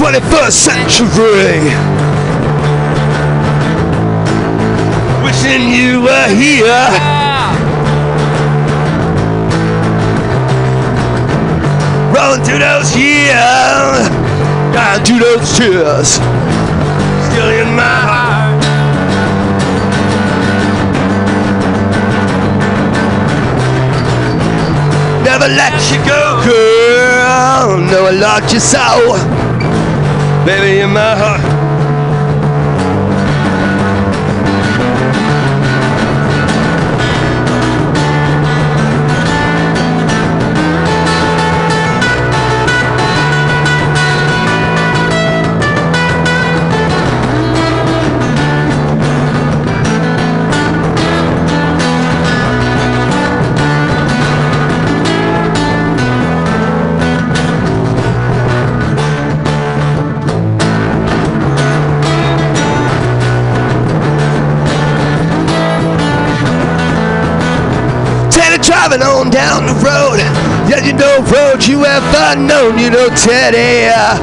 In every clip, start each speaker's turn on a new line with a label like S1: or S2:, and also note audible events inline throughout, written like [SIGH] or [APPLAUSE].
S1: 21st century. Wishing you were here. Rolling through those years, down through those tears, still in my heart. Never let you go, girl. No, I loved you so, baby, in my heart. You ever known. You know Teddy uh,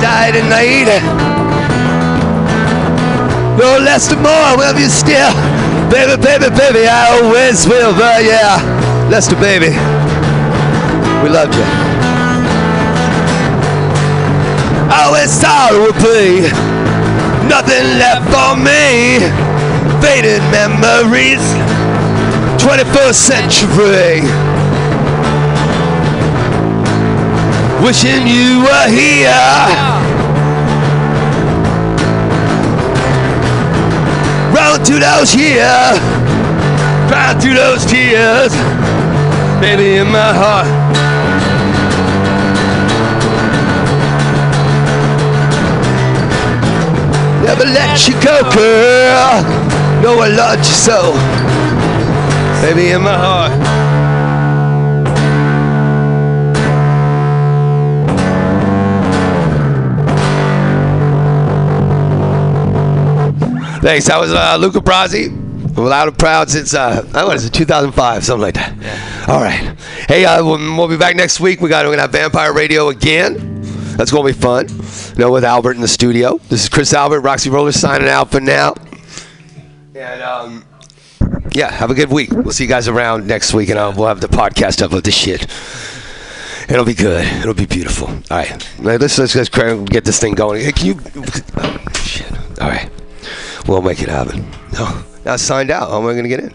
S1: died at night. No less than more, will you still? Baby, baby, baby, I always will. But yeah, Lester, baby, we loved you. I always thought it would be nothing left for me. Faded memories. 21st century. Wishing you were here. Round to those years, crying through those tears, baby in my heart. Never let you go, girl. No, I loved you so baby, in my heart. Thanks. That was uh, Luca Brasi. Loud and proud since uh, what is it, 2005, something like that. Yeah. All right. Hey, uh, we'll, we'll, be back next week. We got we're gonna have Vampire Radio again. That's gonna be fun. You know, with Albert in the studio. This is Chris Albert, Roxy Roller signing out for now. And um, yeah, have a good week. We'll see you guys around next week, and I'll, we'll have the podcast up of this shit. It'll be good. It'll be beautiful. All right, let's let's, let's get this thing going. Hey, can you? Oh, shit. All right, we'll make it happen. No, I signed out. How am I going to get in?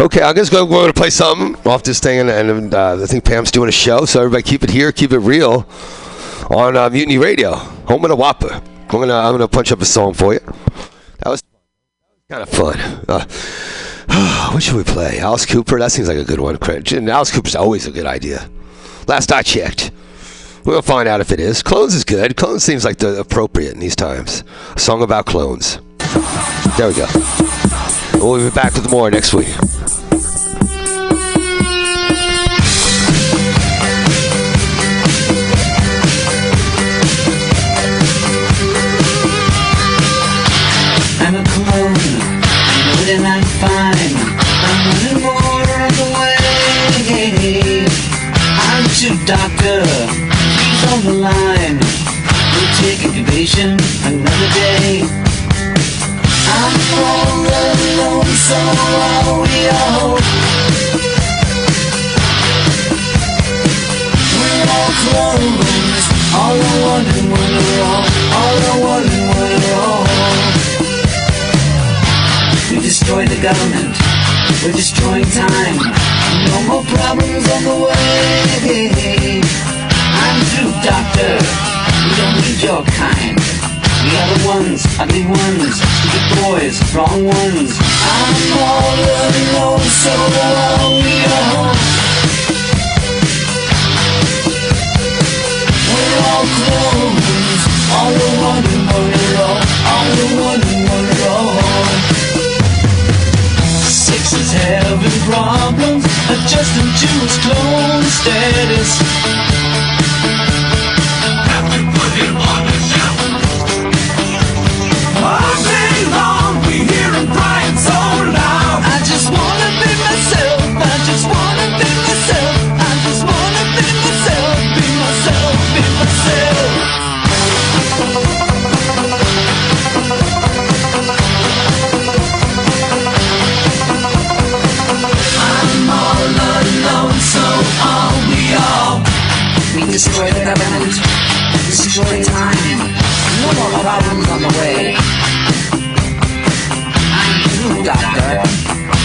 S1: Okay, I'm just going, going to play something off this thing, and, and uh, I think Pam's doing a show, so everybody keep it here, keep it real on uh, Mutiny Radio, home of the Whopper. I'm gonna I'm gonna punch up a song for you. That was kind of fun. Uh, [SIGHS] what should we play? Alice Cooper? That seems like a good one. Alice Cooper's always a good idea. Last I checked. We'll find out if it is. Clones is good. Clones seems like the appropriate in these times. A song about clones. There we go. We'll be back with more next week. doctor, he's on the line. We'll take another day. Destroy the government, we're destroying time. No more problems on the way. I'm doctor. We don't need your kind. The other ones, ugly ones, stupid boys, wrong ones. I'm all alone, so are we all. We're all clones, all the one and all, all the one all. Six is having problems adjusting to his clone status.
S2: Want. Destroy time. No more problems on the way. I'm through, Doctor.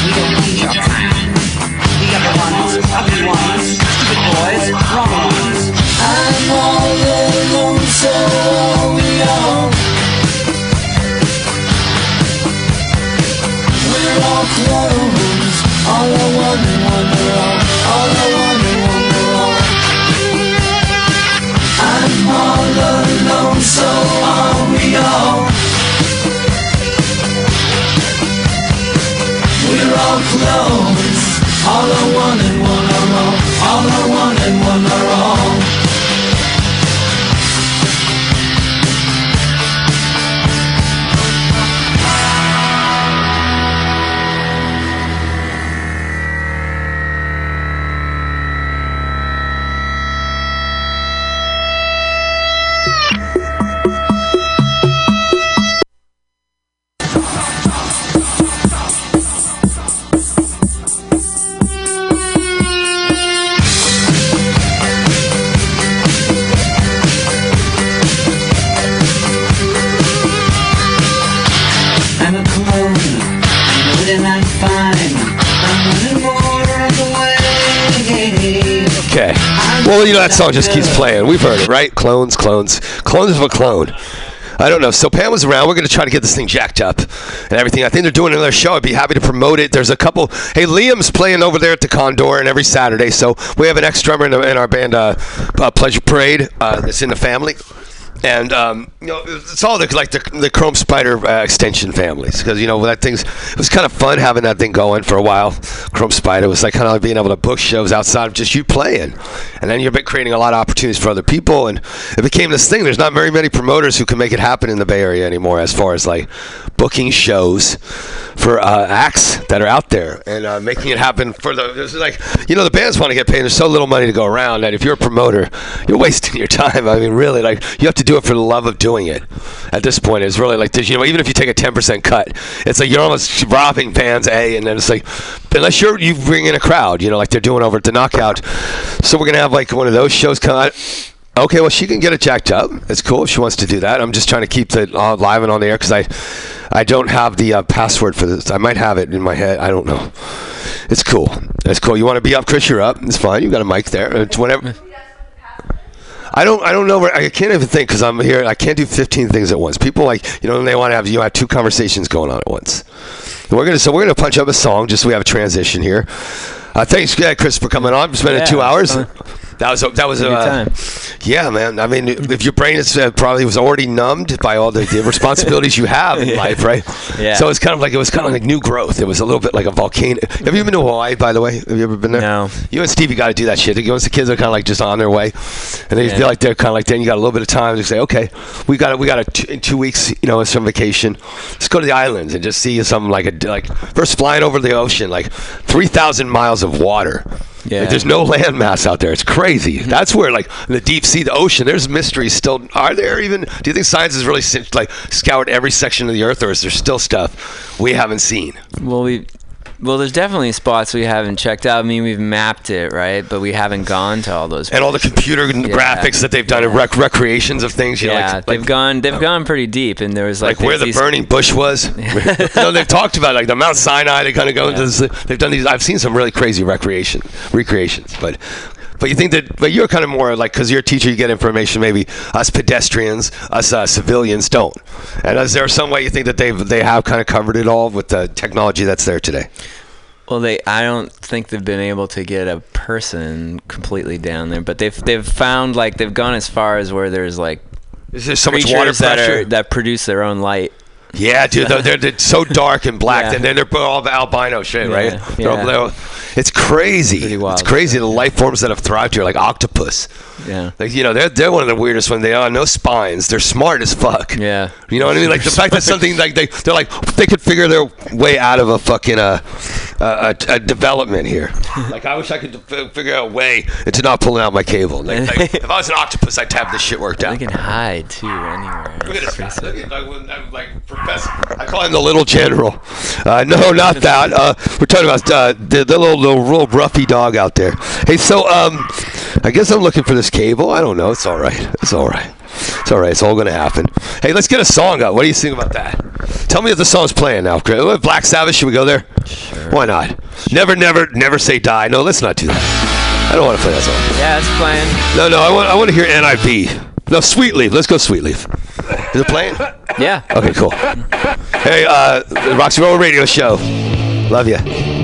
S2: We don't need your kind. We got the ones, ugly ones, stupid boys, wrong ones. I'm all alone, so we all. We're all clones, so are we all. We're all clones, all are one and one are all, all are one and one are all.
S1: That song just keeps playing. We've heard it, right? Clones, clones, clones of a clone. I don't know. So Pam was around. We're going to try to get this thing jacked up and everything. I think they're doing another show. I'd be happy to promote it. There's a couple. Hey, Liam's playing over there at the Condor and every Saturday. So we have an ex drummer in, in our band, uh, uh, Pleasure Parade, uh, that's in the family. And um, you know, it's all the, like the, the Chrome Spider uh, extension families because you know that thing's. It was kind of fun having that thing going for a while. Chrome Spider was like kind of like being able to book shows outside of just you playing, and then you're creating a lot of opportunities for other people, and it became this thing. There's not very many promoters who can make it happen in the Bay Area anymore, as far as like booking shows for uh, acts that are out there and uh, making it happen for the. It's like you know the bands want to get paid. There's so little money to go around that if you're a promoter, you're wasting [LAUGHS] your time. I mean, really, like you have to do it for the love of doing it. At this point, it's really like you know, even if you take a 10% cut, it's like you're almost robbing fans. A, and then it's like unless you're you bring in a crowd, you know, like they're doing over at the Knockout. So we're gonna have like one of those shows come out. Okay, well, she can get it jacked up. It's cool if she wants to do that. I'm just trying to keep it uh, live and on the air because I, I don't have the uh, password for this. I might have it in my head. I don't know. It's cool. It's cool. You want to be up, Chris? You're up. It's fine. You got a mic there. It's whatever. I don't. I don't know where. I can't even think because I'm here. I can't do 15 things at once. People like you know they want to have you have two conversations going on at once. And we're gonna so we're gonna punch up a song just so we have a transition here. Uh, thanks, yeah, Chris, for coming on. Spending
S3: Yeah,
S1: two hours.
S3: fun.
S1: That was that was uh,
S3: time.
S1: yeah, man. I mean, if your brain is uh, probably was already numbed by all the, the responsibilities you have in [LAUGHS]
S3: Yeah.
S1: life, right?
S3: Yeah.
S1: So it's kind of like it was kind of like new growth. It was a little bit like a volcano. Have you been to Hawaii, by the way? Have you ever been there?
S3: No.
S1: You and Stevie got to do that shit. Once the kids are kind of like just on their way, and they
S3: Yeah.
S1: feel like they're kind of like then you got a little bit of time to say, okay, we got it. we got a t- in two weeks, you know, some vacation. Let's go to the islands and just see something like a like first flying over the ocean, like three thousand miles of water.
S3: Yeah.
S1: Like, there's no landmass out there. It's crazy. Mm-hmm. That's where, like, in the deep sea, the ocean, there's mysteries still. Are there even? Do you think science has really like scoured every section of the earth, or is there still stuff we haven't seen?
S3: Well, we, well, there's definitely spots we haven't checked out. I mean, we've mapped it, right? But we haven't gone to all those.
S1: And all the computer graphics that they've done and rec- recreations of things. You know,
S3: yeah,
S1: like,
S3: they've
S1: like,
S3: gone. They've uh, gone pretty deep, and there was like,
S1: like where the burning [LAUGHS] bush was. [LAUGHS] no, they've talked about like the Mount Sinai. They kind of go into this. They've done these. I've seen some really crazy recreation recreations, but. But you think that, but you're kind of more like, because you're a teacher, you get information. Maybe us pedestrians, us uh, civilians don't. And is there some way you think that they they have kind of covered it all with the technology that's there today?
S3: Well, they. I don't think they've been able to get a person completely down there, but they've they've found like they've gone as far as where there's like
S1: Is there so much water
S3: creatures that are that produce their own light.
S1: Yeah, dude, they're, they're, so dark and black,
S3: Yeah.
S1: and then they're all albino shit,
S3: Yeah,
S1: right? They're all- it's crazy.
S3: Wild.
S1: It's crazy the life forms that have thrived here, like octopus.
S3: Yeah.
S1: Like you know, they're they're one of the weirdest ones. They are no spines. They're smart as fuck.
S3: Yeah.
S1: You know what I mean? Like the fact that something like they they're like they could figure their way out of a fucking uh, uh, a, a development here. Like I wish I could f- figure out a way into not pulling out my cable. Like, like, [LAUGHS] if I was an octopus, I'd have this shit worked out.
S3: They can hide too anywhere.
S1: Look at this. Look at, like, when like I call him the little general. Uh, no, [LAUGHS] not that. Uh, we're talking about uh, the, the little, little little roughy dog out there. Hey, so um, I guess I'm looking for this cable. I don't know. It's all right. It's all right. It's all right. It's all gonna happen. Hey, let's get a song up. What do you think about that? Tell me if the song's playing now. Black Sabbath. Should we go there?
S3: Sure.
S1: Why not? Never, never, never say die. No, let's not do that. I don't want to play that song.
S3: Yeah, it's playing.
S1: No, no. I want. I want to hear NIB. No, Sweet Leaf. Let's go Sweet Leaf. Is it playing?
S3: Yeah.
S1: Okay, cool. Hey, uh, the Roxy Roll Radio Show. Love you.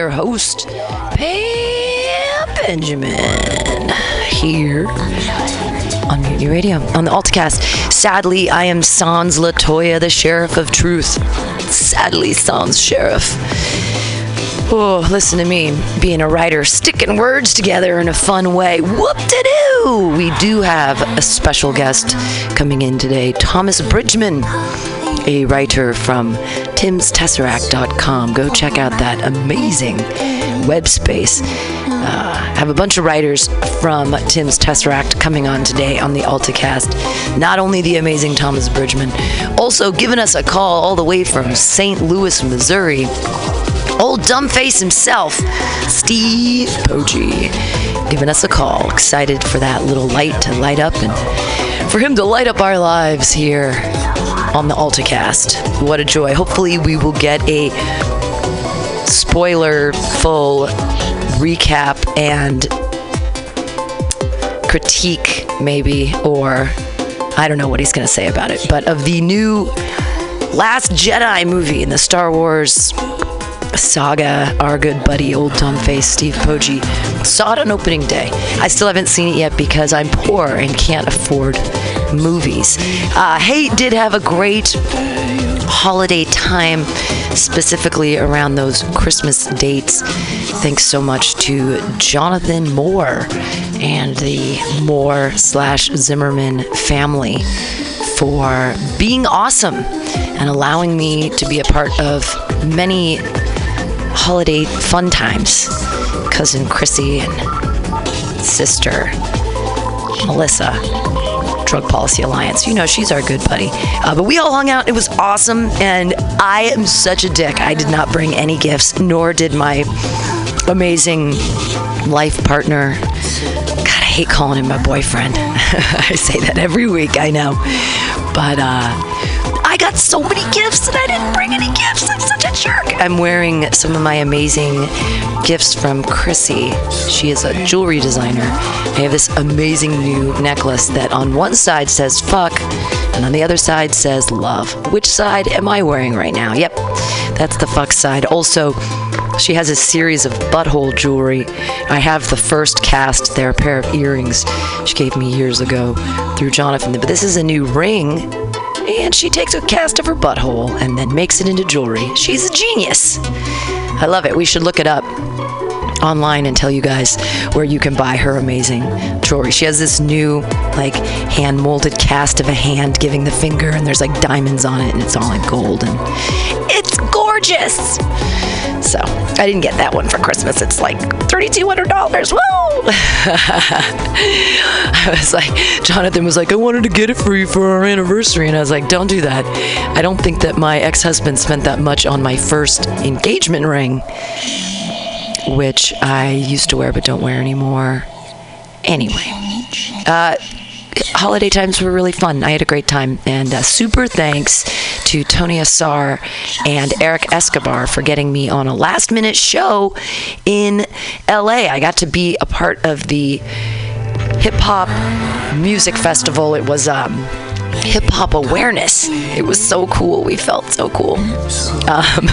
S2: Your
S4: host, Pam Benjamin, here on Mutiny Radio on the Altcast. Sadly, I am Sans Latoya, the Sheriff of Truth. Sadly, Sans Sheriff. Oh, listen to me, being a writer, sticking words together in a fun way. Whoop de doo! We do have a special guest coming in today, Thomas Bridgman, a writer from timstesseract.com. Go check out that amazing web space. Uh, have a bunch of writers from Tim's Tesseract coming on today on the AltaCast. Not only the amazing Thomas Bridgman, also giving us a call all the way from St. Louis, Missouri. Old dumbface himself, Steve Poggi, giving us a call. Excited for that little light to light up and for him to light up our lives here on the AltaCast. What a joy. Hopefully, we will get a spoiler full recap and critique, maybe, or I don't know what he's going to say about it, but of the new Last Jedi movie in the Star Wars saga, our good buddy, old Tom Face, Steve Poggi, saw it on opening day. I still haven't seen it yet because I'm poor and can't afford movies. Uh, hey, did have a great holiday time, specifically around those Christmas dates. Thanks so much to Jonathan Moore and the Moore slash Zimmerman family for being awesome and allowing me to be a part of many holiday fun times. Cousin Chrissy and sister Melissa, Drug Policy Alliance. You know, she's our good buddy. Uh, but we all hung out. It was awesome. And I am such a dick. I did not bring any gifts, nor did my amazing life partner. God, I hate calling him my boyfriend. [LAUGHS] I say that every week, I know. But, uh, got so many gifts and I didn't bring any gifts. I'm such a jerk. I'm wearing some of my amazing gifts from Chrissy. She is a jewelry designer. I have this amazing new necklace that on one side says fuck and on the other side says love. Which side am I wearing right now? Yep, that's the fuck side. Also, she has a series of butthole jewelry. I have the first cast. They're a pair of earrings she gave me years ago through Jonathan. But this is a new ring and she takes a cast of her butthole and then makes it into jewelry. She's a genius. I love it. We should look it up online and tell you guys where you can buy her amazing jewelry. She has this new, like, hand molded cast of a hand giving the finger, and there's like diamonds on it, and it's all in gold, and gorgeous. So I didn't get that one for Christmas. It's like $3,200. Woo! [LAUGHS] I was like, Jonathan was like, I wanted to get it for you for our anniversary. And I was like, don't do that. I don't think that my ex husband spent that much on my first engagement ring, which I used to wear but don't wear anymore. Anyway, uh, holiday times were really fun. I had a great time. And uh, super thanks to Tony Assar and Eric Escobar for getting me on a last minute show in LA. I got to be a part of the hip hop music festival. It was um, hip hop awareness. It was so cool. We felt so cool. Um, [LAUGHS]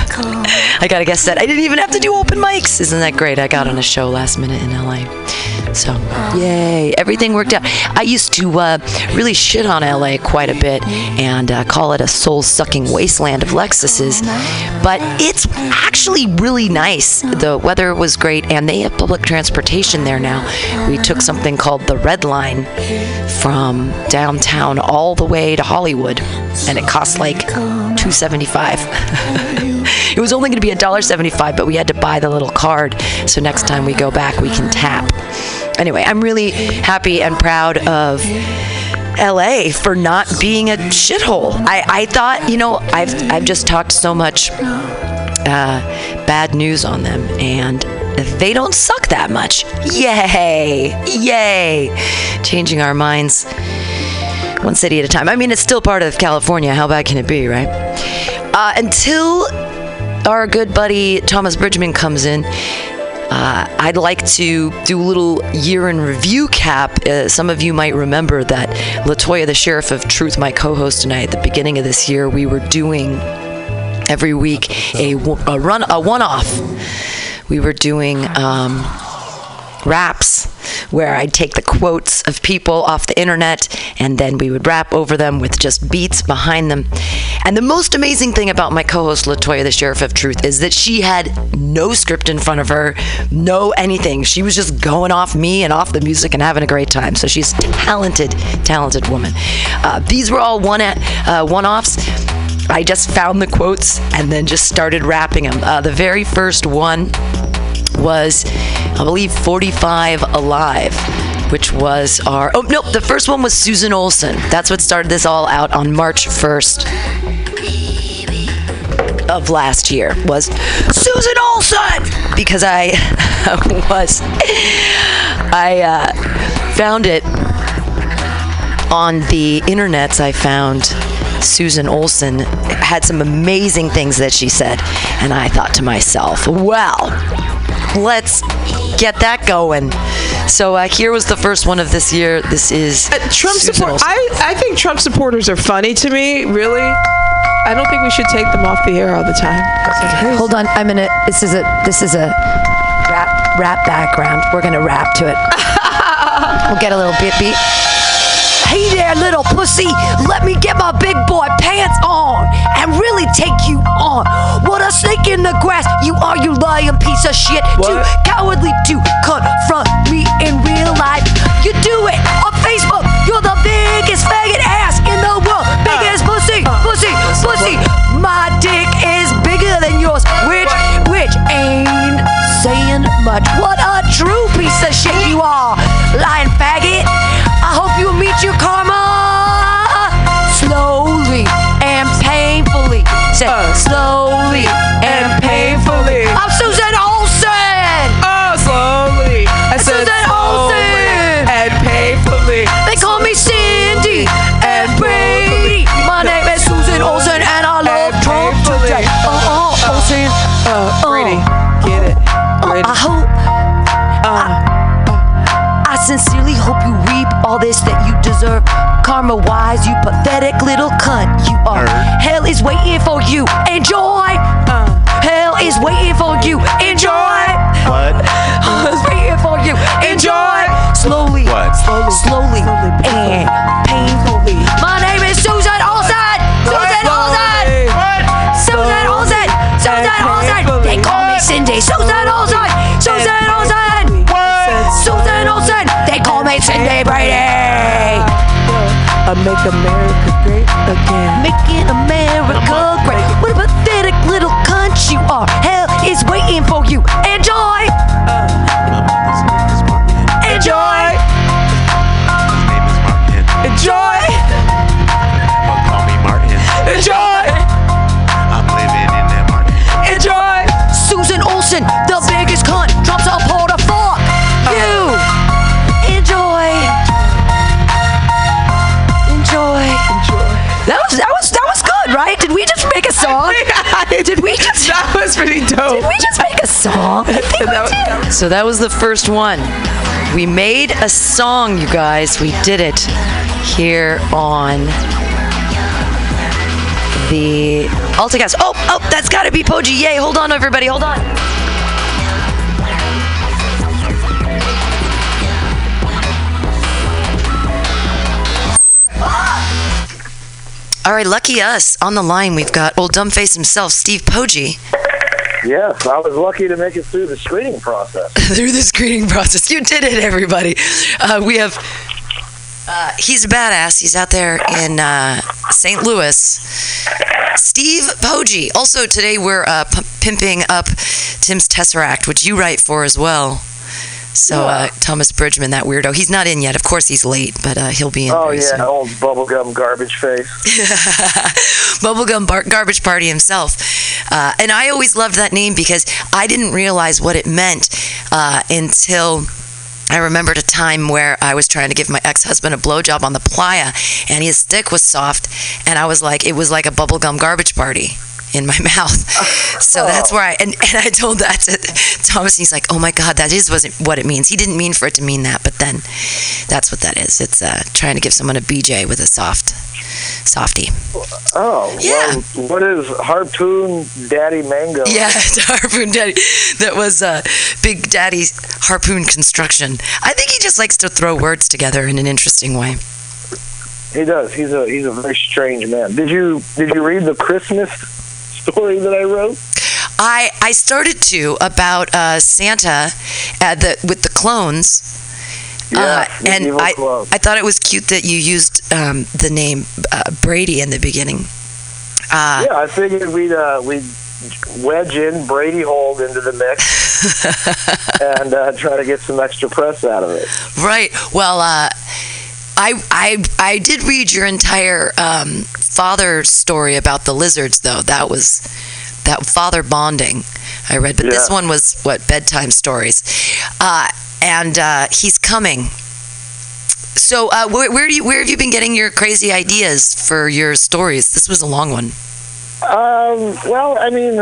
S4: I gotta guess that I didn't even have to do open mics. Isn't that great? I got on a show last minute in LA. So, yay. Everything worked out. I used to uh, really shit on LA quite a bit and uh, call it a soul sucking wasteland of Lexuses. But it's actually really nice. The weather was great and they have public transportation there now. We took something called the Red Line from downtown all the way to Hollywood and it cost like 275 [LAUGHS] it was only going to be $1.75 but we had to buy the little card so next time we go back we can tap anyway i'm really happy and proud of LA for not being a shithole. I, I thought, you know, I've I've just talked so much uh, bad news on them, and they don't suck that much. Yay! Yay! Changing our minds one city at a time. I mean, it's still part of California. How bad can it be, right? Uh, until our good buddy Thomas Bridgman comes in, uh, I'd like to do a little year in review cap. Uh, some of you might remember that Latoya, the Sheriff of Truth, my co host tonight, at the beginning of this year, we were doing every week a, a run a one off we were doing um, raps where I'd take the quotes of people off the internet and then we would rap over them with just beats behind them. And the most amazing thing about my co host Latoya, the Sheriff of Truth, is that she had no script in front of her, no anything. She was just going off me and off the music and having a great time. So she's talented, talented woman. Uh, these were all one uh, one offs. I just found the quotes and then just started rapping them. Uh, the very first one was, I believe, 45 Alive, which was our. Oh, no, the first one was Susan Olson. That's what started this all out on March 1st of last year was Susan Olson because I [LAUGHS] was I uh, found it on the internets. I found Susan Olson had some amazing things that she said, and I thought to myself, well, let's get that going. So uh, here was the first one of this year. This is
S5: Uh, Trump
S4: Susan
S5: support.
S4: Olson.
S5: I, I think Trump supporters are funny to me. Really, I don't think we should take them off the air all the time.
S4: Hold on, I'm gonna. This is a this is a rap rap background. We're gonna rap to it. [LAUGHS] we'll get a little bit beat. Hey there, little pussy. Let me get my big boy pants on and really take you on. What a snake in the grass. You are, you lying piece of shit. Too cowardly to confront me in real life. You do it on Facebook. You're the biggest faggot ass in the world. Biggest pussy, pussy, pussy. My dick is bigger than yours, which, which ain't saying much. What a true piece of shit you are, lying faggot. I hope you meet your karma slowly and painfully. Say slowly Karma wise, you pathetic little cunt. You are. Hell is waiting for you. Enjoy. Uh, hell is waiting for you. Enjoy.
S6: What? [LAUGHS]
S4: Hell is waiting for you. Enjoy. Slowly.
S6: What?
S4: Slowly. Slowly. And painfully. My
S5: make America great again.
S4: Making America was
S5: pretty dope.
S4: Did we just make a song? [LAUGHS] I think
S5: That was-
S4: did.
S5: that was-
S4: So that was the first one. We made a song, you guys. We did it here on the AltaCast. Oh, oh, that's got to be Poggi. Yay! Hold on, everybody. Hold on. All right, lucky us. On the line, we've got old dumbface himself, Steve Poggi.
S7: Yes, I was lucky to make it through the screening process. [LAUGHS]
S4: through the screening process. You did it, everybody. Uh, we have. Uh, he's a badass. He's out there in uh, St. Louis. Steve Poggi. Also, today we're uh, p- pimping up Tim's Tesseract, which you write for as well. So, uh, Thomas Bridgman, that weirdo. He's not in yet. Of course, he's late, but uh, he'll be in.
S7: Oh yeah,
S4: soon.
S7: old bubblegum garbage face. [LAUGHS]
S4: Bubblegum bar- Garbage Party himself. Uh, and I always loved that name because I didn't realize what it meant uh, until. I remembered a time where I was trying to give my ex-husband a blowjob on the playa, and his dick was soft, and I was like, it was like a bubblegum garbage party. In my [LAUGHS] mouth. So that's where I and, and I told that to Thomas. And he's like, "Oh my God, that is wasn't what it means." He didn't mean for it to mean that, but then that's what that is. It's uh, trying to give someone a BJ with a soft softy.
S7: Oh,
S4: Yeah.
S7: well, what is harpoon daddy mango? [LAUGHS]
S4: Yeah, harpoon daddy. That was uh, Big Daddy's harpoon construction. I think he just likes to throw words together in an interesting way.
S7: He does. He's a he's a very strange man. Did you did you read the Christmas story that I wrote?
S4: I I started to about uh, Santa at the with the clones.
S7: Yeah,
S4: Uh, and I,
S7: clone.
S4: I thought it was cute that you used um, the name uh, Brady in the beginning. Uh,
S7: yeah, I figured we'd uh, we'd wedge in Brady Hold into the mix [LAUGHS] and uh, try to get some extra press out of it.
S4: Right. Well, uh, I I I did read your entire um, father story about the lizards, though. That was that father bonding. I read, but this one was what bedtime stories, uh, and uh, he's coming. So, uh, where, where do you where have you been getting your crazy ideas for your stories? This was a long one.
S7: Um, well, I mean,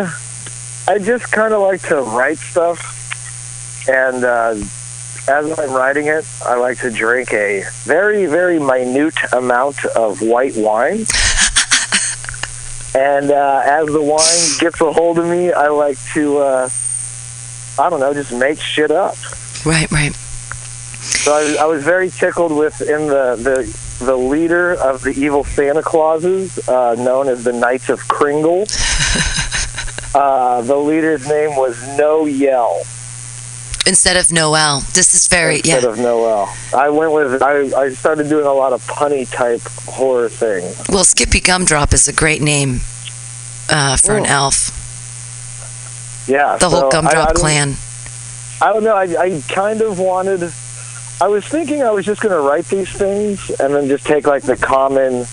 S7: I just kind of like to write stuff, and uh, as I'm writing it, I like to drink a very, very minute amount of white wine. And uh, as the wine gets a hold of me, I like to, uh, I don't know, just make shit up.
S4: Right, right.
S7: So I, I was very tickled with in the the the leader of the evil Santa Clauses, uh, known as the Knights of Kringle. [LAUGHS] uh, the leader's name was No Yell
S4: Instead of Noel, this is very
S7: instead
S4: yeah.
S7: of Noel. I went with I, I started doing a lot of punny type horror things.
S4: Well, Skippy Gumdrop is a great name uh, for an
S7: Oh.
S4: elf.
S7: Yeah,
S4: The whole
S7: so I- I
S4: Gumdrop clan.
S7: I don't know. I, I kind of wanted. I was thinking I was just going to write these things and then just take like the common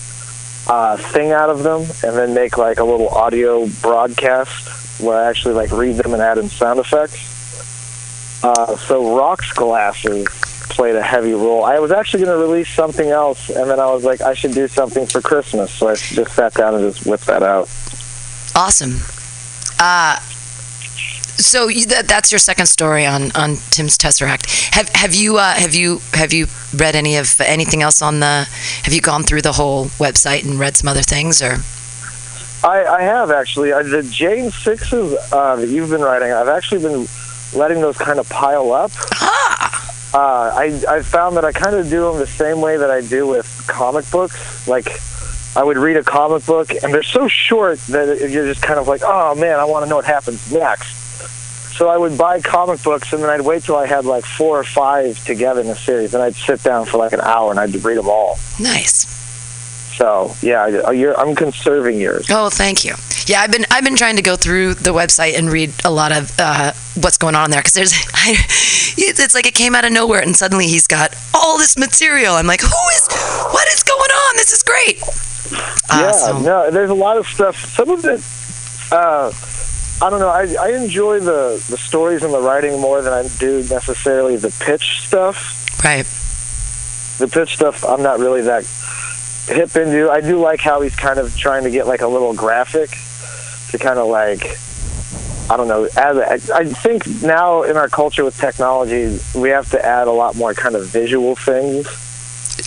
S7: uh, thing out of them and then make like a little audio broadcast where I actually like read them and add in sound effects. Uh, so rocks glasses played a heavy role. I was actually going to release something else and then I was like, I should do something for Christmas. So I just sat down and just whipped that out.
S4: Awesome. Uh, so you, that, that's your second story on, on Tim's Tesseract. Have have you uh, have you have you read any of anything else on the? Have you gone through the whole website and read some other things or?
S7: I, I have actually. Uh, the Jane Sixes uh, that you've been writing, I've actually been letting those kind of pile up.
S4: Ah,
S7: Uh, I I found that I kind of do them the same way that I do with comic books. Like, I would read a comic book, and they're so short that you're just kind of like, oh man, I want to know what happens next. So I would buy comic books, and then I'd wait till I had like four or five together in a series, and I'd sit down for like an hour and I'd read them all.
S4: nice.
S7: So yeah, I'm conserving yours.
S4: Oh, thank you. Yeah, I've been I've been trying to go through the website and read a lot of uh, what's going on there because there's [LAUGHS] I, it's like it came out of nowhere and suddenly he's got all this material. I'm like, who is what is going on? This is great. Uh,
S7: yeah,
S4: so-
S7: no, there's a lot of stuff. Some of it, uh, I don't know. I, I enjoy the, the stories and the writing more than I do necessarily the pitch stuff.
S4: right.
S7: The pitch stuff, I'm not really that hip into. I do like how he's kind of trying to get like a little graphic to kind of like. I don't know. Add, I I think now in our culture with technology, we have to add a lot more kind of visual things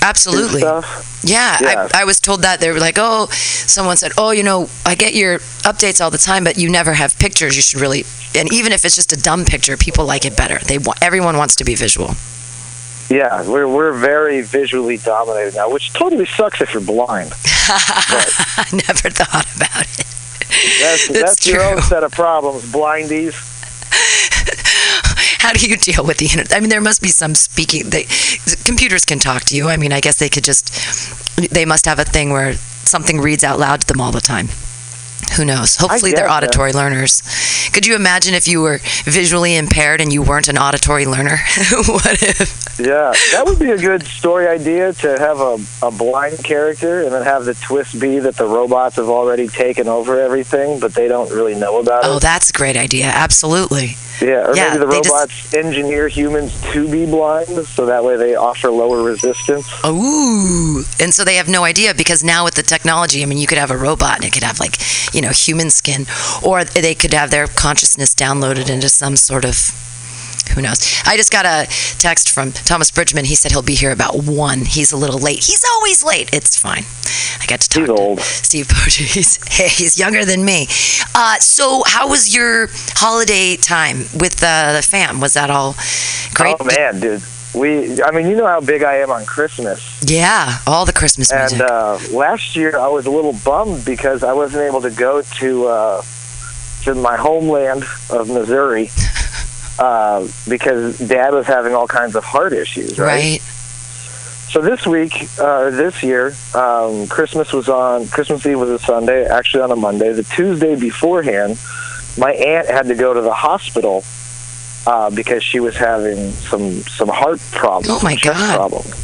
S4: Absolutely. Yeah,
S7: Yeah.
S4: I, I was told that they were like, oh, someone said, oh, you know, I get your updates all the time, but you never have pictures. You should really, and even if it's just a dumb picture, people like it better. They want everyone wants to be visual.
S7: Yeah, we're we're very visually dominated now, which totally sucks if you're blind.
S4: I [LAUGHS] never thought about it.
S7: That's,
S4: That's
S7: that's, your own set of problems, blindies. [LAUGHS]
S4: How do you deal with the internet? I mean, there must be some speaking. They, computers can talk to you. I mean, I guess they could just. They must have a thing where something reads out loud to them all the time. Who knows? Hopefully, they're auditory learners. Could you imagine if you were visually impaired and you weren't an auditory learner? [LAUGHS] what if?
S7: Yeah, that would be a good story idea to have a, a blind character and then have the twist be that the robots have already taken over everything, but they don't really know about
S4: Oh,
S7: it.
S4: Oh, that's a great idea. Absolutely.
S7: Yeah, or
S4: Yeah,
S7: maybe the
S4: they just-
S7: robots engineer humans to be blind, so that way they offer lower resistance.
S4: Ooh. And so they have no idea because now with the technology, I mean, you could have a robot and it could have like, you know, human skin, or they could have their consciousness downloaded into some sort of. Who knows? I just got a text from Thomas Bridgman. He said he'll be here about one. He's a little late. He's always late. It's fine. I got to talk
S7: He's
S4: to
S7: old.
S4: Steve Poetry. [LAUGHS] He's, hey, he's younger than me. Uh, so, how was your holiday time with uh, the fam? Was that all great?
S7: Oh man, dude. We, I mean, you know how big I am on Christmas.
S4: Yeah, all the Christmas music.
S7: And uh, last year I was a little bummed because I wasn't able to go to uh, to my homeland of Missouri [LAUGHS] uh, because Dad was having all kinds of heart issues. Right.
S4: right.
S7: So this week, uh, this year, um, Christmas was on Christmas Eve was a Sunday, actually on a Monday. The Tuesday beforehand, my aunt had to go to the hospital uh, because she was having some some heart problems,
S4: Oh, my
S7: chest
S4: God.
S7: problems.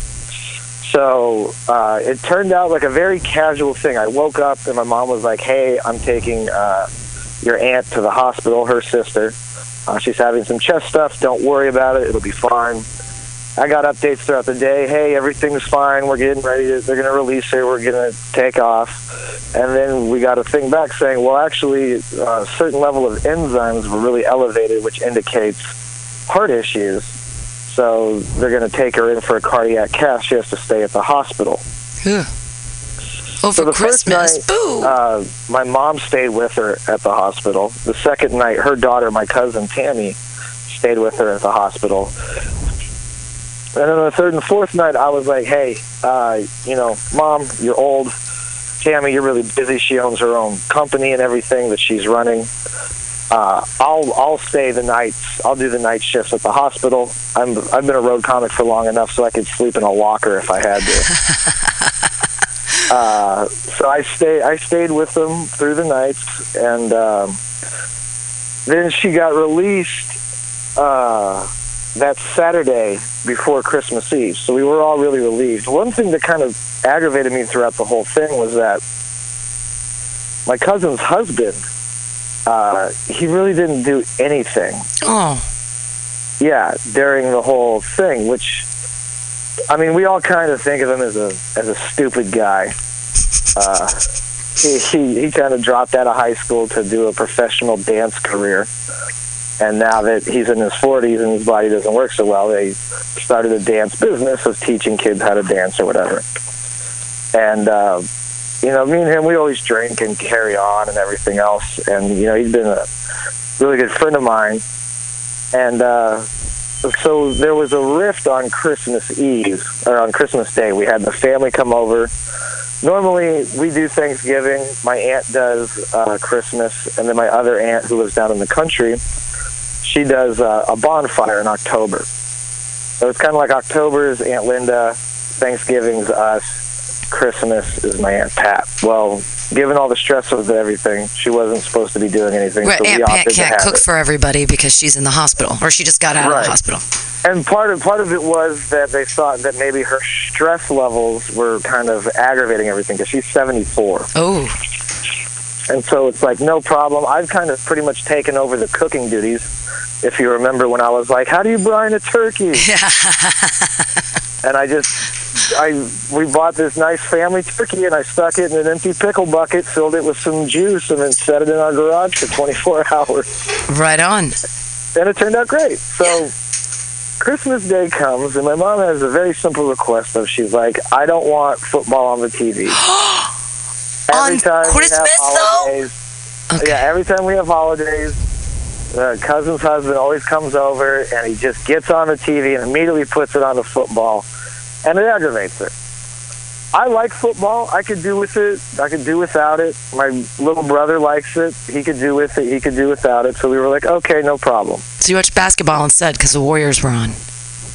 S7: So uh, it turned out like a very casual thing. I woke up and my mom was like, "Hey, I'm taking uh, your aunt to the hospital. Her sister. Uh, she's having some chest stuff. Don't worry about it. It'll be fine." I got updates throughout the day. Hey, everything's fine. We're getting ready. To, they're going to release her. We're going to take off. And then we got a thing back saying, well, actually, uh, a certain level of enzymes were really elevated, which indicates heart issues. So they're going to take her in for a cardiac cath. She has to stay at the hospital.
S4: Ugh. Oh, for
S7: the first
S4: Christmas.
S7: night,
S4: Boo.
S7: Uh, my mom stayed with her at the hospital. The second night, her daughter, my cousin Tammy, stayed with her at the hospital. And then the third and fourth night, I was like, "Hey, uh, you know, mom, you're old. Tammy, you're really busy. She owns her own company and everything that she's running. Uh, I'll I'll stay the nights. I'll do the night shifts at the hospital. I'm I've been a road comic for long enough so I could sleep in a locker if I had to. [LAUGHS] uh, so I stay I stayed with them through the nights, and um, then she got released uh, that Saturday before Christmas Eve. So we were all really relieved. One thing that kind of aggravated me throughout the whole thing was that my cousin's husband, uh, he really didn't do anything.
S4: oh,
S7: Yeah, during the whole thing, which I mean, we all kind of think of him as a as a stupid guy. Uh, he he, he kind of dropped out of high school to do a professional dance career, and now that he's in his 40s and his body doesn't work so well, they started a dance business of teaching kids how to dance or whatever. And uh, you know, me and him, we always drink and carry on and everything else. And you know, he's been a really good friend of mine. And uh, so there was a rift on Christmas Eve or on Christmas Day. We had the family come over. Normally, we do Thanksgiving. My aunt does uh, Christmas, and then my other aunt, who lives down in the country, she does uh, a bonfire in October. So it's kind of like October's Aunt Linda, Thanksgiving's us, Christmas is my Aunt Pat. Well, given all the stress of everything, she wasn't supposed to be doing anything.
S4: right.
S7: so we
S4: Aunt Pat can't cook
S7: it.
S4: for everybody because she's in the hospital, or she just got out of the hospital.
S7: And part of part of it was that they thought that maybe her stress levels were kind of aggravating everything because she's 74,
S4: Oh,
S7: and so it's like no problem. I've kind of pretty much taken over the cooking duties. If you remember when I was like, "How do you brine a turkey?" [LAUGHS] and I just I we bought this nice family turkey and I stuck it in an empty pickle bucket, filled it with some juice, and then set it in our garage for 24 [LAUGHS] hours.
S4: right on.
S7: and it turned out great. So Christmas Day comes, and my mom has a very simple request of she's like, I don't want football on the TV. [GASPS]
S4: On Christmas, though?
S7: holidays,
S4: Okay.
S7: yeah, every time we have holidays, the cousin's husband always comes over and he just gets on the TV and immediately puts it on the football, and it aggravates her. I like football. I could do with it. I could do without it. My little brother likes it. He could do with it. He could do without it. So we were like, okay, no problem.
S4: So you watched basketball instead because the Warriors were on.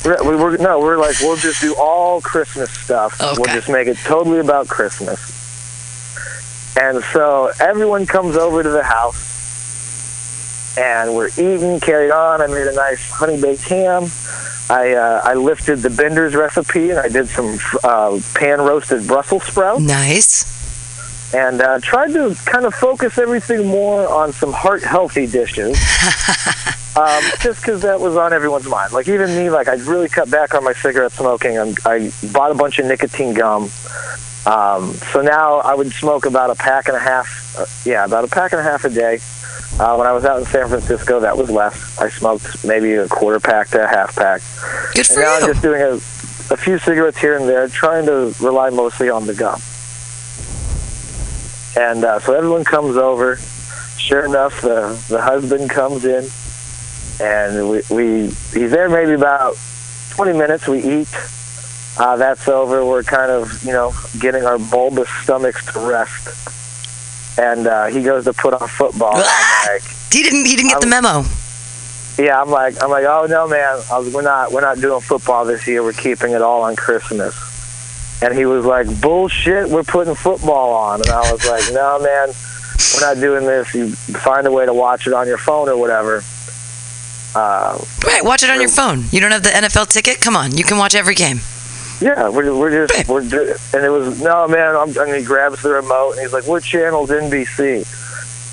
S7: We're- We were no, we're like we'll just do all Christmas stuff.
S4: Okay.
S7: We'll just make it totally about Christmas. And so everyone comes over to the house, and we're eating, carried on. I made a nice honey baked ham. I uh, I lifted the Bender's recipe, and I did some uh, pan roasted Brussels sprouts,
S4: Nice.
S7: and uh, tried to kind of focus everything more on some heart healthy dishes. [LAUGHS] um, just because that was on everyone's mind. Like even me, like I really cut back on my cigarette smoking. and I bought a bunch of nicotine gum. Um, so now I would smoke about a pack and a half. Uh, yeah, about a pack and a half a day. Uh, when I was out in San Francisco, that was less. I smoked maybe a quarter pack to a half pack.
S4: Good for
S7: and now
S4: you.
S7: I'm just doing a, a few cigarettes here and there, trying to rely mostly on the gum. And uh, so everyone comes over. Sure enough, the the husband comes in, and we, we he's there maybe about 20 minutes. We eat. Uh, that's over. We're kind of you know getting our bulbous stomachs to rest. And uh, he goes to put on football. Like,
S4: He didn't. He didn't get the memo.
S7: yeah, I'm like, I'm like, oh no, man, I was, we're not, we're not doing football this year. We're keeping it all on Christmas. And he was like, bullshit, we're putting football on. And I was like, [LAUGHS] no, man, we're not doing this. You find a way to watch it on your phone or whatever. Uh,
S4: Right. Watch it on your phone. You don't have the NFL ticket. Come on. You can watch every game.
S7: Yeah, we're, we're just, [LAUGHS] we're, and it was, no, man, I'm, and he grabs the remote and he's like, what channel's NBC?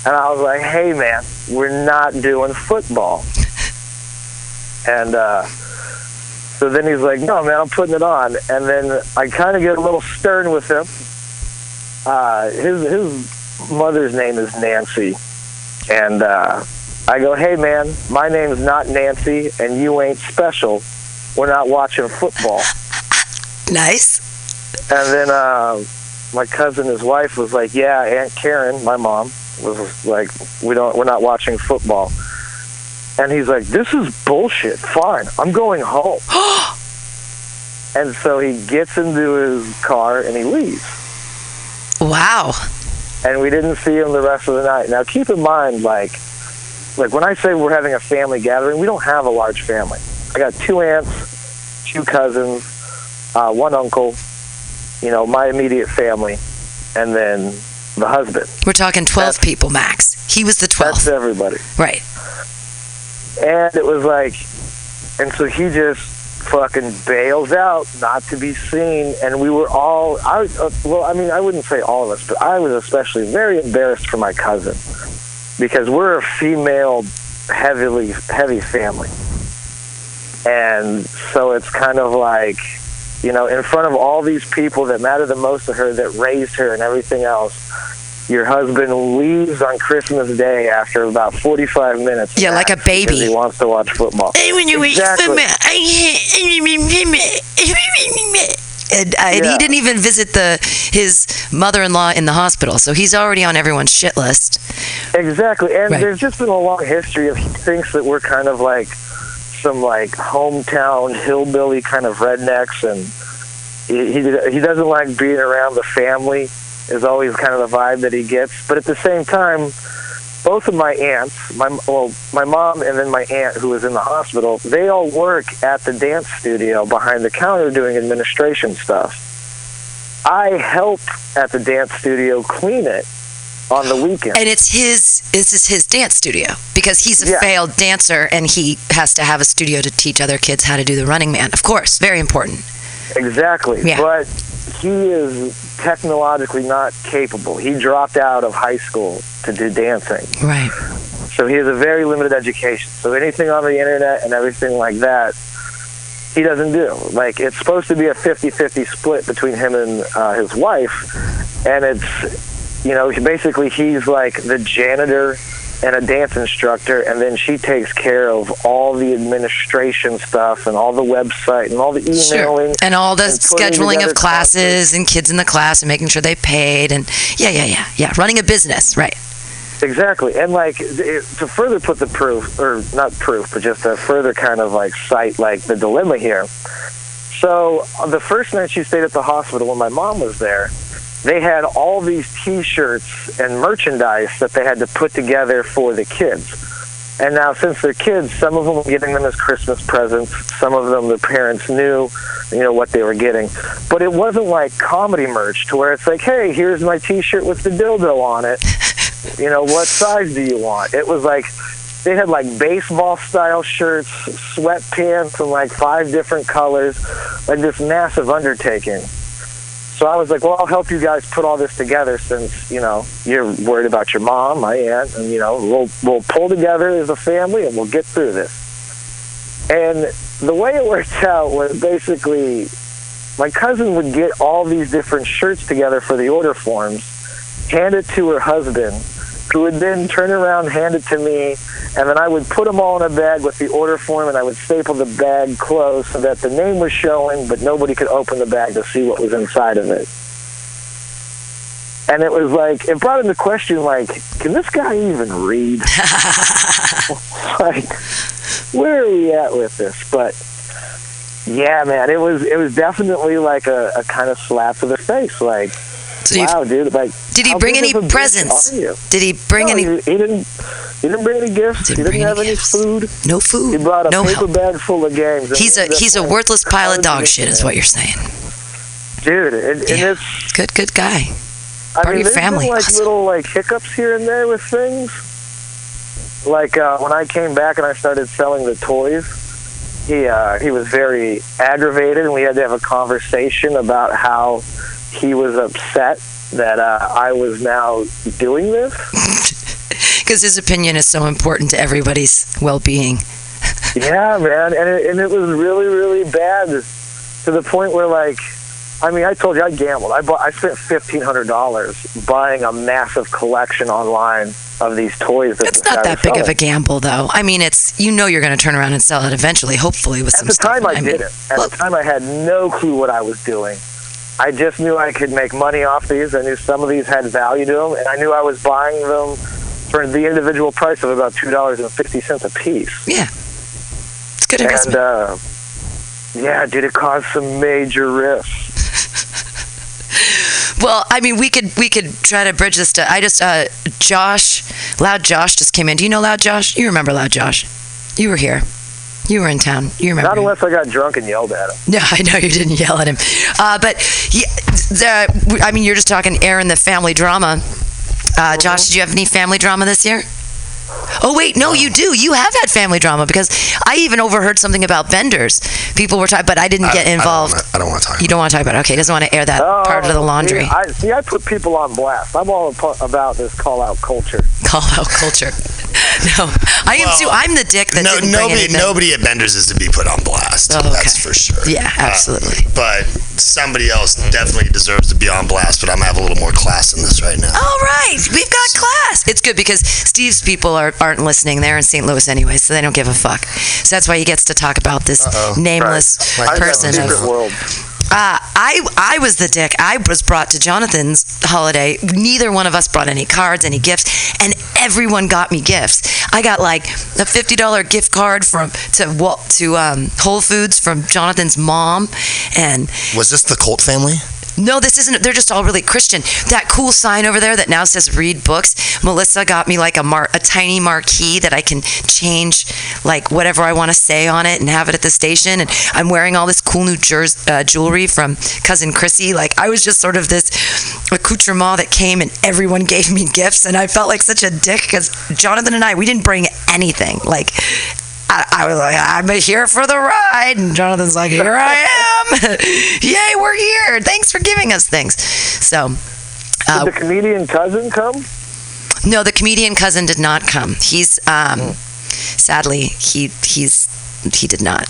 S7: And I was like, hey, man, we're not doing football. And uh, so then he's like, no, man, I'm putting it on. And then I kind of get a little stern with him. Uh, his, his mother's name is Nancy. And uh, I go, hey, man, my name's not Nancy, and you ain't special. We're not watching football. [LAUGHS]
S4: Nice.
S7: And then uh, my cousin, his wife, was like, "Yeah, Aunt Karen, my mom, was like, we don't, we're not watching football." And he's like, "This is bullshit. Fine, I'm going home." [GASPS] and so he gets into his car and he leaves.
S4: Wow.
S7: And we didn't see him the rest of the night. Now, keep in mind, like, like when I say we're having a family gathering, we don't have a large family. I got two aunts, two cousins, uh, one uncle, you know, my immediate family, and then the husband.
S4: We're talking 12 people max. He was the 12th.
S7: That's
S4: 12th.
S7: everybody.
S4: Right.
S7: And it was like, and so he just fucking bails out, not to be seen. And we were all, I uh, well, I mean, I wouldn't say all of us, but I was especially very embarrassed for my cousin because we're a female, heavily heavy family, and so it's kind of like, you know, in front of all these people that matter the most to her, that raised her, and everything else. Your husband leaves on Christmas Day after about 45 minutes.
S4: Yeah, like a baby.
S7: He wants to watch football. exactly.
S4: And, uh, and he didn't even visit the his mother-in-law in the hospital, so he's already on everyone's shit list.
S7: Exactly, and
S4: Right.
S7: there's just been a long history of he thinks that we're kind of like some like hometown hillbilly kind of rednecks, and he he, doesn't like being around the family. Is always kind of the vibe that he gets, but at the same time, both of my aunts, my well, my mom and then my aunt who was in the hospital, they all work at the dance studio behind the counter doing administration stuff. I help at the dance studio clean it on the weekend.
S4: And it's his this is his dance studio because he's a
S7: Yeah.
S4: failed dancer and he has to have a studio to teach other kids how to do the running man. Of course, very important.
S7: Exactly.
S4: Yeah.
S7: But he is technologically not capable. He dropped out of high school to do dancing.
S4: Right.
S7: So he has a very limited education. So anything on the internet and everything like that, he doesn't do. Like, it's supposed to be a 50 50 split between him and uh, his wife. And it's, you know, basically he's like the janitor and a dance instructor, and then she takes care of all the administration stuff and all the website and all the emailing.
S4: Sure. And all the
S7: and
S4: scheduling of classes and kids in the class and making sure they paid and yeah, yeah, yeah, yeah. Running a business, right?
S7: Exactly, and like it, to further put the proof, or not proof, but just to further kind of like cite like the dilemma here. So uh, the first night she stayed at the hospital when my mom was there, they had all these T-shirts and merchandise that they had to put together for the kids. And now, since they're kids, some of them were getting them as Christmas presents. Some of them, the parents knew, you know, what they were getting. But it wasn't like comedy merch to where it's like, hey, here's my T-shirt with the dildo on it. [LAUGHS] You know, what size do you want? It was like they had like baseball style shirts, sweatpants in like five different colors, like this massive undertaking. So I was like, well, I'll help you guys put all this together since you know you're worried about your mom, my aunt, and you know we'll we'll pull together as a family and we'll get through this. And the way it worked [LAUGHS] out was basically my cousin would get all these different shirts together for the order forms, hand it to her husband, who would then turn around, hand it to me, and then I would put them all in a bag with the order form, and I would staple the bag closed so that the name was showing, but nobody could open the bag to see what was inside of it. And it was like it brought into question, like, can this guy even read? [LAUGHS] [LAUGHS] like, where are we at with this? But yeah, man, it was it was definitely like a, a kind of slap to the face. Like,
S4: So
S7: wow, dude, like,
S4: Did he bring any
S7: of
S4: presents? Did he bring
S7: No,
S4: any?
S7: He, he didn't. He didn't bring any gifts.
S4: Didn't
S7: he didn't have
S4: any
S7: food.
S4: No food.
S7: He brought a
S4: no
S7: paper
S4: help.
S7: bag full of games.
S4: He's
S7: he
S4: a he's a worthless pile of dog shit, is what you're saying.
S7: dude. And, and it's
S4: Good, good guy.
S7: I
S4: Part of
S7: mean,
S4: your
S7: there's
S4: family.
S7: been like
S4: Awesome.
S7: little like hiccups here and there with things. Like uh, when I came back and I started selling the toys, he uh, he was very aggravated, and we had to have a conversation about how he was upset that uh, I was now doing this. [LAUGHS]
S4: Because his opinion is so important to everybody's well-being. [LAUGHS]
S7: Yeah, man, and it, and it was really, really bad to the point where, like, I mean, I told you I gambled. I bought, I spent fifteen hundred dollars buying a massive collection online of these toys. That
S4: It's not that big of a gamble, though. I mean, it's you know you're going to turn around and sell it eventually, hopefully with
S7: At
S4: some
S7: the
S4: stuff.
S7: time, I,
S4: mean,
S7: didn't. At
S4: well,
S7: the time, I had no clue what I was doing. I just knew I could make money off these. I knew some of these had value to them, and I knew I was buying them for the individual price of about two dollars and fifty cents a piece.
S4: yeah, it's good
S7: And
S4: investment.
S7: uh, yeah, dude, it caused some major rifts. [LAUGHS]
S4: Well, I mean, we could we could try to bridge this to. I just uh, Josh, Loud Josh just came in. Do you know Loud Josh? You remember Loud Josh? You were here. You were in town. You remember?
S7: Not unless I got drunk and yelled at him.
S4: No, [LAUGHS] I know you didn't yell at him. Uh, but yeah, the, I mean, you're just talking Aaron, the family drama. Uh, Josh, did you have any family drama this year? Oh wait, no, you do. You have had family drama because I even overheard something about vendors. People were talking, but I didn't
S8: I-
S4: get
S8: I
S4: involved.
S8: I don't want to talk.
S4: you don't want to talk about it. Okay, he doesn't want to air that part of the laundry.
S7: See, I, see, I put people on blast. I'm all about this call out culture.
S4: Call out culture. [LAUGHS] no, I am
S8: Well,
S4: too. I'm the dick that
S8: no,
S4: didn't bring
S8: nobody,
S4: anything.
S8: nobody at Bender's is to be put on blast.
S4: Oh,
S8: That's for sure.
S4: Yeah,
S8: Uh,
S4: absolutely.
S8: but somebody else definitely deserves to be on blast. But I'm gonna have a little more class in this right now.
S4: All right, we've got class. It's good because Steve's people are, aren't listening. They're in St. Louis anyway, so they don't give a fuck. So that's why he gets to talk about this
S8: Uh-oh.
S4: nameless
S8: Right.
S4: Person.
S7: secret
S4: Of,
S7: world.
S4: uh, I I was the dick. I was brought to Jonathan's holiday. Neither one of us brought any cards, any gifts, and everyone got me gifts. I got like a fifty dollar gift card from to Wa- to um, Whole Foods from Jonathan's mom, and
S8: Was this the Colt family?
S4: No, this isn't. They're just all really Christian. That cool sign over there that now says "Read Books." Melissa got me like a mar- a tiny marquee that I can change like whatever I want to say on it and have it at the station. And I'm wearing all this cool new uh, jewelry from cousin Chrissy. Like I was just sort of this accoutrement that came and everyone [LAUGHS] gave me gifts, and I felt like such a dick because Jonathan and I we didn't bring anything. Like I, I was like, I'm here for the ride. And Jonathan's like, here I am. [LAUGHS] Yay, we're here. Thanks for giving us things. So, uh,
S7: Did the comedian cousin come?
S4: no, the comedian cousin did not come. He's, um, sadly, he, he's, he did not.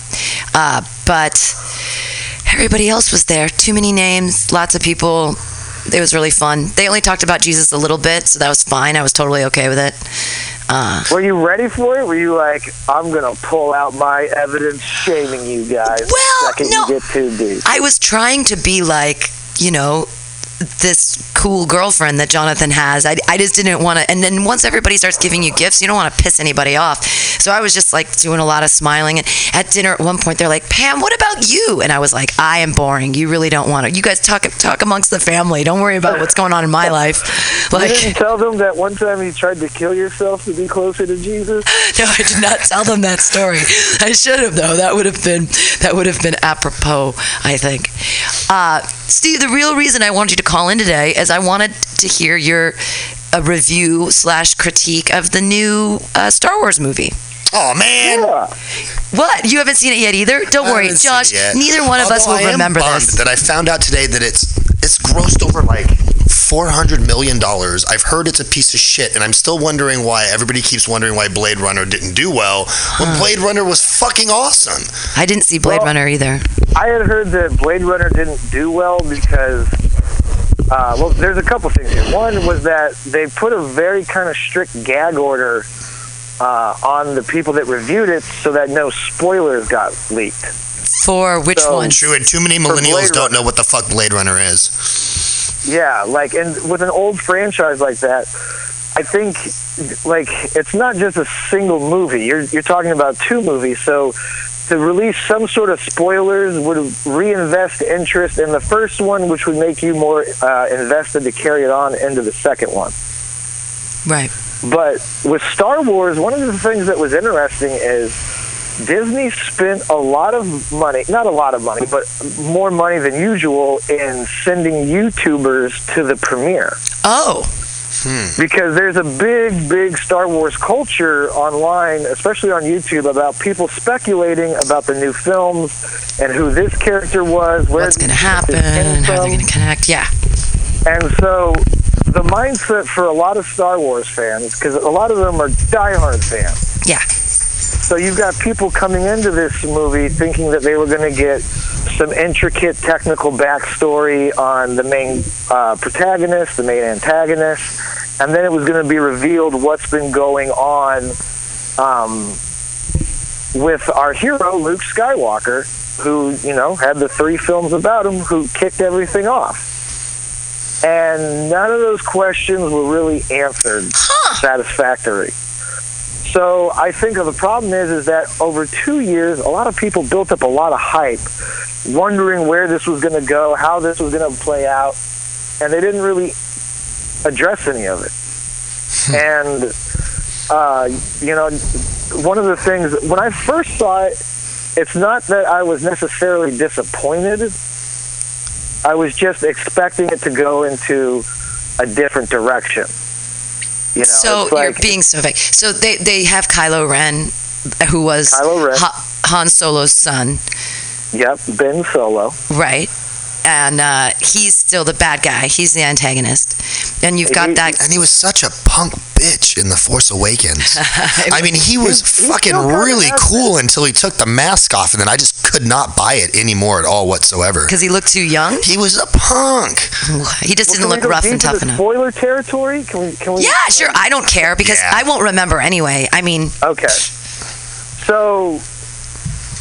S4: Uh, but everybody else was there. Too many names, lots of people. It was really fun. They only talked about Jesus a little bit, so that was fine. I was totally okay with it. Uh,
S7: Were you ready for it? Were you like, I'm gonna pull out my evidence shaming you guys the
S4: Well,
S7: second
S4: no.
S7: you get too deep?
S4: I was trying to be like, you know, this cool girlfriend that Jonathan has. I, I just didn't want to. And then once everybody starts giving you gifts, you don't want to piss anybody off. So I was just like doing a lot of smiling. And at dinner at one point, they're like, Pam, what about you? And I was like, I am boring. You really don't want to. You guys talk talk amongst the family. Don't worry about what's going on in my life. [LAUGHS]
S7: you didn't
S4: Like,
S7: tell them that one time you tried to kill yourself to be closer to Jesus? [LAUGHS]
S4: no, I did not tell them that story. I should have though. That would have been that would have been apropos. I think. Uh, Steve, the real reason I wanted you to call in today is I wanted to hear your a review slash critique of the new uh, Star Wars movie.
S8: Oh man.
S7: Yeah.
S4: What? You haven't seen it yet either? Don't
S8: I
S4: worry, Josh. Neither one of us will
S8: I am
S4: remember
S8: bummed
S4: this.
S8: That I found out today that it's it's grossed over like four hundred million dollars. I've heard it's a piece of shit, and I'm still wondering why everybody keeps wondering why Blade Runner didn't do well. When Blade Runner was fucking awesome.
S4: I didn't see Blade
S7: Well-
S4: Runner either.
S7: I had heard that Blade Runner didn't do well because, uh, well, there's a couple things here. One was that they put a very kind of strict gag order uh, on the people that reviewed it so that no spoilers got leaked.
S4: For which
S7: So-
S4: one?
S8: True, and too many millennials don't know what the fuck Blade Runner is.
S7: Yeah, like, and with an old franchise like that, I think, like, it's not just a single movie. You're you're talking about two movies, so to release some sort of spoilers would reinvest interest in the first one, which would make you more uh, invested to carry it on into the second one.
S4: Right.
S7: But with Star Wars, one of the things that was interesting is Disney spent a lot of money, not a lot of money, but more money than usual in sending YouTubers to the premiere.
S4: Oh, Hmm.
S7: Because there's a big, big Star Wars culture online, especially on YouTube, about people speculating about the new films and who this character was, where
S4: what's going to happen? How they're going to connect? Yeah.
S7: And so the mindset for a lot of Star Wars fans, because a lot of them are diehard fans.
S4: Yeah.
S7: So you've got people coming into this movie thinking that they were going to get some intricate technical backstory on the main uh, protagonist, the main antagonist, and then it was going to be revealed what's been going on um, with our hero Luke Skywalker, who you know had the three films about him, who kicked everything off. And none of those questions were really answered satisfactory. So I think the problem is is that over two years, a lot of people built up a lot of hype, wondering where this was going to go, how this was going to play out, and they didn't really address any of it. and uh, you know, one of the things when I first saw it, it's not that I was necessarily disappointed. I was just expecting it to go into a different direction. You know,
S4: so
S7: like,
S4: you're being so vague. So they they have Kylo Ren, uh, who was
S7: Kylo Ren.
S4: Ha- Han Solo's son,
S7: Yep, Ben Solo.
S4: right? And uh, he's still the bad guy. He's the antagonist. And you've got
S7: He-
S4: that.
S8: And he was such a punk bitch in The Force Awakens. [LAUGHS] I mean, he was
S7: He- he
S8: fucking
S7: still
S8: really cool until he took the mask off, and then I just could not buy it anymore at all whatsoever.
S4: Because he looked too young.
S8: He was a punk.
S4: He just
S7: Well,
S4: didn't look rough and tough enough.
S7: Spoiler territory? Can we? Can we?
S4: Yeah, sure. I don't care because
S8: Yeah.
S4: I won't remember anyway. I mean,
S7: Okay. So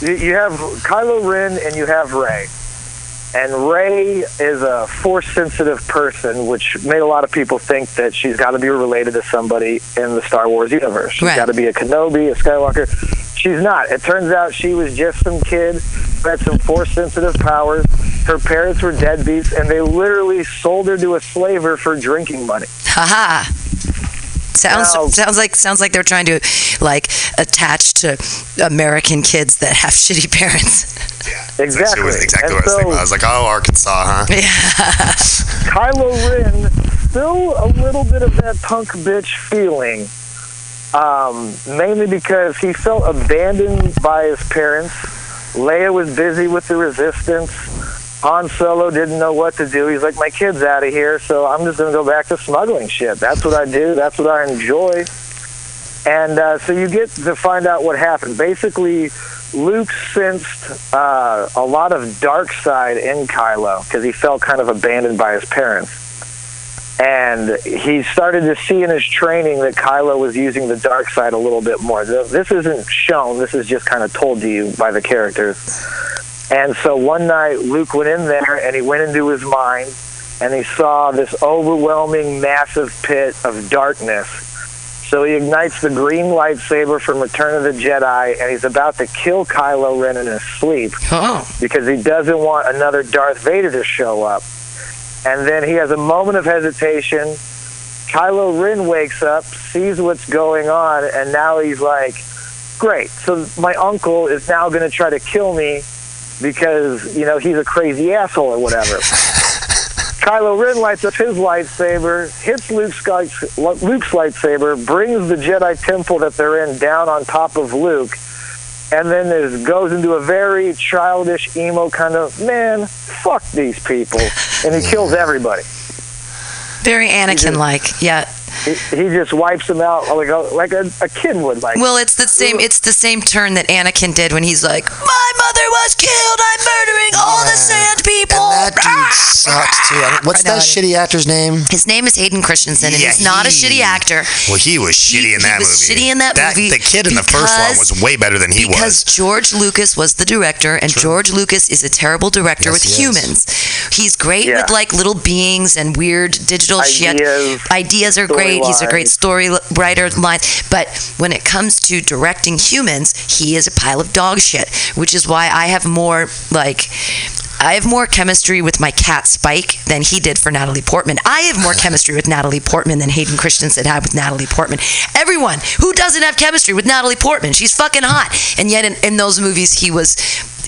S7: you you have Kylo Ren and you have Rey. And Rey is a force sensitive person, which made a lot of people think that she's got to be related to somebody in the Star Wars universe. She's
S4: Right.
S7: got to be a Kenobi, a Skywalker. She's not. It turns out she was just some kid who had some force sensitive powers. Her parents were deadbeats, and they literally sold her to a slaver for drinking money.
S4: haha. Sounds
S7: Now-
S4: sounds like sounds like they're trying to like attach to American kids that have [LAUGHS] shitty parents.
S7: Yeah, Exactly.
S8: It was exactly
S7: And
S8: what I was thinking. I was like, oh, Arkansas, huh? [LAUGHS] Yeah.
S7: Kylo Ren, still a little bit of that punk bitch feeling. Um, mainly because he felt abandoned by his parents. Leia was busy with the resistance. Han Solo didn't know what to do. He's like, my kid's out of here, so I'm just going to go back to smuggling shit. That's what I do. That's what I enjoy. And uh, so you get to find out what happened. Basically, Luke sensed uh, a lot of dark side in Kylo because he felt kind of abandoned by his parents. And he started to see in his training that Kylo was using the dark side a little bit more. This isn't shown, this is just kind of told to you by the characters. And so one night, Luke went in there and he went into his mind and he saw this overwhelming, massive pit of darkness. So he ignites the green lightsaber from Return of the Jedi and he's about to kill Kylo Ren in his sleep
S4: Oh,
S7: because he doesn't want another Darth Vader to show up. And then he has a moment of hesitation. Kylo Ren wakes up, sees what's going on, and now he's like, great. So my uncle is now going to try to kill me because, you know, he's a crazy asshole or whatever. [LAUGHS] Kylo Ren lights up his lightsaber, hits Luke's, Luke's lightsaber, brings the Jedi temple that they're in down on top of Luke, and then it goes into a very childish emo kind of man. Fuck these people, and he kills everybody.
S4: Very Anakin like. Yeah.
S7: He, he just wipes them out like a like a, a kid would. Like
S4: Well, it's the same. It's the same turn that Anakin did when he's like, "My mother was killed. I'm murdering all the sand people."
S8: And that dude
S4: Ah!
S8: sucks too. I mean, what's
S4: I
S8: that shitty actor's name?
S4: His name is Hayden Christensen, and
S8: Yeah,
S4: he's not a shitty actor.
S8: Well, he was shitty in that
S4: he
S8: that
S4: was
S8: movie.
S4: shitty in that movie
S8: The kid in the first one was way better than he
S4: because
S8: was.
S4: Because George Lucas was the director, and George Lucas is a terrible director
S8: Yes,
S4: with
S8: he is.
S4: humans. He's great
S7: Yeah.
S4: with like little beings and weird digital shit.
S7: Ideas,
S4: Ideas are great. He's a great story writer. Line, but when it comes to directing humans, he is a pile of dog shit. Which is why I have more like. I have more chemistry with my cat Spike than he did for Natalie Portman. I have more chemistry with Natalie Portman than Hayden Christensen had with Natalie Portman. Everyone who doesn't have chemistry with Natalie Portman, she's fucking hot. And yet in, in those movies he was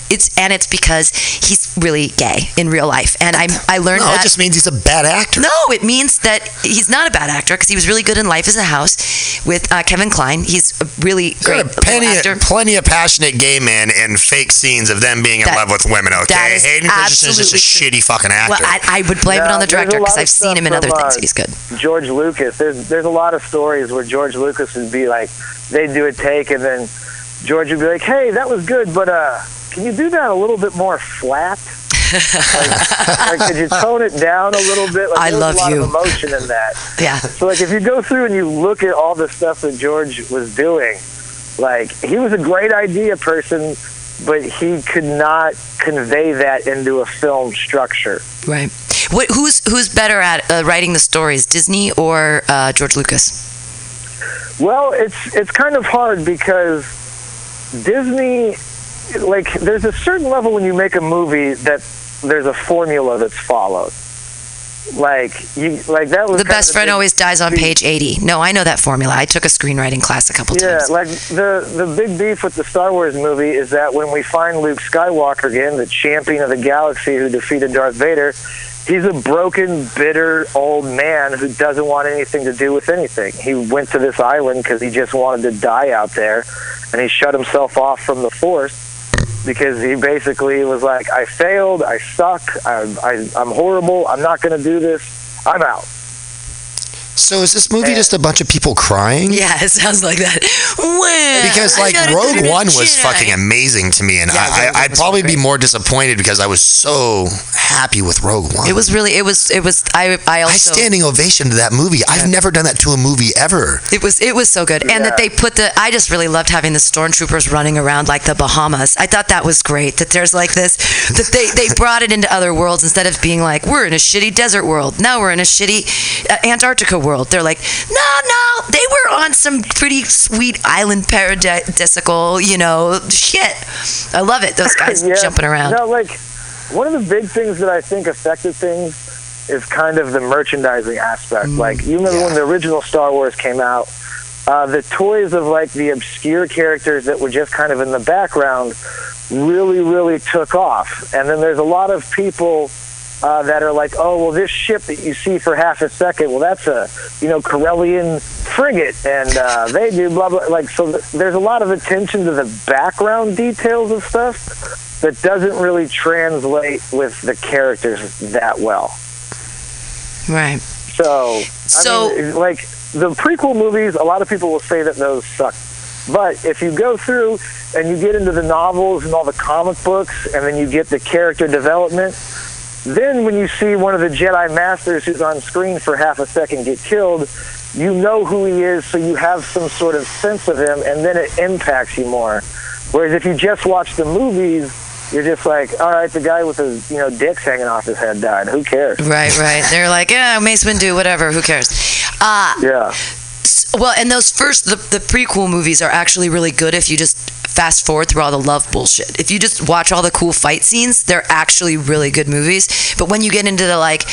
S4: it's and it's because he's really gay in real life. And I I learned
S8: No,
S4: that
S8: it just means he's a bad actor.
S4: no, it means that he's not a bad actor because he was really good in Life is a House with uh, Kevin Kline. He's a really
S8: There
S4: great
S8: are plenty,
S4: little actor.
S8: of, plenty of passionate gay men and fake scenes of them being in
S4: That-
S8: love with women.
S4: that
S8: Okay,
S4: is
S8: Hayden Christensen is just a
S4: absolutely
S8: shitty fucking actor.
S4: Well, I, I would blame it on the director because I've seen him in
S7: from,
S4: other things.
S7: uh,
S4: He's good.
S7: George Lucas. There's there's a lot of stories where George Lucas would be like, they'd do a take, and then George would be like, "Hey, that was good, but uh, can you do that a little bit more flat? like, like, could you tone it down a little bit? Like,
S4: I love
S7: a lot
S4: you.
S7: Of emotion in that.
S4: Yeah.
S7: So like, if you go through and you look at all the stuff that George was doing, like he was a great idea person, but he could not convey that into a film structure.
S4: Right. What, who's who's better at uh, writing the stories, Disney or uh, George Lucas?
S7: Well, it's it's kind of hard because Disney, like, there's a certain level when you make a movie that there's a formula that's followed. Like you, like that was
S4: The best friend
S7: big-
S4: always dies on page 80. No, I know that formula. I took a screenwriting class a couple
S7: Yeah,
S4: times.
S7: Yeah, like the the big beef with the Star Wars movie is that when we find Luke Skywalker again, the champion of the galaxy who defeated Darth Vader, he's a broken, bitter old man who doesn't want anything to do with anything. He went to this island because he just wanted to die out there, and he shut himself off from the Force because he basically was like, "I failed. I suck. I, I, I'm horrible. I'm not going to do this. I'm out."
S8: So is this movie just a bunch of people crying?
S4: Yeah, it sounds like that. Well,
S8: Because like Rogue One was
S4: Jedi.
S8: fucking amazing to me, and
S4: Yeah,
S8: I, I, I'd probably be more disappointed because I was so happy with Rogue One.
S4: It was really. It was. It was. I. I
S8: I standing ovation to that movie. I've never done that to a movie ever.
S4: It was it was so good, and that they put the. I just really loved having the stormtroopers running around like the Bahamas. I thought that was great. That there's like this, that they they brought it into other worlds instead of being like we're in a shitty desert world. Now we're in a shitty uh, Antarctica world. They're like no no, they were on some pretty sweet island paradisical, you know, shit. I love it. Those guys [LAUGHS]
S7: Yeah.
S4: jumping around.
S7: No, like one of the big things that I think affected things is kind of the merchandising aspect.
S4: Mm.
S7: like you remember when the original Star Wars came out, uh, the toys of like the obscure characters that were just kind of in the background really, really took off. And then there's a lot of people. Uh, that are like, oh well, this ship that you see for half a second, well, that's a you know Corellian frigate, and uh, they do blah blah. Like, so th- there's a lot of attention to the background details of stuff that doesn't really translate with the characters that well.
S4: Right.
S7: So,
S4: So-
S7: I mean, like the prequel movies, a lot of people will say that those suck. But if you go through and you get into the novels and all the comic books, and then you get the character development, then when you see one of the Jedi Masters who's on screen for half a second get killed, you know who he is, so you have some sort of sense of him, and then it impacts you more. Whereas if you just watch the movies, you're just like, all right, the guy with his you know dicks hanging off his head died. Who cares?
S4: Right, right. They're like, yeah, Mace Windu, whatever. Who cares? Uh,
S7: Yeah.
S4: Well, and those first the, the prequel movies are actually really good if you just fast forward through all the love bullshit. If you just watch all the cool fight scenes, they're actually really good movies. But when you get into the like,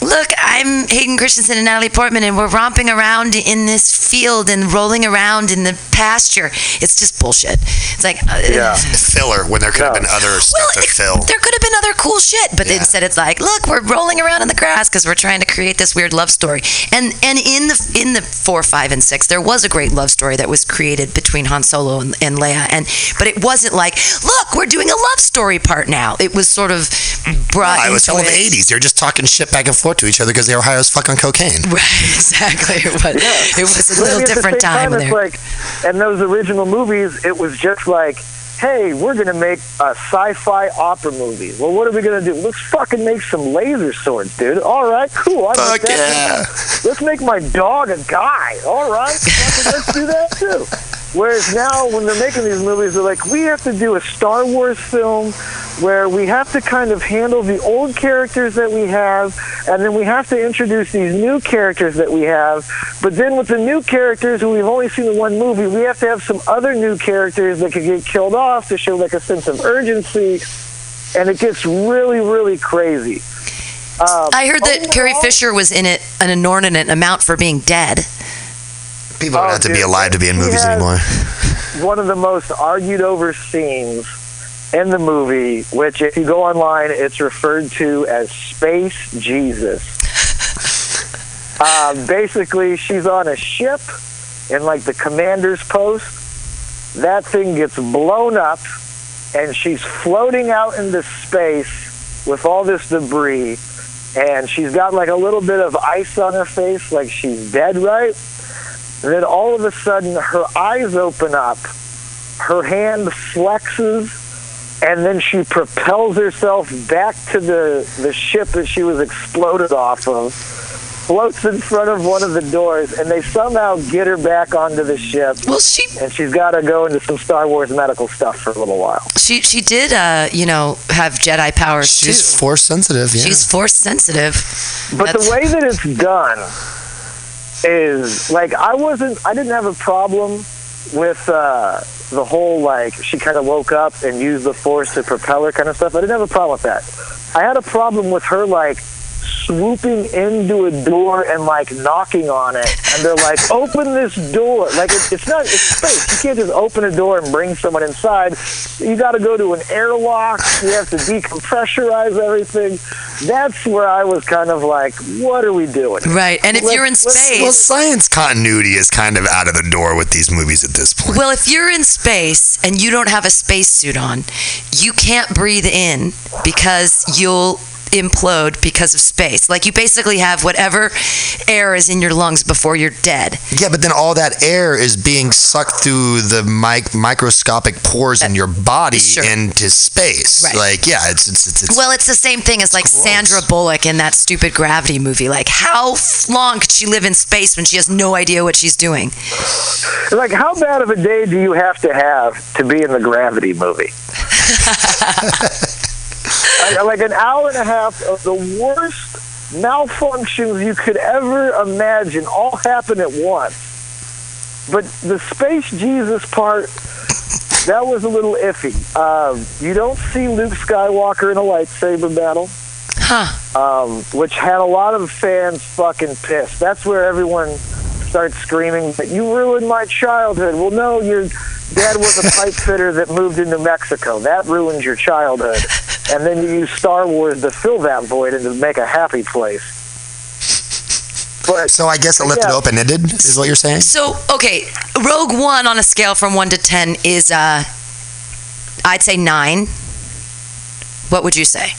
S4: look, I'm Hayden Christensen and Natalie Portman, and we're romping around in this field and rolling around in the pasture, it's just bullshit. It's like, uh,
S7: Yeah.
S8: Filler when there could have been other stuff
S4: well,
S8: to fill.
S4: there could have been other cool shit, but
S8: Yeah.
S4: instead it's like, look, we're rolling around in the grass because we're trying to create this weird love story. And and in the in the four, five, and six, there was a great love story that was created between Han Solo and, and Leia and but it wasn't like, look, we're doing a love story part now. It was sort of brought.
S8: I was
S4: into
S8: telling the 80s. They're just talking shit back and forth to each other because they were high as fuck on cocaine. [LAUGHS]
S4: Right, exactly. But it was a little
S7: mean, at the
S4: different
S7: same
S4: time
S7: it's
S4: there.
S7: like, and those original movies, it was just like, hey, we're gonna make a sci-fi opera movie. Well, what are we gonna do? Let's fucking make some laser swords, dude. All right, cool. I
S8: Fuck
S7: that. Let's make my dog a guy. All right, let's do that too. [LAUGHS] Whereas now, when they're making these movies, they're like, we have to do a Star Wars film where we have to kind of handle the old characters that we have, and then we have to introduce these new characters that we have. But then with the new characters who we've only seen in one movie, we have to have some other new characters that could get killed off to show like a sense of urgency, and it gets really, really crazy. Um,
S4: I heard that Carrie Fisher was in it an inordinate amount for being dead.
S8: People don't
S7: Oh,
S8: have to be alive to be in movies anymore. [LAUGHS]
S7: one of the most argued over scenes in the movie, which if you go online, it's referred to as Space Jesus. um, [LAUGHS] basically, she's on a ship in like the commander's post. That thing gets blown up, and she's floating out into space with all this debris. And she's got like a little bit of ice on her face, like she's dead, right? And then all of a sudden, her eyes open up, her hand flexes, and then she propels herself back to the, the ship that she was exploded off of, floats in front of one of the doors, and they somehow get her back onto the ship.
S4: Well, she
S7: And she's got to go into some Star Wars medical stuff for a little while.
S4: she she did uh you know have Jedi powers
S8: She's
S4: too.
S8: force sensitive. Yeah.
S4: She's force sensitive.
S7: But
S4: That's-
S7: the way that it's done is like I wasn't I didn't have a problem with uh the whole like she kind of woke up and used the force to propel her kind of stuff. I didn't have a problem with that. I had a problem with her like swooping into a door and like knocking on it. And they're like open this door. Like it, it's not it's space you can't just open a door and bring someone inside. You got to go to an airlock. You have to decompressurize everything. That's where i was kind of like what are we doing?
S4: Right, and if
S7: Let's-
S4: you're in space,
S8: well, science continuity is kind of out of the door with these movies at this point.
S4: Well, if you're in space and you don't have a spacesuit on, you can't breathe in because you'll implode because of space. Like you basically have whatever air is in your lungs before you're dead.
S8: Yeah, but then all that air is being sucked through the mic- microscopic pores in uh, your body
S4: Sure.
S8: into space.
S4: Right.
S8: Like, yeah, it's it's it's, it's
S4: Well, it's the same thing as like Sandra Bullock in that stupid Gravity movie. Like, how long could she live in space when she has no idea what she's doing?
S7: like how bad of a day do you have to have to be in the gravity movie [LAUGHS] like, like an hour and a half of the worst malfunctions you could ever imagine all happen at once but the space jesus part that was a little iffy um, you don't see luke skywalker in a lightsaber battle
S4: Huh.
S7: um, which had a lot of fans fucking pissed. That's where everyone starts screaming, "But you ruined my childhood." Well, no, your dad was a pipe [LAUGHS] fitter that moved into Mexico. That ruined your childhood, and then you use Star Wars to fill that void and to make a happy place. But
S8: so I guess it left it open ended, is what you're saying?
S4: So, okay, Rogue One on a scale from 1 to 10 is, uh, I'd say 9. What would you say?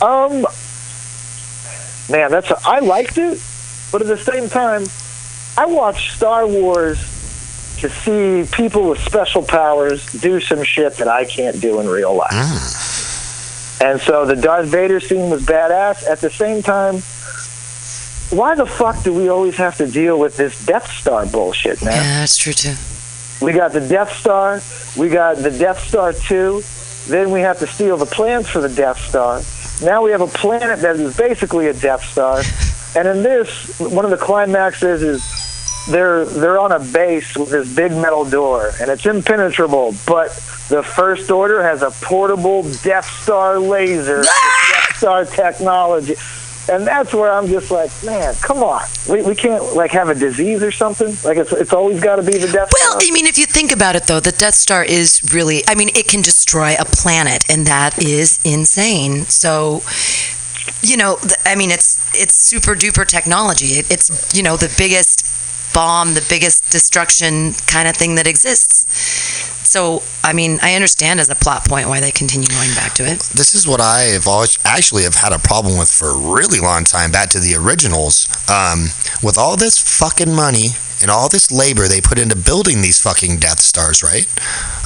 S7: Um, man, that's I liked it, but at the same time, I watch Star Wars to see people with special powers do some shit that I can't do in real life. Ah. And so the Darth Vader scene was badass. At the same time, why the fuck do we always have to deal with this Death Star bullshit, man?
S4: Yeah, that's true too.
S7: We got the Death Star. We got the Death Star 2. Then we have to steal the plans for the Death Star. Now we have a planet that is basically a Death Star. [LAUGHS] And in this, one of the climaxes is they're they're on a base with this big metal door, and it's impenetrable. But the First Order has a portable Death Star laser, with ah! Death Star technology. And that's where I'm just like, man, come on. We, we can't like have a disease or something. Like it's it's always got to be the Death Star
S4: Well,
S7: Star.
S4: I mean, if you think about it, though, the Death Star is really, I mean, it can destroy a planet, and that is insane. So, you know, I mean, it's it's super duper technology. It, it's you know the biggest bomb, the biggest destruction kind of thing that exists. So, I mean, I understand as a plot point why they continue going back to it.
S8: This is what I have always actually have had a problem with for a really long time. Back to the originals, um, with all this fucking money and all this labor they put into building these fucking Death Stars, right?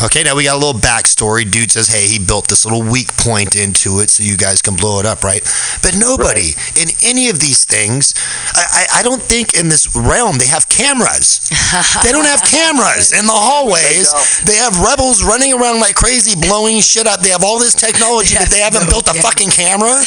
S8: Okay, now we got a little backstory. Dude says, "Hey, he built this little weak point into it so you guys can blow it up, right?" But nobody in any of these things, I, I, I don't think in this realm they have cameras. they don't have cameras in the hallways. They have rebels running around like crazy, blowing shit up. They have all this technology, but they haven't built a fucking camera. [LAUGHS]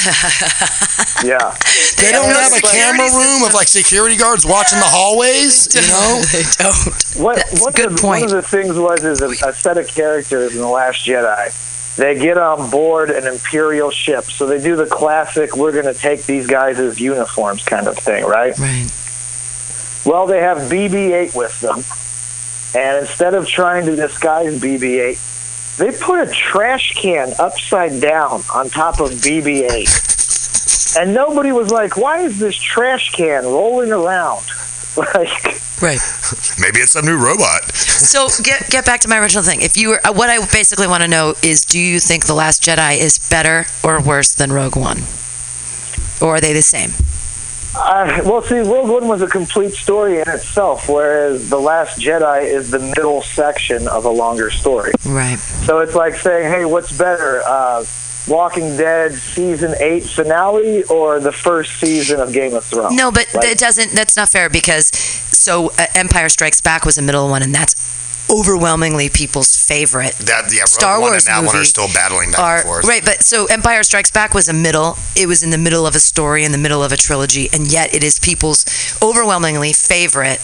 S7: Yeah.
S8: They don't have a camera room of like security guards watching the hallways. You know, [LAUGHS]
S4: they don't.
S7: What,
S4: That's
S7: one
S4: a good
S7: of the,
S4: point.
S7: One of the things was is a, a set of characters in the Last Jedi. They get on board an Imperial ship, so they do the classic "we're going to take these guys as uniforms" kind of thing, right?
S4: Right.
S7: Well, they have BB-8 with them, and instead of trying to disguise BB-8, they put a trash can upside down on top of BB-8, and nobody was like, "Why is this trash can rolling around?" [LAUGHS] Like.
S4: Right.
S8: maybe it's a new robot.
S4: So get get back to my original thing. If you were, uh, what I basically want to know is, do you think the Last Jedi is better or worse than Rogue One, or are they the same?
S7: Uh, well, see, Rogue One was a complete story in itself, whereas The Last Jedi is the middle section of a longer story.
S4: Right.
S7: So it's like saying, hey, what's better, uh, Walking Dead season eight finale or the first season of Game of Thrones?
S4: No, but
S7: Like-
S4: it doesn't. That's not fair because so uh, Empire Strikes Back was a middle one, and that's overwhelmingly people's favorite.
S8: That yeah, Rogue
S4: Star Wars
S8: and that one are still battling back
S4: are
S8: and forth.
S4: right, but so Empire Strikes Back was a middle. It was in the middle of a story, in the middle of a trilogy, and yet it is people's overwhelmingly favorite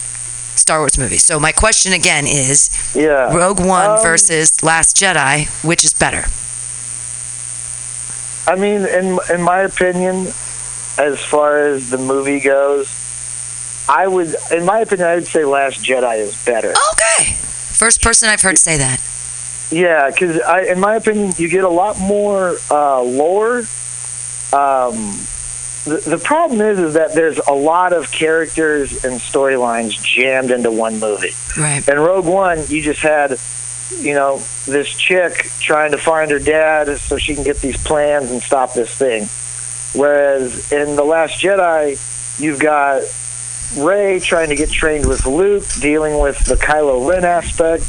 S4: Star Wars movie. So my question again is:
S7: yeah.
S4: Rogue One
S7: Um,
S4: versus Last Jedi, which is better?
S7: I mean, in in my opinion, as far as the movie goes, I would, in my opinion, I would say Last Jedi is better.
S4: Okay, first person I've heard say that.
S7: Yeah, because in my opinion, you get a lot more uh, lore. Um, the, the problem is, is that there's a lot of characters and storylines jammed into one movie.
S4: Right.
S7: In Rogue One, you just had, you know, this chick trying to find her dad so she can get these plans and stop this thing. Whereas in The Last Jedi, you've got Rey trying to get trained with Luke, dealing with the Kylo Ren aspect.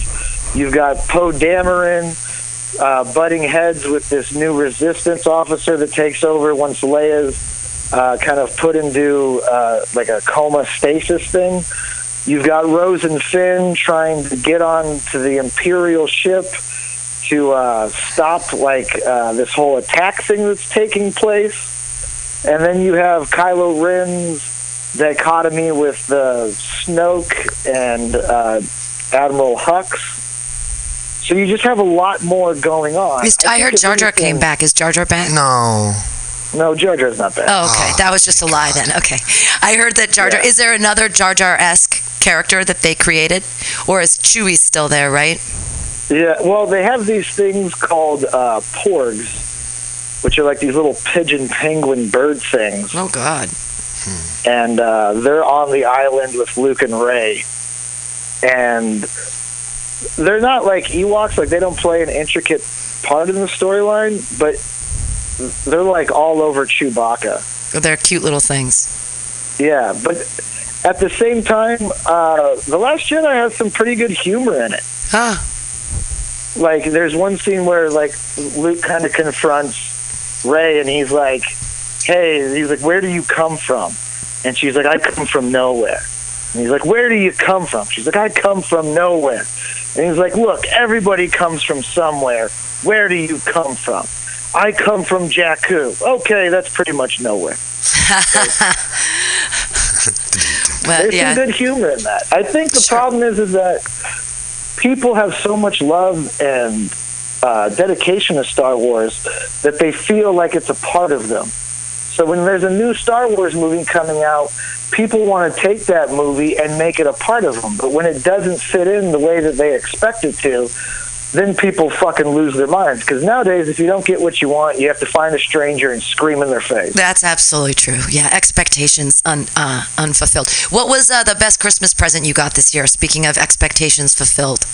S7: You've got Poe Dameron uh, butting heads with this new resistance officer that takes over once Leia's uh, kind of put into uh, like a coma stasis thing. You've got Rose and Finn trying to get on to the Imperial ship to uh, stop like uh, this whole attack thing that's taking place. And then you have Kylo Ren's dichotomy with the Snoke and uh, Admiral Hux. So you just have a lot more going on.
S4: Is, I
S7: think
S4: heard Jar Jar came back. Is Jar Jar back?
S8: No.
S7: No, Jar Jar's not back.
S4: Oh, okay. That was just a lie then. Okay. I heard that Jar Jar.
S7: Yeah.
S4: Is there another Jar Jar esque character that they created? Or is Chewie still there, right?
S7: Yeah, well, they have these things called uh, porgs, which are like these little pigeon penguin bird things,
S4: Oh, God.
S7: and uh, they're on the island with Luke and Rey, and they're not like Ewoks; like they don't play an intricate part in the storyline, but they're like all over Chewbacca.
S4: They're cute little things.
S7: Yeah, but at the same time, uh, the Last Jedi has some pretty good humor in it.
S4: Huh.
S7: like there's one scene where like Luke kind of confronts Rey and he's like, "Hey," he's like, "Where do you come from?" And she's like, "I come from nowhere." And he's like, "Where do you come from?" She's like, "I come from nowhere." And he's like, "Look, everybody comes from somewhere. Where do you come from?" I come from Jakku. Okay, that's pretty much nowhere. [LAUGHS]
S4: Well,
S7: There's
S4: yeah.
S7: some good humor in that. I think the problem is is that people have so much love and uh, dedication to Star Wars that they feel like it's a part of them. So when there's a new Star Wars movie coming out, people want to take that movie and make it a part of them. But when it doesn't fit in the way that they expect it to, then people fucking lose their minds. Because nowadays, if you don't get what you want, you have to find a stranger and scream in their face.
S4: That's absolutely true. Yeah, expectations un, uh, unfulfilled. What was uh, the best Christmas present you got this year? Speaking of expectations fulfilled.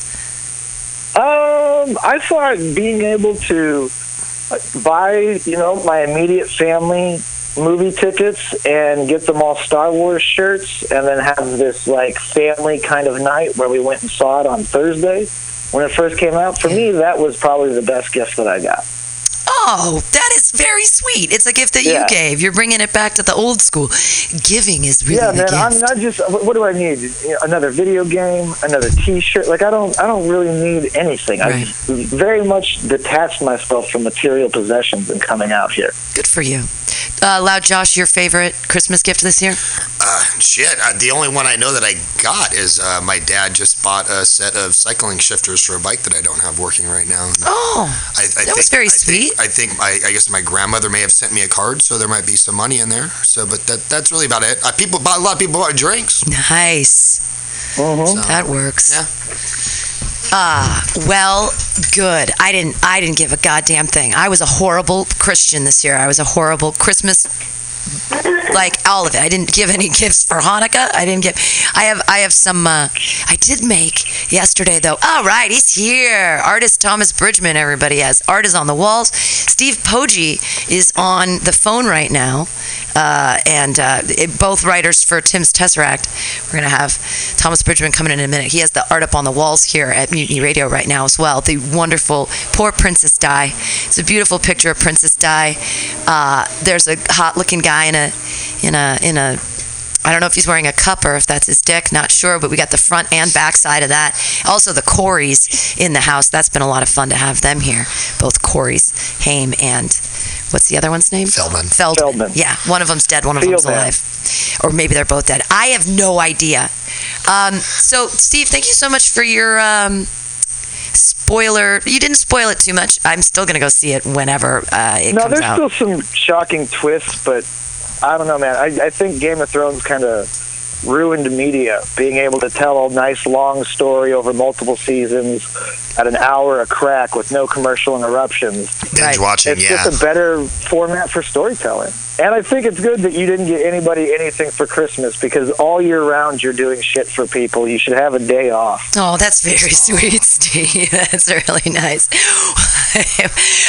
S7: Um, I thought being able to uh, buy, you know, my immediate family movie tickets and get them all Star Wars shirts, and then have this like family kind of night where we went and saw it on Thursday when it first came out. For me, that was probably the best gift that I got.
S4: Oh, that is very sweet. It's a gift that
S7: Yeah.
S4: you gave. You're bringing it back to the old school. Giving is really
S7: yeah, man.
S4: gift.
S7: I mean, I just what do I need? You know, another video game, another T-shirt. Like I don't, I don't really need anything. I very much detached myself from material possessions and coming out here.
S4: Good for you. Uh, Loud Josh, your favorite Christmas gift this year?
S8: Uh, shit. Uh, the only one I know that I got is uh, my dad just bought a set of cycling shifters for a bike that I don't have working right now. And
S4: Oh,
S8: I, I
S4: that
S8: think,
S4: was very
S8: I
S4: sweet.
S8: Think, I think my, I guess my grandmother may have sent me a card, so there might be some money in there. So, but that that's really about it. Uh, people, bought, a lot of people bought drinks.
S4: nice.
S7: Mm-hmm.
S8: So,
S4: That works.
S8: Yeah.
S4: Ah, well, good. I didn't. I didn't give a goddamn thing. I was a horrible Christian this year. I was a horrible Christmas. Like all of it. I didn't give any [LAUGHS] gifts for Hanukkah. I didn't give. I have. I have some. Uh, I did make yesterday though. All right, he's here. Artist Thomas Bridgman. Everybody has art is on the walls. Steve Poggi is on the phone right now, uh, and uh, it, both writers for Tim's Tesseract. We're gonna have Thomas Bridgman coming in in a minute. He has the art up on the walls here at Mutiny Radio right now as well. The wonderful poor Princess Di. It's a beautiful picture of Princess Di. Uh, there's a hot-looking guy in a in a in a I don't know if he's wearing a cup or if that's his dick, not sure, but we got the front and back side of that. Also, the Coreys in the house. That's been a lot of fun to have them here. Both Coreys, Haim, and what's the other one's name?
S8: Feldman.
S4: Feldman.
S7: Feldman.
S4: Yeah, one of them's dead, one of them's
S7: Feldman.
S4: alive. Or maybe they're both dead. I have no idea. Um, so, Steve, thank you so much for your um, spoiler. You didn't spoil it too much. I'm still going to go see it whenever uh, it
S7: no,
S4: comes out.
S7: No, there's still some shocking twists, but I don't know, man. I, I think Game of Thrones kind of ruined media, being able to tell a nice long story over multiple seasons at an hour a crack with no commercial interruptions.
S8: Binge watching,
S7: It's
S8: yeah.
S7: just a better format for storytelling. And I think it's good that you didn't get anybody anything for Christmas because all year round you're doing shit for people. You should have a day off.
S4: Oh, that's very [LAUGHS] sweet, Steve. [LAUGHS] That's really nice. [LAUGHS]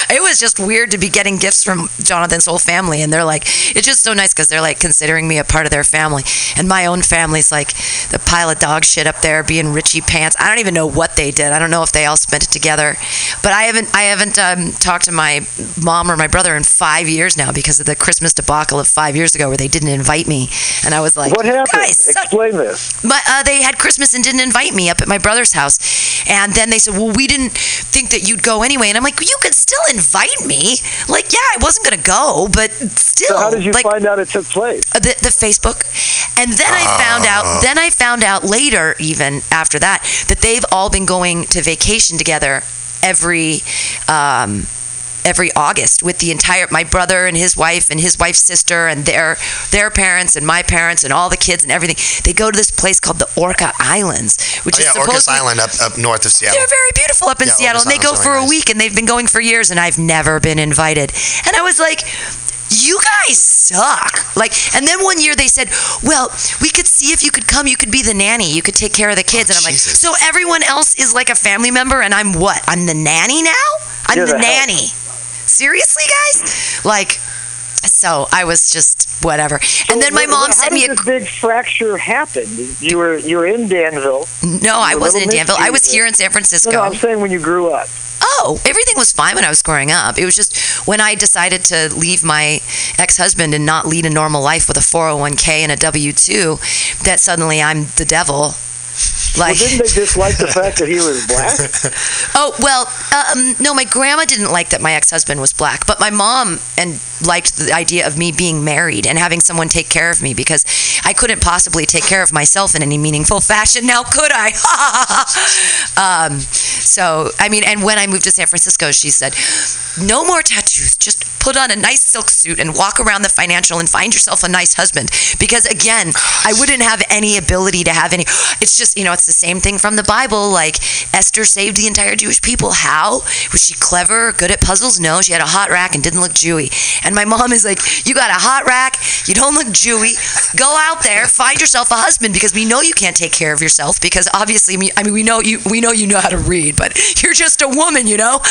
S4: it was just weird to be getting gifts from Jonathan's whole family, and they're like, it's just so nice because they're like considering me a part of their family, and my own family's like the pile of dog shit up there, being Richie pants. I don't even know what they did. I don't know if they all spent it together, but I haven't. I haven't um, talked to my mom or my brother in five years now because of the Christmas debacle of five years ago where they didn't invite me, and I was like,
S7: What happened?
S4: guys suck."
S7: Explain this.
S4: But uh, they had Christmas and didn't invite me up at my brother's house. And then they said, well, we didn't think that you'd go anyway. And I'm like, you could still invite me. Like, yeah, I wasn't going to go, but still.
S7: So how did you
S4: like,
S7: find out it took place?
S4: uh, the, the Facebook. And then I found out, then I found out later, even after that, that they've all been going to vacation together every. Um, every August with the entire my brother and his wife and his wife's sister and their their parents and my parents and all the kids and everything. They go to this place called the Orca Islands, which
S8: Oh,
S4: is
S8: yeah,
S4: supposed
S8: Orcas Island up, up north of Seattle.
S4: they're very beautiful up in
S8: Yeah,
S4: Seattle, and they
S8: Orcas
S4: go for
S8: really
S4: a
S8: nice.
S4: week, and they've been going for years, and I've never been invited. And I was like, you guys suck. Like, and then one year they said, well, we could see if you could come. You could be the nanny. You could take care of the kids.
S8: Oh,
S4: and I'm like, so everyone else is like a family member, and I'm what? I'm the nanny now? I'm
S7: You're
S4: the
S7: the help.
S4: nanny. Seriously, guys? Like, so I was just whatever. And then my mom sent me a
S7: big fracture happened. You were you were in Danville.
S4: no. I wasn't in Danville. I was here in San
S7: No,
S4: Francisco.
S7: no, I'm saying when you grew up.
S4: Oh, everything was fine when I was growing up. It was just when I decided to leave my ex husband and not lead a normal life with a 401k and a W 2 that suddenly I'm the devil.
S7: Well,
S4: Like,
S7: didn't they dislike the [LAUGHS] fact that he was black?
S4: oh, well, um, no, my grandma didn't like that my ex husband was black, but my mom and liked the idea of me being married and having someone take care of me because I couldn't possibly take care of myself in any meaningful fashion. Now, could I? [LAUGHS] um, so, I mean, and when I moved to San Francisco, she said, no more tattoos, just put on a nice silk suit and walk around the financial and find yourself a nice husband. Because again, I wouldn't have any ability to have any. It's just, you know, it's the same thing from the Bible. Like Esther saved the entire Jewish people. How? Was she clever, good at puzzles? No, she had a hot rack and didn't look Jewy. And my mom is like, You got a hot rack, you don't look Jewy. Go out there, find yourself a husband because we know you can't take care of yourself because obviously, I mean, we know you, we know you know how to read, but [LAUGHS] you're just a woman, you know. [LAUGHS]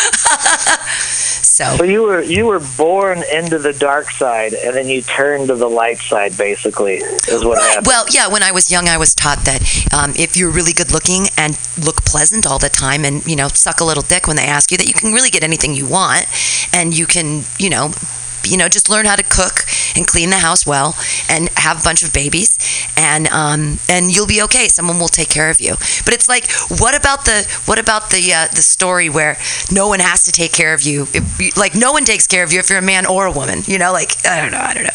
S4: so
S7: So you were you were born into the dark side, and then you turn to the light side. Basically, is what happened.
S4: Well, yeah, when I was young, I was taught that um, if you're really good looking and look pleasant all the time and, you know, suck a little dick when they ask you, that you can really get anything you want and you can, you know, you know, just learn how to cook and clean the house well and have a bunch of babies and um, and you'll be okay. Someone will take care of you. But it's like, what about the what about the uh, the story where no one has to take care of you? If, like no one takes care of you if you're a man or a woman. You know, like I don't know, I don't know.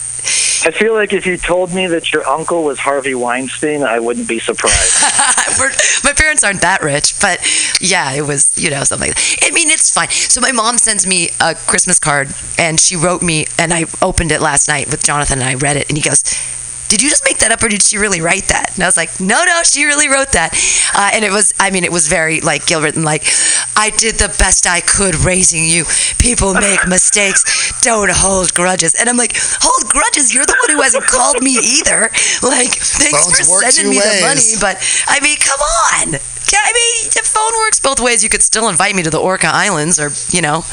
S7: I feel like if you told me that your uncle was Harvey Weinstein, I wouldn't be surprised. [LAUGHS]
S4: My parents aren't that rich, but yeah, it was, you know, something. I mean, it's fine. So my mom sends me a Christmas card, and she wrote me, and I opened it last night with Jonathan, and I read it, and he goes, did you just make that up or did she really write that? And I was like, no, no, she really wrote that. Uh, and it was, I mean, it was very like Gilbert and like, I did the best I could raising you. People make [LAUGHS] mistakes. Don't hold grudges. And I'm like, hold grudges? You're the one who hasn't called me either. Like, thanks
S8: Phones
S4: for sending me the money. But I mean, come on. I mean, the phone works both ways. You could still invite me to the Orca Islands, or you know,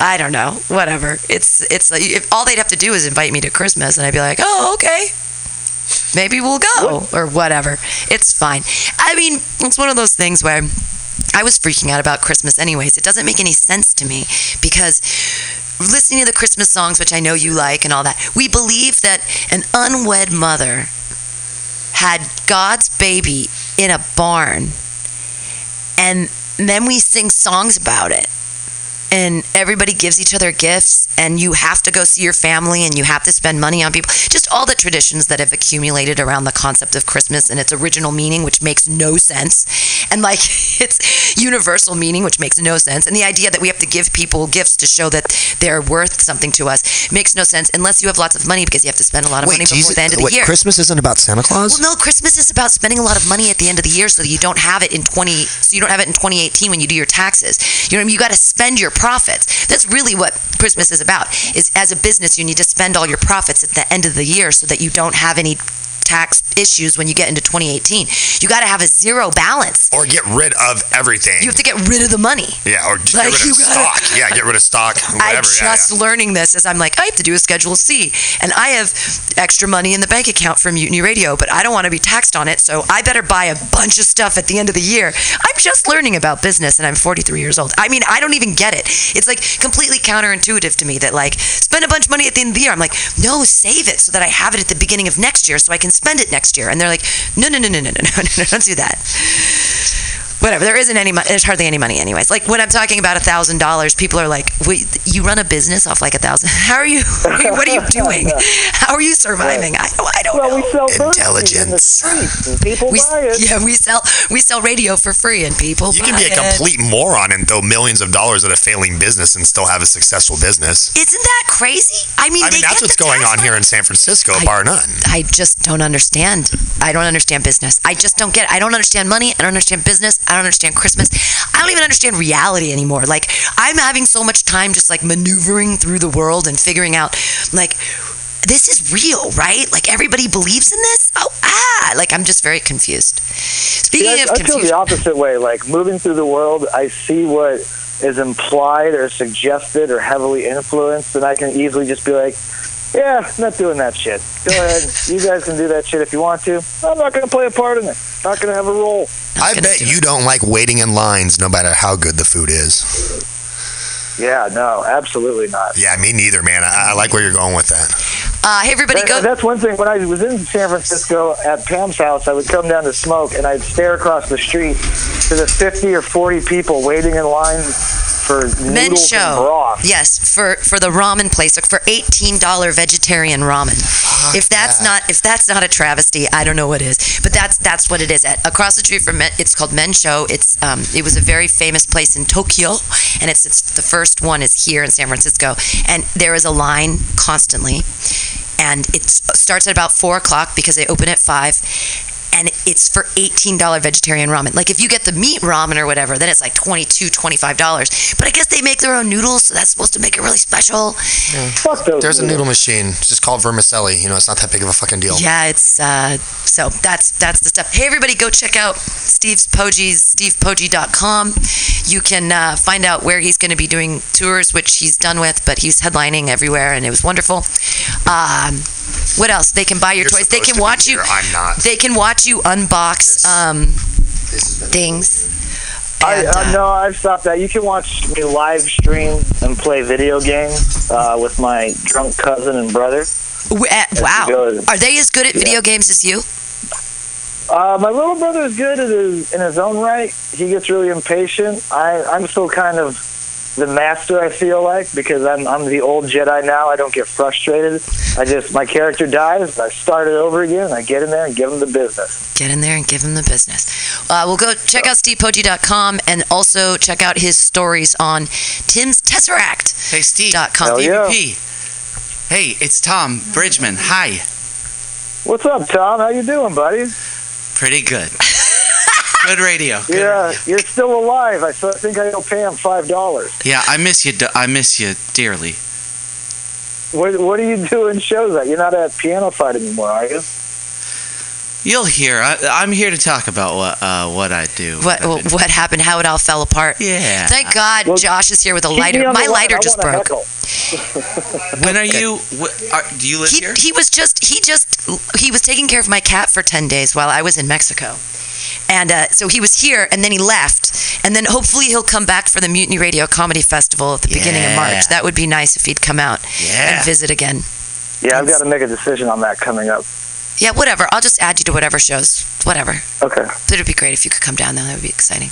S4: I don't know, whatever. It's it's like, if all they'd have to do is invite me to Christmas, and I'd be like, oh, okay, maybe we'll go or whatever. It's fine. I mean, it's one of those things where I was freaking out about Christmas anyways. It doesn't make any sense to me because listening to the Christmas songs, which I know you like and all that, we believe that an unwed mother had God's baby in a barn and then we sing songs about it and everybody gives each other gifts and you have to go see your family and you have to spend money on people just all the traditions that have accumulated around the concept of christmas and its original meaning which makes no sense and like [LAUGHS] its universal meaning which makes no sense and the idea that we have to give people gifts to show that they're worth something to us makes no sense unless you have lots of money because you have to spend a lot of money before
S8: Jesus-
S4: the end of the
S8: wait,
S4: year
S8: Christmas isn't about Santa Claus?
S4: well, no, Christmas is about spending a lot of money at the end of the year so that you don't have it in 20 so you don't have it in 2018 when you do your taxes. You know what I mean? You got to spend your profits. That's really what Christmas is about. Is as a business you need to spend all your profits at the end of the year so that you don't have any tax issues when you get into 2018. You got to have a zero balance.
S8: or get rid of everything.
S4: You have to get rid of the money.
S8: yeah, or just
S4: Like,
S8: get rid of
S4: gotta-
S8: stock. Yeah, get rid of stock. [LAUGHS] Whatever.
S4: I'm
S8: yeah,
S4: just
S8: yeah.
S4: learning this as I'm like, I have to do a Schedule C. And I have extra money in the bank account from Mutiny Radio, but I don't want to be taxed on it. So I better buy a bunch of stuff at the end of the year. I'm just learning about business and I'm 43 years old. I mean, I don't even get it. It's like completely counterintuitive to me that, like, spend a bunch of money at the end of the year. I'm like, no, save it so that I have it at the beginning of next year so I can spend it next year. And they're like, no, no, no, no, no, no, no, no, don't do that whatever. There isn't any money. There's hardly any money, anyways. Like when I'm talking about a thousand dollars, people are like, "Wait, you run a business off like a thousand? [LAUGHS] How [LAUGHS] are you? What are you doing? [LAUGHS] How are you surviving? I, I don't
S7: well,
S4: know.
S7: we sell furniture in
S8: Intelligence.
S7: people
S4: We,
S7: buy it.
S4: yeah, we sell we sell radio for free, and people.
S8: You can be a
S4: buy it.
S8: complete moron and throw millions of dollars at a failing business and still have a successful business.
S4: Isn't that crazy? I mean,
S8: I mean, that's what's going
S4: tax
S8: on here in San Francisco,
S4: I-
S8: bar none.
S4: I just don't understand. I don't understand business. I just don't get it. I don't understand money. I don't understand business. I don't understand Christmas. I don't even understand reality anymore. Like, I'm having so much time just like maneuvering through the world and figuring out, like, this is real, right? Like, everybody believes in this? Oh, ah. Like, I'm just very confused. Speaking
S7: I,
S4: of
S7: I feel the opposite way. Like moving through the world, I see what is implied or suggested or heavily influenced, and I can easily just be like, "Yeah, not doing that shit. Go ahead. you guys can do that shit if you want to. I'm not going to play a part in it. Not going to have a role."
S8: I bet
S4: do
S8: you don't like waiting in lines no matter how good the food is.
S7: Yeah, no, absolutely not.
S8: Yeah, me neither, man. I, I like where you're going with that.
S4: Uh, hey, everybody,
S7: That-
S4: go.
S7: That's one thing. When I was in San Francisco at Pam's house, I would come down to smoke, and I'd stare across the street to the 50 or 40 people waiting in line for
S4: Men's
S7: noodles and
S4: show.
S7: broth.
S4: Yes, for for the ramen place, like for eighteen dollar vegetarian ramen. if that's
S8: that.
S4: not if that's not a travesty, I don't know what is. But that's that's what it is. At across the street from it, it's called Mensho. It's um it was a very famous place in Tokyo, and it's it's the first one is here in San Francisco, and there is a line constantly, and it starts at about four o'clock because they open at five. And it's for $18 vegetarian ramen. Like if you get the meat ramen or whatever, then it's like $22, $25. But I guess they make their own noodles, so that's supposed to make it really special.
S7: Fuck those.
S8: There's a noodle machine. It's just called vermicelli. You know, it's not that big of a fucking deal.
S4: Yeah, it's uh so that's that's the stuff. Hey everybody go check out Steve's Pogies, stevepoggi.com. You can uh, find out where he's going to be doing tours, which he's done with, but he's headlining everywhere and it was wonderful. Um what else? They can buy your
S8: You're
S4: toys. They can
S8: to be
S4: watch you
S8: here. I'm not.
S4: They can watch you unbox um
S8: This
S4: things.
S7: I,
S4: And,
S7: uh,
S4: uh,
S7: no, I've stopped that. You can watch me live stream and play video games uh, with my drunk cousin and brother.
S4: w- uh, wow.
S7: good.
S4: Are they as good at video games as you?
S7: Uh, my little brother is good at his, in his own right. He gets really impatient. I, I'm still kind of the master. I feel like because I'm I'm the old Jedi now. I don't get frustrated. I just my character dies. I start it over again. I get in there and give him the business.
S4: get in there and give him the business. Uh, we'll go check out stevepoggi.com and also check out his stories on Tim's Tesseract.
S9: Hey, Steve.
S4: Dot com.
S7: Hell yeah.
S9: Hey, it's Tom Bridgman. Hi.
S7: What's up, Tom? How you doing, buddy?
S9: Pretty good. [LAUGHS] good radio. Good
S7: Yeah,
S9: radio.
S7: you're still alive. I think I'll pay him five dollars.
S9: Yeah, I miss you. d- I miss you dearly.
S7: What What are you doing shows at? You're not at PianoFight anymore, are you?
S9: You'll hear. I, I'm here to talk about what uh, what I do.
S4: What
S9: I've
S4: what happened? How it all fell apart?
S9: Yeah.
S4: Thank God
S7: Well,
S4: Josh is here with a lighter. My lighter
S7: I
S4: just broke. [LAUGHS] [LAUGHS]
S9: When are you? Wh- are, do you live
S4: He,
S9: here?
S4: he was just he just he was taking care of my cat for 10 days while I was in Mexico. And uh, so he was here and then he left. And then hopefully he'll come back for the Mutiny Radio Comedy Festival at the beginning of March. That would be nice if he'd come out
S9: Yeah.
S4: and visit again.
S7: Yeah, I've got to make a decision on that coming up.
S4: Yeah, whatever. I'll just add you to whatever shows. Whatever.
S7: Okay.
S4: But it'd be great if you could come down though. That would be exciting.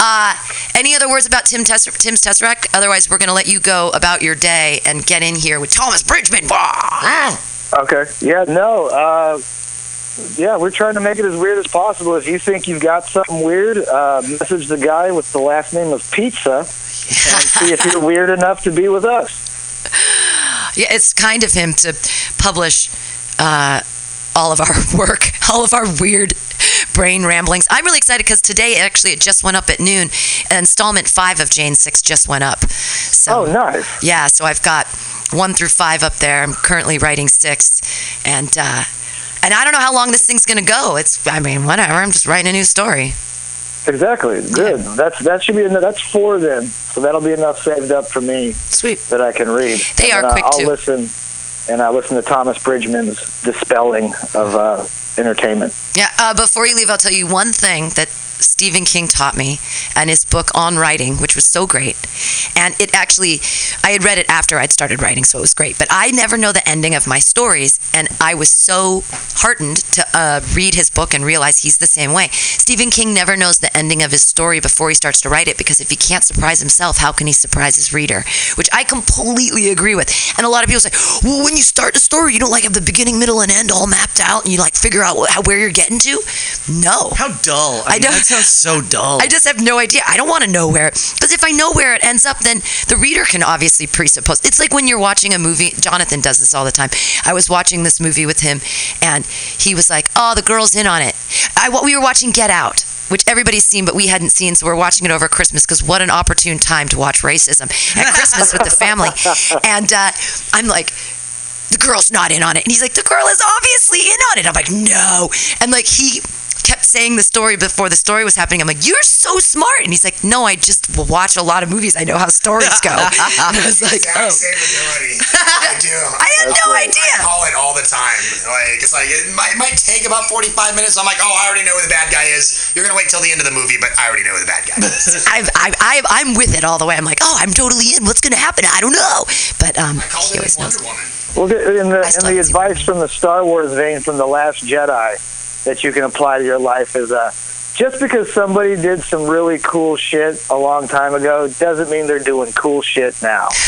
S4: Uh, any other words about Tim Tess- Tim's Tesseract? Otherwise, we're going to let you go about your day and get in here with Thomas Bridgman. Wah!
S7: Okay. Yeah. No. Uh, yeah, we're trying to make it as weird as possible. If you think you've got something weird, uh, message the guy with the last name of Pizza and see if you're weird enough to be with us.
S4: Yeah, it's kind of him to publish uh, all of our [LAUGHS] work, all of our weird brain ramblings. I'm really excited because today, actually, it just went up at noon. Installment five of Jane Six just went up. So,
S7: Oh, nice.
S4: yeah, so I've got one through five up there. I'm currently writing six, and uh, and I don't know how long this thing's gonna go. It's, I mean, whatever. I'm just writing a new story.
S7: Exactly. Good. That's that should be enough. That's four then. So that'll be enough saved up for me
S4: Sweet.
S7: that I can read.
S4: They
S7: And
S4: are quick,
S7: I'll
S4: too.
S7: listen, and I listen to Thomas Bridgman's dispelling of uh, entertainment.
S4: Yeah. Uh, before you leave, I'll tell you one thing that Stephen King taught me, and his book on writing, which was so great. And it actually, I had read it after I'd started writing, so it was great. But I never know the ending of my stories, and I was so heartened to uh, read his book and realize he's the same way. Stephen King never knows the ending of his story before he starts to write it, because if he can't surprise himself, how can he surprise his reader? Which I completely agree with. And a lot of people say, well, when you start a story, you don't like have the beginning, middle, and end all mapped out, and you like figure out how, where you're getting to. No.
S9: How dull. I,
S4: I
S9: mean,
S4: know.
S9: Sounds so dull.
S4: I just have no idea. I don't want to know where, because if I know where it ends up, then the reader can obviously presuppose. It's like when you're watching a movie. Jonathan does this all the time. I was watching this movie with him, and he was like, "Oh, the girl's in on it." I what we were watching Get Out. Which everybody's seen, but we hadn't seen, so we're watching it over Christmas. Because what an opportune time to watch racism at Christmas with the family. [LAUGHS] And uh, I'm like, the girl's not in on it. And he's like, the girl is obviously in on it. I'm like, no. And like he kept saying the story before the story was happening. I'm like, you're so smart. And he's like, no, I just watch a lot of movies. I know how stories go. and [LAUGHS] I was like, oh.
S8: Same ability. [LAUGHS] I do.
S4: I had no idea.
S8: I call it all the time. Like it's like it might, it might take about forty five minutes. I'm like, oh, I already know who the bad guy is. You're gonna wait till the end of the movie, but I already know who the bad guy is. [LAUGHS]
S4: I've, I've, I've, I'm with it all the way. I'm like, oh, I'm totally in. What's going to happen? I don't know. But um,
S8: I called
S4: he always knows.
S8: Woman.
S7: Well, in the in the advice from the Star Wars vein from the Last Jedi that you can apply to your life is uh, just because somebody did some really cool shit a long time ago doesn't mean they're doing cool shit now. [LAUGHS]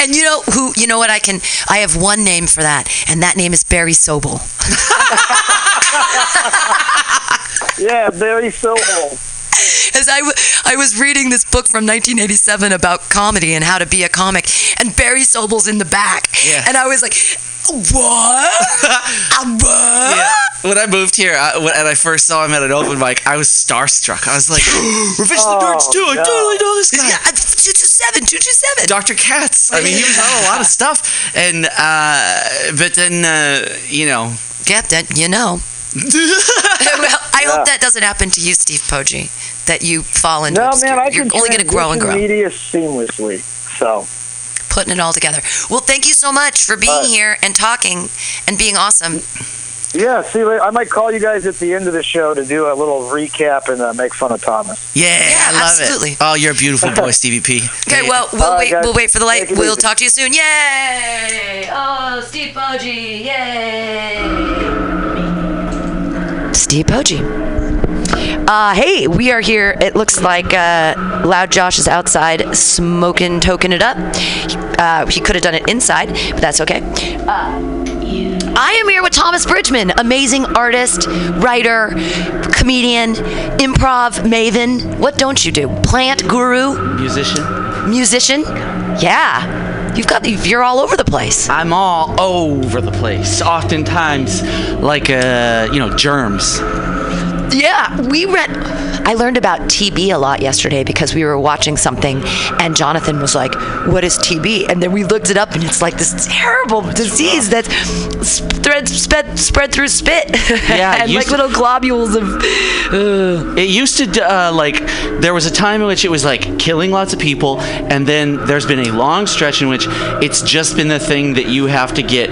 S4: And you know who? You know what? I can. I have one name for that, and that name is Barry Sobel. [LAUGHS]
S7: yeah, very so old.
S4: As I, w- I was reading this book from 1987 about comedy and how to be a comic, and Barry Sobel's in the back,
S9: Yeah.
S4: and I was like, "What? [LAUGHS] Uh, what?"
S9: Yeah. When I moved here I, when, and I first saw him at an open mic, I was starstruck. I was like, [GASPS] Revenge of the Nerds too. I
S7: no.
S9: totally know this guy.
S4: Yeah, two two seven, two two seven.
S9: Dr. Katz. I mean, he was on a lot of stuff. And, uh, but then, uh, you know.
S4: Yep, that you know. [LAUGHS] [LAUGHS] well, I hope that doesn't happen to you, Steve Poggi. That you fall into.
S7: No,
S4: obscur-
S7: man, I
S4: You're only going to grow and grow.
S7: media seamlessly. So
S4: putting it all together. Well, thank you so much for being
S7: Uh,
S4: here and talking and being awesome.
S7: yeah, see. I might call you guys at the end of the show to do a little recap and uh, make fun of Thomas.
S9: Yeah, I love
S4: absolutely.
S9: it. Oh, you're a beautiful boy, [LAUGHS] Stevie P.
S4: Okay, well, we'll
S7: All right,
S4: wait.
S7: guys.
S4: We'll wait for the light. We'll
S7: easy.
S4: talk to you soon. Yay! Oh, Steve Poggi! Yay! Steve Poggi. Uh, hey, we are here. It looks like uh, Loud Josh is outside smoking, toking it up. Uh, he could have done it inside, but that's okay. Uh, I am here with Thomas Bridgman, amazing artist, writer, comedian, improv maven. What don't you do? Plant guru,
S10: Musician.
S4: musician. Yeah, you've got you're all over the place.
S10: I'm all over the place. Oftentimes, like uh, you know, germs.
S4: Yeah, we read. I learned about TB a lot yesterday because we were watching something, and Jonathan was like, "What is TB?" And then we looked it up, and it's like this terrible disease that's spread spread, spread through spit, [LAUGHS]
S10: Yeah,
S4: and like
S10: to-
S4: little globules of. Uh,
S10: It used to uh, like there was a time in which it was like killing lots of people, and then there's been a long stretch in which it's just been the thing that you have to get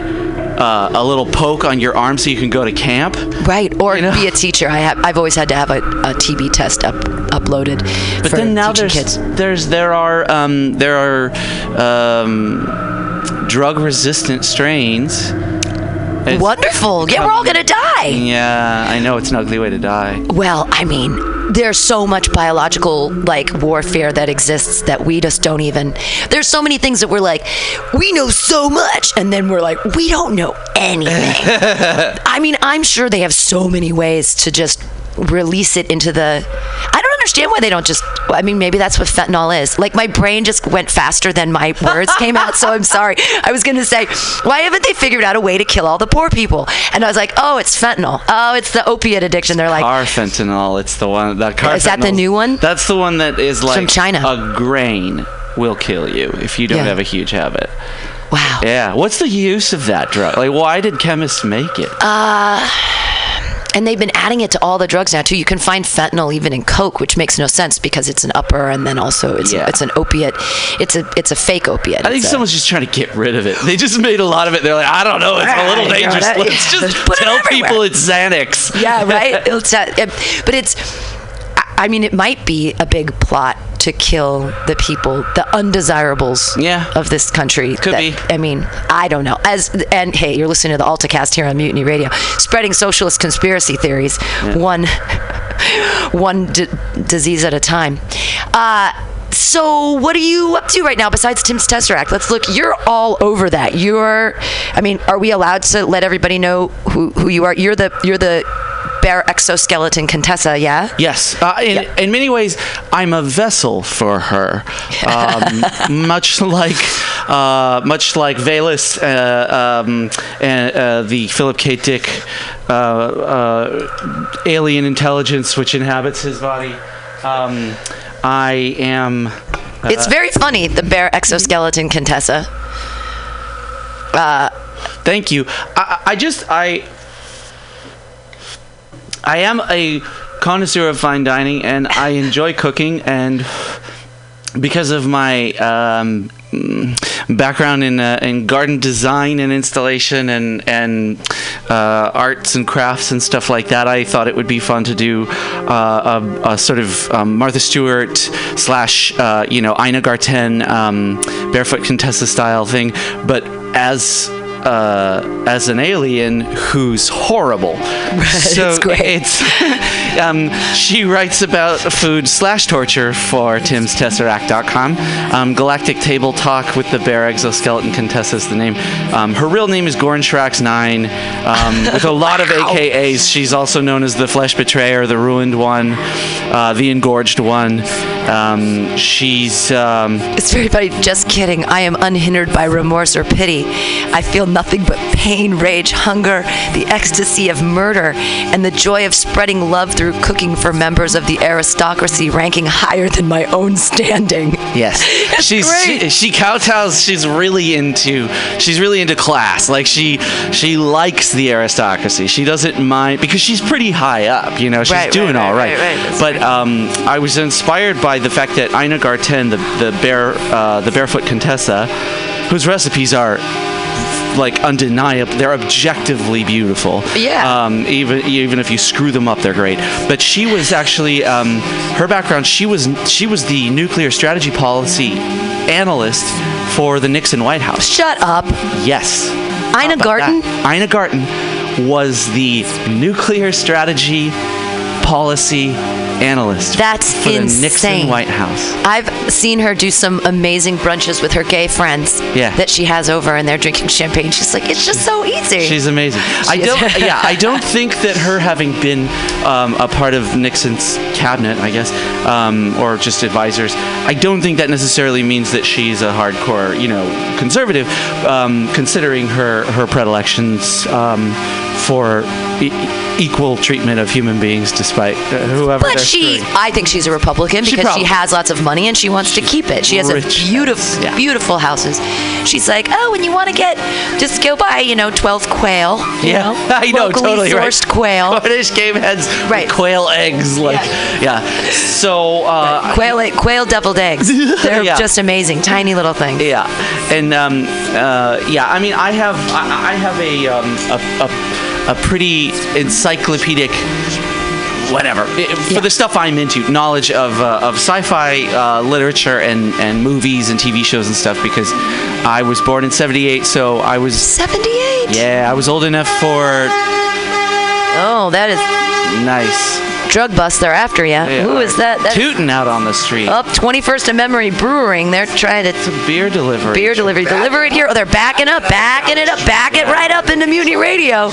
S10: uh, a little poke on your arm so you can go to camp.
S4: right, or
S10: You know?
S4: be a teacher. I have. I've always had to have a, a TB test up uploaded.
S10: But then now there's
S4: kids.
S10: there's there are um, there are um, drug resistant strains. It's-
S4: Wonderful. Yeah, we're all gonna die.
S10: Yeah, I know it's an ugly way to die.
S4: Well, I mean, there's so much biological like warfare that exists that we just don't even. There's so many things that we're like, we know so much, and then we're like, we don't know anything. [LAUGHS] I mean, I'm sure they have so many ways to just release it into the. I understand why they don't just. I mean, maybe that's what fentanyl is. Like my brain just went faster than my words came out. So I'm sorry. I was gonna say, why haven't they figured out a way to kill all the poor people? And I was like, oh, it's fentanyl. Oh, it's the opiate addiction. They're like,
S10: Carfentanil, it's the one that car.
S4: Is that the new one?
S10: That's the one that is like
S4: from China.
S10: A grain will kill you if you don't
S4: Yeah.
S10: have a huge habit.
S4: wow.
S10: Yeah. What's the use of that drug? Like, why did chemists make it?
S4: Uh, and they've been adding it to all the drugs now too. You can find fentanyl even in Coke, which makes no sense because it's an upper and then also it's
S10: Yeah.
S4: it's an opiate. It's a it's a fake opiate.
S10: I think
S4: It's a-
S10: someone's just trying to get rid of it. They just made a lot of it. They're like, I don't know, it's a little dangerous.
S4: that-
S10: Let's just [LAUGHS]
S4: it
S10: tell
S4: everywhere."
S10: people it's Xanax.
S4: yeah, right. [LAUGHS] It's a, it- but it's. I mean, it might be a big plot to kill the people, the undesirables
S10: Yeah.
S4: of this country.
S10: Could
S4: that-
S10: be.
S4: I mean, I don't know. As and hey, you're listening to the AltaCast here on Mutiny Radio, spreading socialist conspiracy theories, one [LAUGHS] one d- disease at a time. Uh, so, what are you up to right now besides Tim's Tesseract? Let's look. You're all over that. You're. I mean, are we allowed to let everybody know who, who you are? You're the you're the bear exoskeleton Contessa, yeah?
S10: Yes. Uh, in,
S4: Yeah.
S10: in many ways, I'm a vessel for her. Um, [LAUGHS] much like, uh, much like VALIS, uh, um, and uh, the Philip K. Dick uh, uh, alien intelligence which inhabits his body. Um, I am.
S4: it's very funny, the bear exoskeleton Contessa. Uh,
S10: Thank you. I, I just I I am a connoisseur of fine dining, and I enjoy cooking, and because of my um, background in uh, in garden design and installation and and uh, arts and crafts and stuff like that, I thought it would be fun to do uh, a, a sort of um, Martha Stewart slash uh, you know Ina Garten um, barefoot Contessa style thing, but as uh, as an alien who's horrible. so
S4: It's great.
S10: It's um, she writes about food slash torture for timstesseract.com. Um, Galactic Table Talk with the Bear Exoskeleton Contessa is the name. Um, her real name is Gorn Shrax 9, um, with a [LAUGHS] lot of AKAs. She's also known as the Flesh Betrayer, the Ruined One, uh, the Engorged One. Um, she's. Um,
S4: It's very funny. Just kidding. I am unhindered by remorse or pity. I feel nothing but pain, rage, hunger, the ecstasy of murder, and the joy of spreading love through cooking for members of the aristocracy ranking higher than my own standing.
S10: Yes, [LAUGHS] she's she, she kowtows. She's really into she's really into class. Like she she likes the aristocracy. She doesn't mind because she's pretty high up. You know, she's
S4: Right,
S10: doing
S4: right,
S10: all
S4: right,
S10: right. But um, I was inspired by the fact that Ina Garten, the the bear uh, the barefoot Contessa, whose recipes are like undeniable. They're objectively beautiful.
S4: Yeah.
S10: Um, even even if you screw them up, they're great. But she was actually um, her background. She was she was the nuclear strategy policy analyst for the Nixon White House.
S4: Shut up.
S10: Yes.
S4: Ina Garten?
S10: That. Ina Garten was the nuclear strategy policy analyst
S4: That's
S10: for the Nixon. White House.
S4: I've seen her do some amazing brunches with her gay friends
S10: Yeah.
S4: that she has over and they're drinking champagne. She's like, it's just so easy.
S10: She's amazing. I
S4: She is.
S10: don't. [LAUGHS] yeah, I don't think that her having been um, a part of Nixon's cabinet, I guess, um, or just advisors, I don't think that necessarily means that she's a hardcore, you know, conservative. Um, considering her her predilections um, for e- equal treatment of human beings, despite uh, whoever.
S4: But she,
S10: screwing.
S4: I think she's a Republican
S10: She
S4: because she has lots of money and she wants to keep it. She has a beautiful, beautiful houses. She's like, oh, when you want to get, just go buy, you know, 12 quail. You
S10: Yeah,
S4: know, [LAUGHS]
S10: I know
S4: locally
S10: totally right.
S4: sourced quail. [LAUGHS]
S10: Cornish game heads, right? Quail eggs, like yeah. So uh,
S4: Quail, quail deviled eggs. [LAUGHS] They're
S10: Yeah.
S4: just amazing, tiny little things.
S10: Yeah, and um, uh, yeah, I mean, I have I, I have a, um, a, a a pretty encyclopedic. Whatever for the stuff I'm into, knowledge of uh, of sci-fi uh, literature and and movies and TV shows and stuff. Because I was born in '78, so I was
S4: 78.
S10: Yeah, I was old enough for
S4: Oh, that is
S10: nice.
S4: Drug bust. They're after you. Who is that? That's
S10: Tooting out on the street.
S4: up 21st and Memory Brewing. They're trying to It's a
S10: beer delivery.
S4: beer delivery. Deliver it here. Oh, they're backing up, backing it up, back it right up into Mutiny Radio.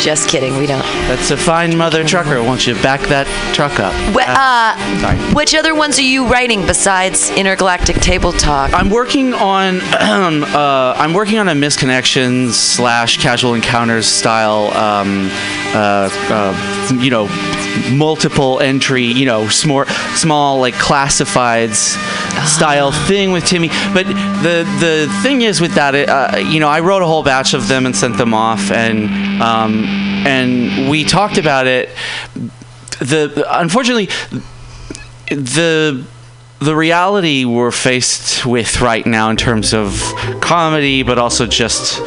S4: Just kidding. We don't.
S10: That's a fine mother trucker. Won't you back that truck up?
S4: Wh- uh,
S10: sorry.
S4: which other ones are you writing besides Intergalactic Table Talk?
S10: I'm working on [CLEARS THROAT] uh, I'm working on a misconnections slash casual encounters style um, uh, uh, you know multiple entry you know small small like classifieds style thing with Timmy. But the the thing is with that uh, you know I wrote a whole batch of them and sent them off and um, and we talked about it. The unfortunately the the reality we're faced with right now in terms of comedy, but also just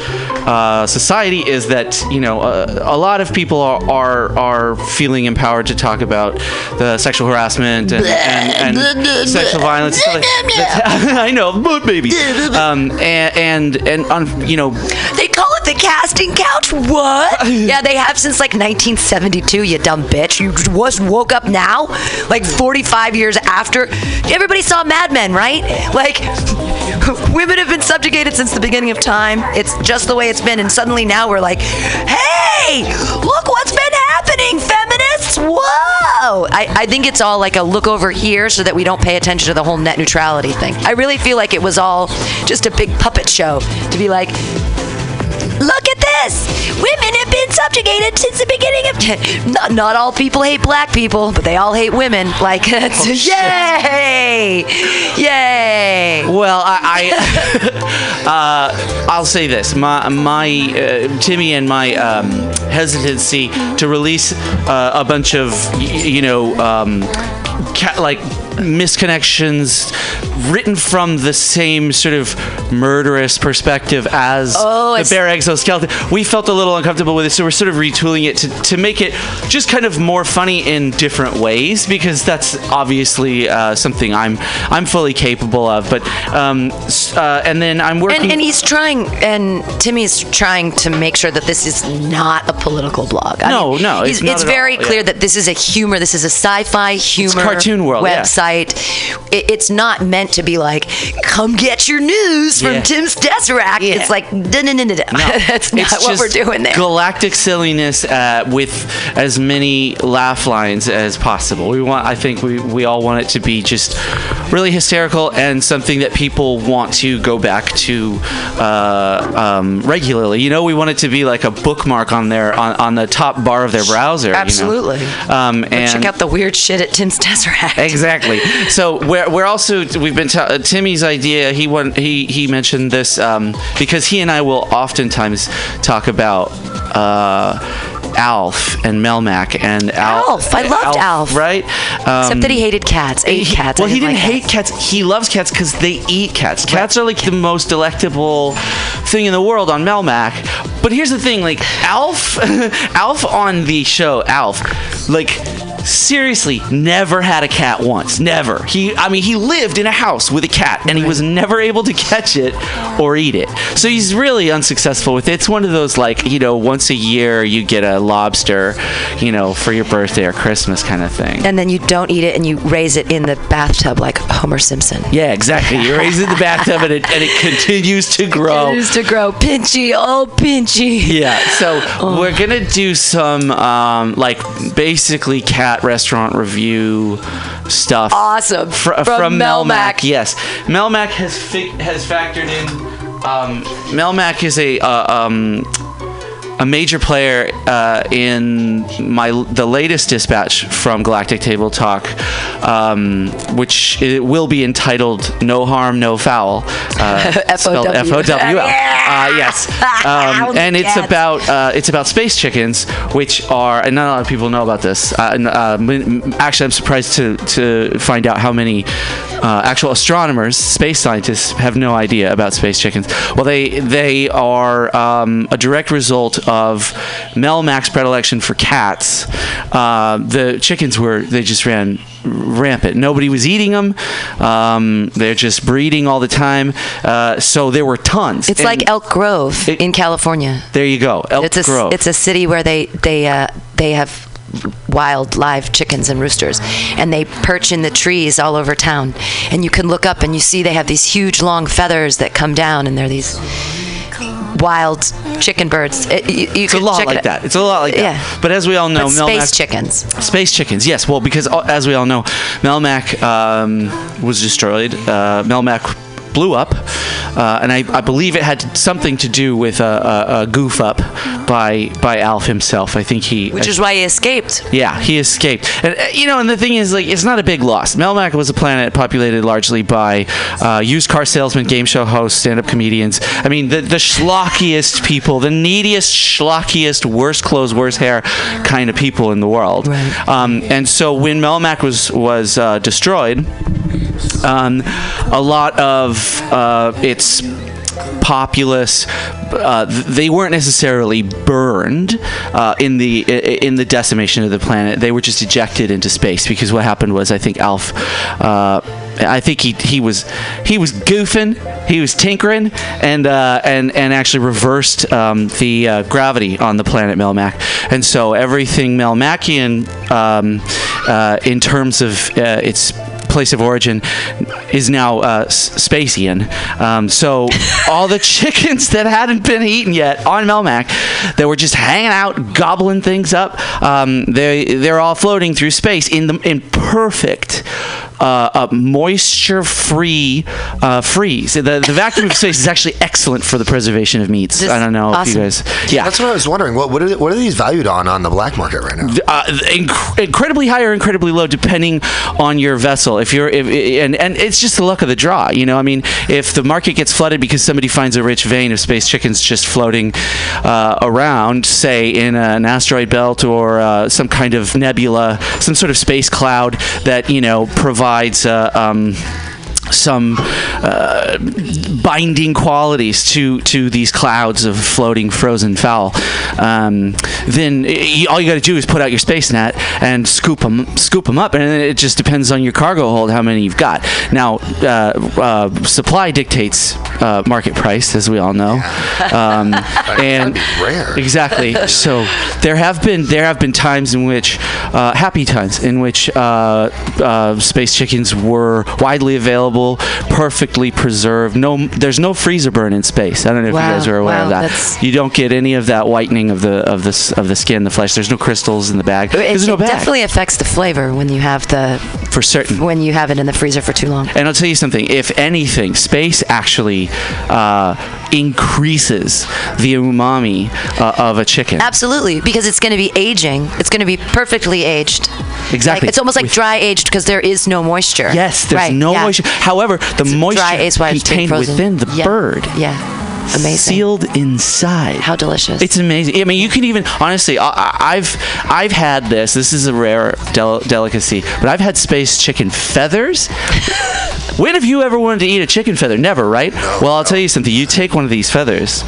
S10: uh, society, is that you know uh, a lot of people are, are are feeling empowered to talk about the sexual harassment and, and, and sexual violence. and stuff like- [LAUGHS] I know, but baby, [LAUGHS] um, and and, and on, you know
S4: They call the casting couch. What? [LAUGHS] yeah, they have since like 1972. You dumb bitch. You just woke up now, like 45 years after. Everybody saw Mad Men, right? Like, [LAUGHS] women have been subjugated since the beginning of time. It's just the way it's been, and suddenly now we're like, hey, look what's been happening, feminists. Whoa! I, I think it's all like a look over here so that we don't pay attention to the whole net neutrality thing. I really feel like it was all just a big puppet show to be like, Look at this! Women have been subjugated since the beginning of. [LAUGHS] Not, not all people hate black people, but they all hate women. Like, [LAUGHS] that's, yay! Yay!
S10: Well, I, I [LAUGHS] uh, I'll say this: my my uh, Timmy and my um, hesitancy to release uh, a bunch of you know um, ca- like misconnections written from the same sort of murderous perspective as
S4: Oh,
S10: the bare exoskeleton. We felt a little uncomfortable with it, so we're sort of retooling it to, to make it just kind of more funny in different ways because that's obviously uh, something I'm I'm fully capable of. But um, uh, and then I'm working.
S4: And, and he's trying, and Timmy's trying to make sure that this is not a political blog. I
S10: No,
S4: mean,
S10: no, it's
S4: it's very
S10: all,
S4: clear
S10: yeah.
S4: that this is a humor. This is a sci-fi humor
S10: cartoon world, yeah.
S4: Website. It, it's not meant to be like, come get your news from
S10: Yeah.
S4: Tim's Tesseract.
S10: Yeah.
S4: It's like, no. [LAUGHS] That's not
S10: It's
S4: what we're doing there.
S10: Galactic silliness uh, with as many laugh lines as possible. We want, I think, we, we all want it to be just really hysterical and something that people want to go back to uh, um, regularly. You know, we want it to be like a bookmark on their on, on the top bar of their browser. you know?
S4: Absolutely.
S10: Um, and
S4: Check out the weird shit at Tim's Tesseract.
S10: exactly. So we're, we're also we've been ta- uh, Timmy's idea. He won, he he mentioned this um, because he and I will oftentimes talk about. Uh, Alf and Melmac and Al-
S4: Alf, I loved Alf.
S10: right? Um,
S4: Except that he hated cats, ate
S10: he-
S4: cats.
S10: Well,
S4: I
S10: he didn't
S4: like
S10: hate cats. He loves cats because they eat cats. Cats are like the most delectable thing in the world on Melmac. But here's the thing: like Alf, [LAUGHS] Alf on the show, Alf, like seriously never had a cat once never he i mean he lived in a house with a cat and he was never able to catch it or eat it so he's really unsuccessful with it it's one of those like you know once a year you get a lobster you know for your birthday or christmas kind of thing
S4: And then you don't eat it and you raise it in the bathtub like Homer Simpson.
S10: yeah, exactly. You raise it in the bathtub and it, and it continues to grow.
S4: Continues to grow. Pinchy, oh pinchy.
S10: Yeah, so we're gonna do some um, like basically cat restaurant review stuff.
S4: Awesome.
S10: Fr-
S4: From
S10: from, Melmac.
S4: Melmac.
S10: Yes, Melmac has fi- has factored in. Um, Melmac is a uh, um, a major player uh, in my the latest dispatch from Galactic Table Talk, um, which it will be entitled "No Harm, No Foul," uh, [LAUGHS] spelled
S4: F-O-W.
S10: F-O-W-L. [LAUGHS] Uh, yes, [LAUGHS] um, and it's about uh, it's about space chickens, which are and not a lot of people know about this. Uh, and, uh, actually, I'm surprised to to find out how many uh, actual astronomers, space scientists, have no idea about space chickens. Well, they they are um, a direct result of Melmac's predilection for cats. Uh, the chickens were they just ran rampant. Nobody was eating them. Um, they're just breeding all the time. Uh, so there were tons.
S4: It's
S10: And
S4: like Elk Grove in California.
S10: there you go, Elk
S4: it's a
S10: Grove.
S4: it's a city where they they uh, they have wild live chickens and roosters and they perch in the trees all over town and you can look up and you see they have these huge long feathers that come down and they're these wild chicken birds it, you, you
S10: it's a lot like that. It's a lot like that.
S4: Yeah.
S10: But as we all know,
S4: but space
S10: Melmac-
S4: chickens
S10: Space chickens, yes. Well, because uh, as we all know, Melmac um, was destroyed. Uh, Melmac blew up, uh, and I, I believe it had something to do with a, a, a goof up by by Alf himself. I think he.
S4: which is why he escaped
S10: Yeah, he escaped. And uh, you know, and the thing is, like, it's not a big loss. Melmac was a planet populated largely by uh, used car salesmen, game show hosts, stand-up comedians. I mean, the the schlockiest people, the neediest, schlockiest, worst clothes, worst hair kind of people in the world.
S4: Right.
S10: Um, and so when Melmac was was uh, destroyed, um, a lot of uh, its populace uh, they weren't necessarily burned uh, in the in the decimation of the planet. They were just ejected into space because what happened was I think Alf uh, I think he he was he was goofing he was tinkering and uh, and and actually reversed um, the uh, gravity on the planet Melmac. And so everything Melmacian um, uh, in terms of its place of origin is now uh, Spacian. Um, so [LAUGHS] all the chickens that hadn't been eaten yet on Melmac, that were just hanging out, gobbling things up, um, they they're all floating through space in the in perfect. Uh, uh, moisture-free uh, freeze. The, the vacuum of space is actually excellent for the preservation of meats.
S4: This-
S10: I don't know if you guys. Yeah,
S8: That's what I was wondering. What what are, what are these valued on on the black market right now?
S10: uh, inc- incredibly high or incredibly low depending on your vessel if you're if, and and it's just the luck of the draw you know i mean if the market gets flooded because somebody finds a rich vein of space chickens just floating uh, around say in an asteroid belt or uh, some kind of nebula some sort of space cloud that you know provides uh, um, some uh, binding qualities to to these clouds of floating frozen fowl, um, then y all you got to do is put out your space net and scoop them scoop them up, and it just depends on your cargo hold how many you've got. Now, uh, uh, supply dictates uh, market price, as we all know, um, [LAUGHS] and exactly. So there have been there have been times in which uh, happy times in which uh, uh, space chickens were widely available, perfectly preserved. No, there's no freezer burn in space. I don't know if
S4: Wow,
S10: you guys are aware
S4: wow,
S10: of that. You don't get any of that whitening of the of the of the skin, the flesh. There's no crystals in the bag.
S4: It,
S10: There's no
S4: it
S10: bag
S4: definitely affects the flavor when you have the
S10: for certain.
S4: when you have it in the freezer for too long.
S10: And I'll tell you something. If anything, space actually uh, increases the umami uh, of a chicken.
S4: Absolutely, because it's going to be aging. It's going to be perfectly aged.
S10: Exactly.
S4: Like, it's almost like
S10: With-
S4: dry aged because there is no moisture.
S10: Yes, there's
S4: Right,
S10: no
S4: yeah.
S10: moisture. However, the
S4: It's
S10: moisture
S4: dry it's
S10: contained within the
S4: Yeah.
S10: bird,
S4: Yeah. Amazing.
S10: sealed inside.
S4: How delicious.
S10: It's amazing. I mean, you can even honestly. I, I- I've I've had this. This is a rare del- delicacy, but I've had space chicken feathers. [LAUGHS] when have you ever wanted to eat a chicken feather? Never, right? well, I'll tell you something. You take one of these feathers,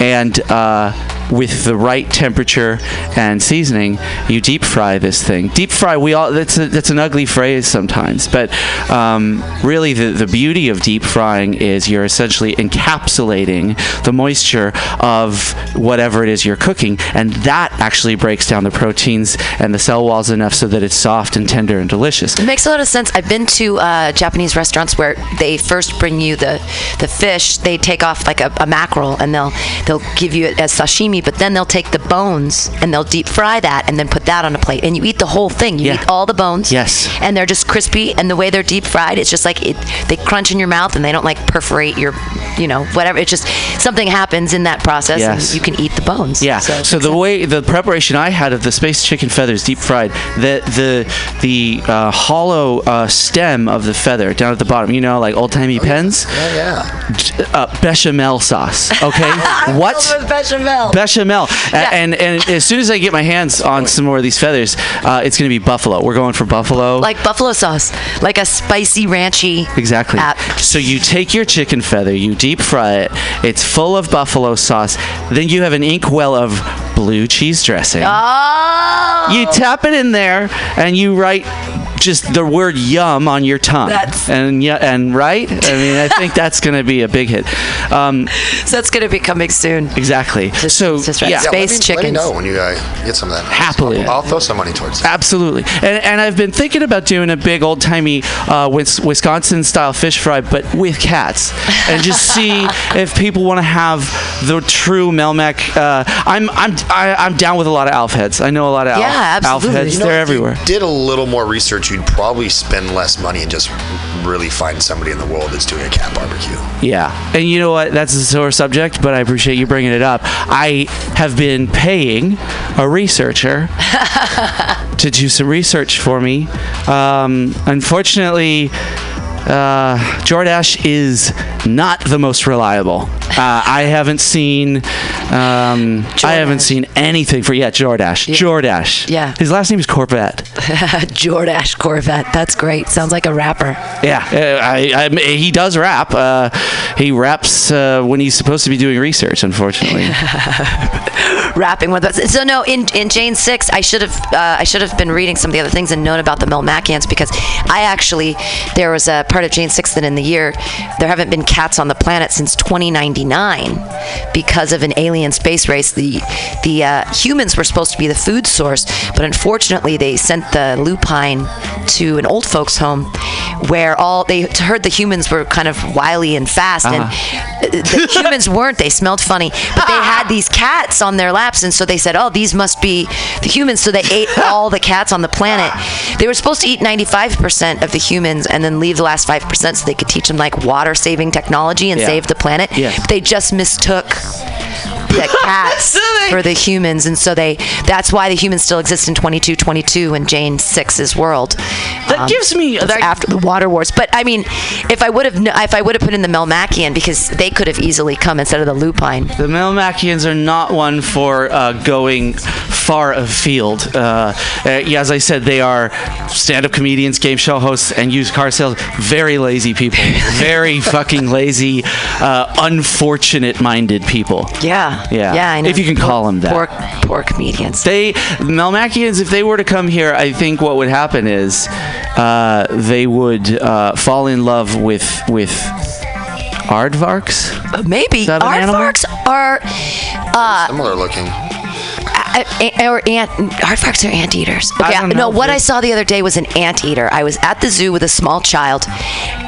S10: and uh, with the right temperature and seasoning, you deep fry this thing. Deep fry. We all. That's a, that's an ugly phrase sometimes, but um, really, the the beauty of deep frying is you're essentially encapsulating the moisture of whatever it is you're cooking, and that actually breaks down the proteins and the cell walls enough so that it's soft and tender and delicious.
S4: It makes a lot of sense. I've been to uh, Japanese restaurants where they first bring you the, the fish. They take off like a, a mackerel and they'll they'll give you it as sashimi, but then they'll take the bones and they'll deep fry that and then put that on a plate. And you eat the whole thing. You
S10: Yeah.
S4: eat all the bones.
S10: Yes.
S4: And they're just crispy. And the way they're deep fried, it's just like it. They crunch in your mouth and they don't like perforate your, you know, whatever. It's just something happens in that process
S10: Yes.
S4: and you can eat the bones.
S10: Yeah.
S4: So,
S10: So, the way the preparation I had of the space chicken feathers deep fried, the the the uh, hollow uh, stem of the feather down at the bottom, you know, like old timey pens.
S8: Yeah, yeah.
S10: Uh, bechamel sauce. Okay. [LAUGHS] what?
S4: bechamel.
S10: Bechamel. A- And, and as soon as I get my hands on some more of these feathers, uh, it's going to be buffalo. We're going for buffalo.
S4: like buffalo sauce, like a spicy, ranchy.
S10: Exactly.
S4: app.
S10: So you take your chicken feather, you deep fry it. It's full of buffalo sauce. Then you have an inkwell of blue cheese dressing.
S4: Oh.
S10: You tap it in there, and you write just the word "yum" on your tongue.
S4: That's-
S10: and yeah, and right. I mean, I think [LAUGHS] that's going to be a big hit. Um,
S4: So that's going to be coming soon.
S10: exactly.
S4: Just-
S10: so
S4: just right.
S10: yeah,
S8: Yeah,
S4: Space
S8: let me, Let me know when you uh, get some of that.
S10: Happily.
S8: I'll, I'll throw some money towards it.
S10: Absolutely, and, and I've been thinking about doing a big old timey uh, Wisconsin style fish fry, but with cats, and just [LAUGHS] see if people want to have the true Melmac. Uh, I'm I'm I, I'm down with a lot of alf heads. I know a lot of
S4: Yeah,
S10: alf, alf heads.
S8: You know,
S10: They're
S8: if you
S10: everywhere.
S8: did a little more research, you'd probably spend less money and just really find somebody in the world that's doing a cat barbecue.
S10: Yeah, and you know what? That's a sore subject, but I appreciate you bringing it up. I have been paying a researcher [LAUGHS] to do some research for me. Um, unfortunately, uh, Jordash is not the most reliable. Uh, I haven't seen. Um, I haven't seen anything for yeah, Jordash. Jordash.
S4: Yeah.
S10: His last name is Corvette. [LAUGHS]
S4: Jordash Corvette. That's great. Sounds like a rapper.
S10: Yeah, uh, I, I, he does rap. Uh, he raps uh, when he's supposed to be doing research. Unfortunately, [LAUGHS]
S4: rapping with us. So no, in in Jane six, I should have uh, I should have been reading some of the other things and known about the Melmacians because I actually there was a part of Jane six that in the year there haven't been cats on the planet since 2099 because of an alien space race. The the uh, humans were supposed to be the food source, but unfortunately they sent the lupine to an old folks home where all they heard the humans were kind of wily and fast and the humans [LAUGHS] weren't they smelled funny but they had these cats on their laps and so they said oh these must be the humans so they ate [LAUGHS] all the cats on the planet they were supposed to eat 95% of the humans and then leave the last 5% so they could teach them like water saving technology and
S10: Yeah.
S4: save the planet
S10: Yeah.
S4: but they just mistook yeah the [LAUGHS] cats for the humans, and so they that's why the humans still exist in 2222 in Jane Six's world.
S10: That gives me
S4: That's after the Water Wars. But I mean, if I would have if I would have put in the Melmacian because they could have easily come instead of the Lupine.
S10: The Melmacians are not one for uh, going far afield. Uh, uh, yeah, as I said, they are stand-up comedians, game show hosts, and used car sales. Very lazy people. [LAUGHS] Very fucking lazy, uh, unfortunate-minded people.
S4: Yeah.
S10: Yeah.
S4: Yeah, I know.
S10: If you can call them that.
S4: Poor, poor comedians.
S10: They Melmacians, if they were to come here, I think what would happen is uh, they would uh, fall in love with with aardvarks.
S4: Maybe
S10: that an animal?
S4: are uh,
S8: Similar looking.
S4: Or ant aardvarks are anteaters.
S10: I
S4: Okay,
S10: don't
S4: no. What I saw the other day was an anteater. I was at the zoo with a small child,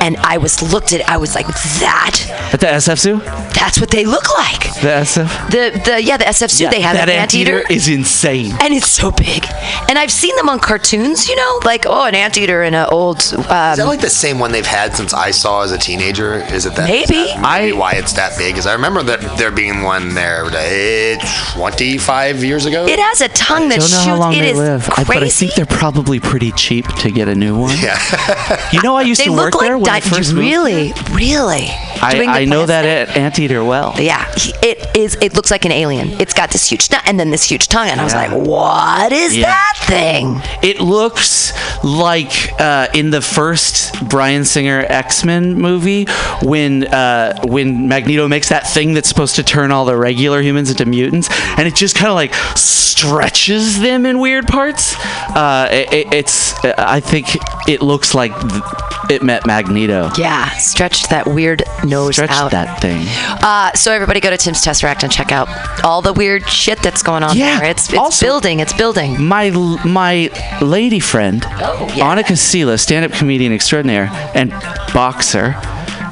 S4: and I was looked at. I was like, that.
S10: At the SF Zoo,
S4: That's what they look like.
S10: the SF.
S4: The the yeah the SF zoo they have
S10: that
S4: an anteater.
S10: is insane.
S4: and it's so big, and I've seen them on cartoons. You know, like oh, an anteater in an old.
S8: Is
S4: Um,
S8: that like the same one they've had since I saw as a teenager? Is it that?
S4: Maybe.
S8: Is that maybe why it's that big? Because I remember that there being one there uh, 25 years ago.
S4: It has a tongue that shoots.
S10: I don't know
S4: shoots.
S10: how long
S4: it
S10: they live, I- but I think they're probably pretty cheap to get a new one.
S8: Yeah. [LAUGHS]
S10: You know, I used
S4: they
S10: to work
S4: look
S10: there
S4: like
S10: when I
S4: di-
S10: first moved.
S4: really, really.
S10: I,
S4: Doing
S10: I know that
S4: plastic.
S10: at anteater well.
S4: Yeah, it is. It looks like an alien. It's got this huge nut and then this huge tongue, and I was like, "What is
S10: Yeah.
S4: that thing?"
S10: It looks like uh, in the first Bryan Singer X Men movie when uh, when Magneto makes that thing that's supposed to turn all the regular humans into mutants, and it just kind of like stretches them in weird parts. Uh, it, it- it's I think it looks like th- it met Magneto.
S4: Yeah, stretched that weird nose
S10: Stretched
S4: out.
S10: that thing.
S4: Uh, so everybody go to Tim's Tesseract and check out all the weird shit that's going on
S10: Yeah,
S4: there. It's it's
S10: also-
S4: building. It's building.
S10: My my lady friend,
S4: Oh, yeah.
S10: Annika Sela, stand-up comedian extraordinaire and boxer,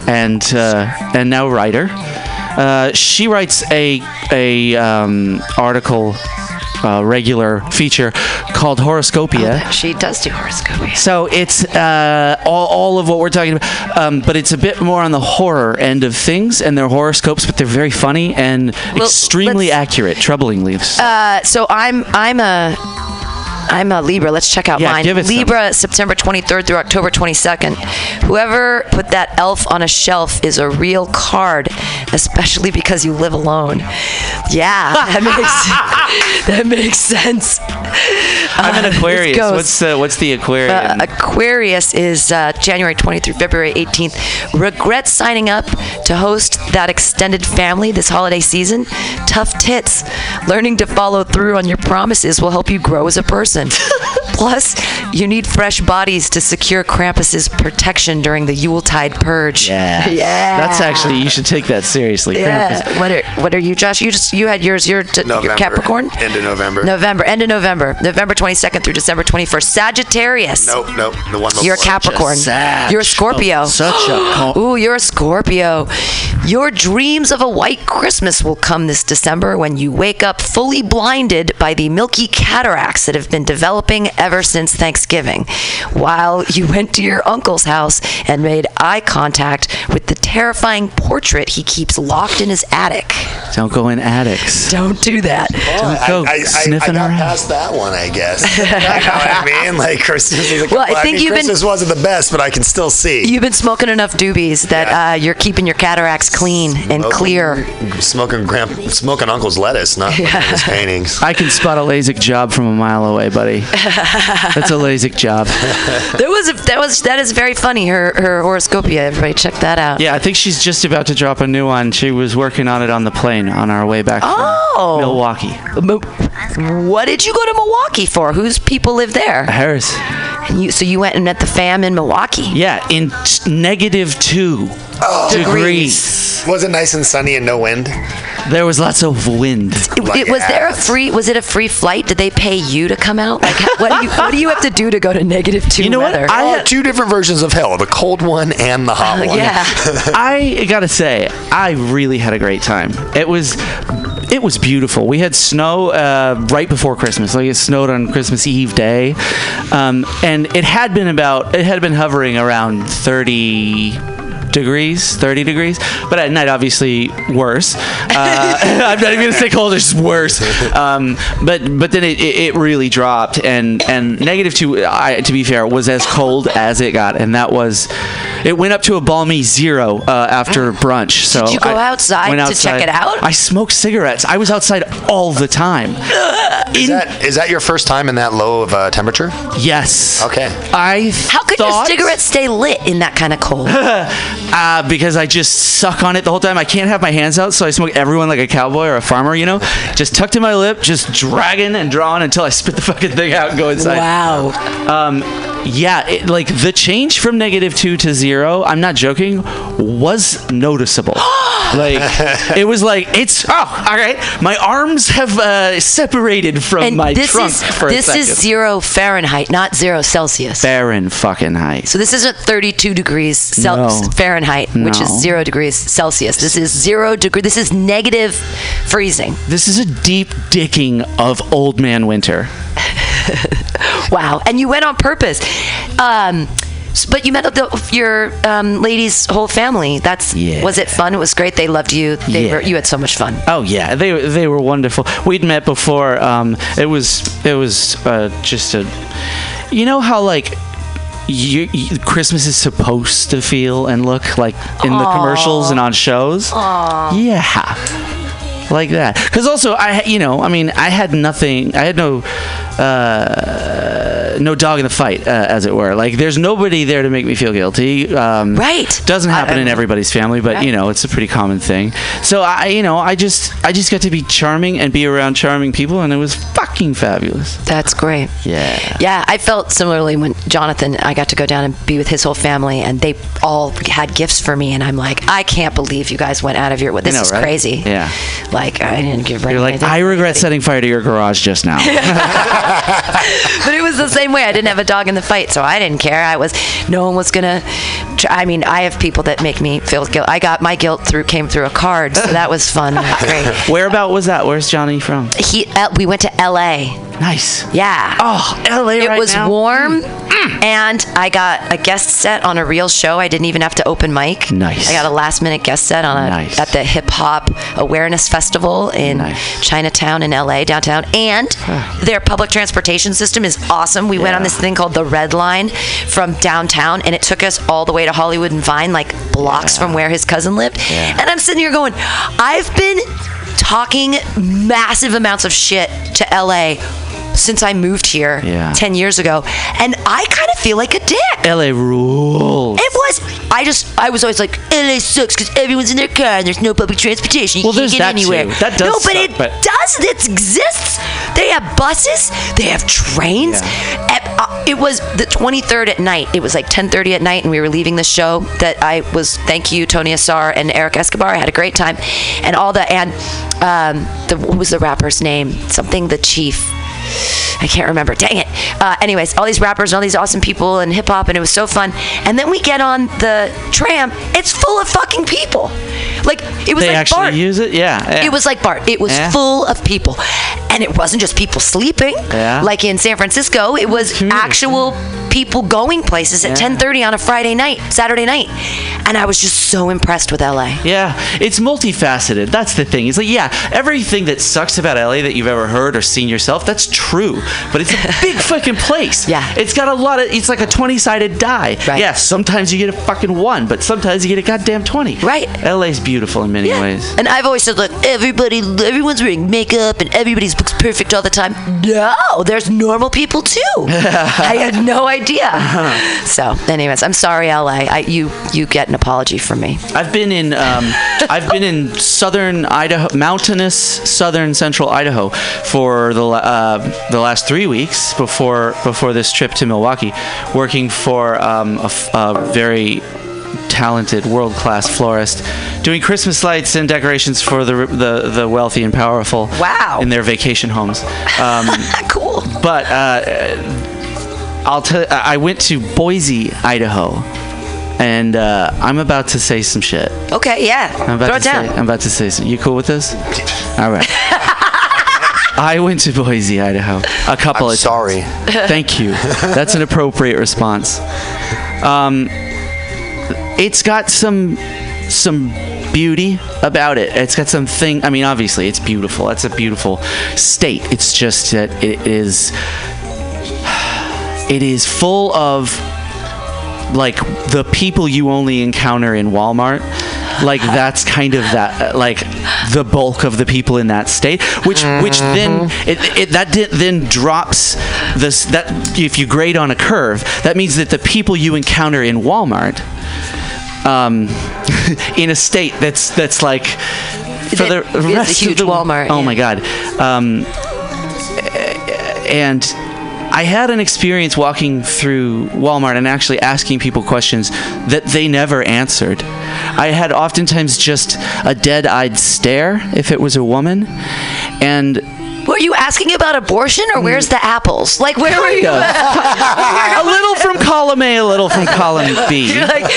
S10: and uh, and now writer. Uh, she writes a a um, article, uh, regular feature called Horoscopia.
S4: She does do horoscope.
S10: So it's uh, all, all of what we're talking about, um, but it's a bit more on the horror end of things, and they're horoscopes, but they're very funny and
S4: Well,
S10: extremely accurate, troublingly.
S4: Uh, so I'm I'm a I'm a Libra. Let's check out
S10: Yeah,
S4: mine.
S10: give it some.
S4: Libra, September 23rd through October 22nd. Whoever put that elf on a shelf is a real card, especially because you live alone. Yeah, [LAUGHS] that makes that makes sense.
S10: I'm an
S4: Uh,
S10: Aquarius.
S4: goes-
S10: What's the what's the Aquarius?
S4: Uh, Aquarius is uh, January 20th through February 18th. Regret signing up to host that extended family this holiday season? Tough tits. Learning to follow through on your promises will help you grow as a person. [LAUGHS] Plus, you need fresh bodies to secure Krampus's protection during the Yuletide purge.
S10: yeah, [LAUGHS]
S4: Yeah.
S10: That's actually you should take that seriously. Krampus.
S4: Yeah. What are what are you, Josh? You just you had yours. You're, t- you're Capricorn.
S8: End of November.
S4: November. End of November. November 22nd through December 21st. Sagittarius.
S8: Nope, nope. The one before.
S4: You're a Capricorn.
S10: Sag.
S4: You're a Scorpio.
S10: Oh, such a [GASPS] co-
S4: Ooh, you're a Scorpio. Your dreams of a white Christmas will come this December when you wake up fully blinded by the milky cataracts that have been developing ever since Thanksgiving, while you went to your uncle's house and made eye contact with the terrifying portrait he keeps locked in his attic.
S10: Don't go in attics.
S4: Don't do that.
S10: Don't go
S8: I, I, I, I
S10: sniffing
S8: got
S10: around.
S8: past that one, I guess. [LAUGHS] you know what I [LAUGHS] mean? Like Christmas is a
S4: Well, I
S8: couple-
S4: think
S8: mean,
S4: you've been-
S8: wasn't the best, but I can still see.
S4: You've been smoking enough doobies that
S8: Yeah.
S4: uh, you're keeping your cataracts clean and clear.
S8: Smoking grand, smoking Uncle's lettuce, not [LAUGHS] looking at his paintings.
S10: I can spot a LASIK job from a mile away, buddy. That's a LASIK job.
S4: There was a, that was that is very funny. Her her horoscopia. Everybody check that out.
S10: Yeah, I think she's just about to drop a new one. She was working on it on the plane on our way back
S4: Oh.
S10: from Milwaukee.
S4: Mo- What did you go to Milwaukee for? Whose people live there?
S10: Harris.
S4: You, so you went and met the fam in Milwaukee.
S10: Yeah, in t- negative two oh. degrees.
S8: Was it nice and sunny and no wind?
S10: There was lots of wind.
S4: It- it- was there a free? Was it a free flight? Did they pay you to come out? Like, what do you what do you have to do to go to negative two
S10: You know what?
S8: I had two different versions of hell: the cold one and the hot one.
S4: Uh, yeah. [LAUGHS]
S10: I gotta say, I really had a great time. It was, it was beautiful. We had snow uh, right before Christmas. Like it snowed on Christmas Eve day, um, and it had been about, it had been hovering around thirty degrees, 30 degrees. But at night, obviously worse. Uh, [LAUGHS] I'm not even gonna say cold; it's just worse. Um, but but then it, it, it really dropped, and and negative two. I, to be fair, was as cold as it got, and that was. It went up to a balmy zero uh, after brunch. So
S4: Did you go
S10: I
S4: outside to check it out?
S10: I smoked cigarettes. I was outside all the time.
S8: Is that is that your first time in that low of a temperature?
S10: Yes.
S8: Okay.
S10: I
S4: How could
S10: thought,
S4: your cigarette stay lit in that kind of cold? [LAUGHS]
S10: Uh, because I just suck on it the whole time. I can't have my hands out, so I smoke everyone like a cowboy or a farmer, you know? Just tucked in my lip, just dragging and drawing until I spit the [LAUGHS] fucking thing out and go inside.
S4: Wow.
S10: Um, yeah, it, like the change from negative two to zero, I'm not joking, was noticeable. [GASPS] like, it was like, it's, oh, all right. My arms have uh, separated from
S4: And
S10: my
S4: this
S10: trunk
S4: is
S10: for a
S4: this
S10: second.
S4: is zero Fahrenheit, not zero Celsius.
S10: Fahrenheit fucking height.
S4: So this isn't 32 degrees Celsius.
S10: No.
S4: Fahrenheit, which is zero degrees Celsius. This is zero degree. This is negative freezing.
S10: This is a deep dicking of old man winter. [LAUGHS]
S4: Wow. And you went on purpose. Um, but you met the, your um, lady's whole family. That's
S10: Yeah.
S4: was it fun? It was great. They loved you. They
S10: Yeah.
S4: were, you had so much fun.
S10: Oh yeah, they they were wonderful. We'd met before. Um, it was it was uh, just a, you know how like. You, you, Christmas is supposed to feel and look like in the commercials and on shows. Yeah, like that. Because also, I you know, I mean, I had nothing. I had no uh, no dog in the fight, uh, as it were. Like, there's nobody there to make me feel guilty. Um,
S4: Right.
S10: Doesn't happen
S4: I-
S10: in everybody's family, but you know, it's a pretty common thing. So I, you know, I just I just got to be charming and be around charming people, and it was fucking fabulous.
S4: That's great.
S10: Yeah.
S4: Yeah, I felt similarly when Jonathan, I got to go down and be with his whole family, and they all had gifts for me, and I'm like, I can't believe you guys went out of your. This
S10: know,
S4: is
S10: right?
S4: crazy.
S10: Yeah.
S4: Like I didn't give.
S10: You're like, I regret setting fire to your garage just now. [LAUGHS] [LAUGHS]
S4: but it was the same way. I didn't have a dog in the fight, so I didn't care. I was, no one was gonna. I mean, I have people that make me feel guilt. I got my guilt through came through a card, so that was fun. Great. [LAUGHS]
S10: Where about was that? Where's Johnny from?
S4: He, uh, we went to L.A play.
S10: Nice.
S4: Yeah.
S10: Oh, LA
S4: It
S10: right
S4: was
S10: now?
S4: warm, mm. and I got a guest set on a real show. I didn't even have to open mic.
S10: Nice.
S4: I got a last minute guest set on a
S10: Nice.
S4: at the Hip Hop Awareness Festival in
S10: Nice.
S4: Chinatown in LA downtown, and their public transportation system is awesome. We went on this thing called the Red Line from downtown, and it took us all the way to Hollywood and Vine, like blocks from where his cousin lived.
S10: Yeah.
S4: And I'm sitting here going, I've been talking massive amounts of shit to LA Okay since I moved here
S10: Yeah.
S4: 10 years ago, and I kind of feel like a dick.
S10: LA rules.
S4: It was. I just. I was always like, LA sucks because everyone's in their car and there's no public transportation. You
S10: Well,
S4: can't
S10: there's
S4: get
S10: that
S4: anywhere.
S10: too. That does
S4: No, but
S10: suck,
S4: it
S10: but-
S4: does. It exists. They have buses. They have trains. At- uh, it was the 23rd at night. It was like 10:30 at night, and we were leaving the show. That I was. Thank you, Tony Asar and Eric Escobar. I had a great time, and all the and um, the what was the rapper's name? Something the chief. I can't remember. Dang it. Uh, anyways, all these rappers and all these awesome people and hip hop, and it was so fun. And then we get on the tram. It's full of fucking people. Like it was
S10: They
S4: like
S10: actually
S4: Bart.
S10: use it? Yeah. yeah.
S4: It was like Bart. It was
S10: Yeah.
S4: full of people, and it wasn't just people sleeping.
S10: Yeah.
S4: Like in San Francisco, it was actual people going places at
S10: Yeah.
S4: 10:30 on a Friday night, Saturday night, and I was just so impressed with LA.
S10: Yeah, it's multifaceted. That's the thing. It's like, yeah, everything that sucks about LA that you've ever heard or seen yourself, that's true. But it's a [LAUGHS] big fucking place.
S4: Yeah.
S10: It's got a lot of, it's like a 20 sided die.
S4: Right.
S10: Yeah, sometimes you get a fucking one, but sometimes you get a goddamn 20.
S4: Right.
S10: LA's beautiful in many
S4: Yeah.
S10: ways.
S4: And I've always said, look, everybody, everyone's wearing makeup and everybody's looks perfect all the time. No, there's normal people too. [LAUGHS] I had no idea. Uh-huh. So, anyways, I'm sorry, LA. I, you, you get an apology from me.
S10: I've been in um, [LAUGHS] I've been in southern Idaho, mountainous southern central Idaho for the uh, the last three weeks before before this trip to Milwaukee, working for um, a, a very talented world class florist, doing Christmas lights and decorations for the the, the wealthy and powerful.
S4: Wow.
S10: In their vacation homes. Um, [LAUGHS]
S4: cool.
S10: but uh, I'll tell. I went to Boise, Idaho, and uh, I'm about to say some shit.
S4: Okay, yeah.
S10: I'm about
S4: Throw
S10: to
S4: it down.
S10: say. I'm about to say some. You cool with this? All right. [LAUGHS] I went to Boise, Idaho, a couple
S8: I'm
S10: of
S8: sorry.
S10: Thank you. [LAUGHS] That's an appropriate response. Um, it's got some some beauty about it. It's got something. I mean, obviously, it's beautiful. That's a beautiful state. It's just that it is. It is full of like the people you only encounter in Walmart. Like [LAUGHS] that's kind of that like the bulk of the people in that state, which which then it, it that di- then drops this that if you grade on a curve, that means that the people you encounter in Walmart, um, [LAUGHS] in a state that's that's like for the
S4: That is a
S10: rest
S4: huge
S10: of the
S4: Walmart,
S10: Oh
S4: yeah.
S10: my god, um, and I had an experience walking through Walmart and actually asking people questions that they never answered. I had oftentimes just a dead-eyed stare if it was a woman, and
S4: Were you asking about abortion or where's mm. the apples? Like, where were you?
S10: a little from column A, a little from column B. [LAUGHS]
S4: You're like,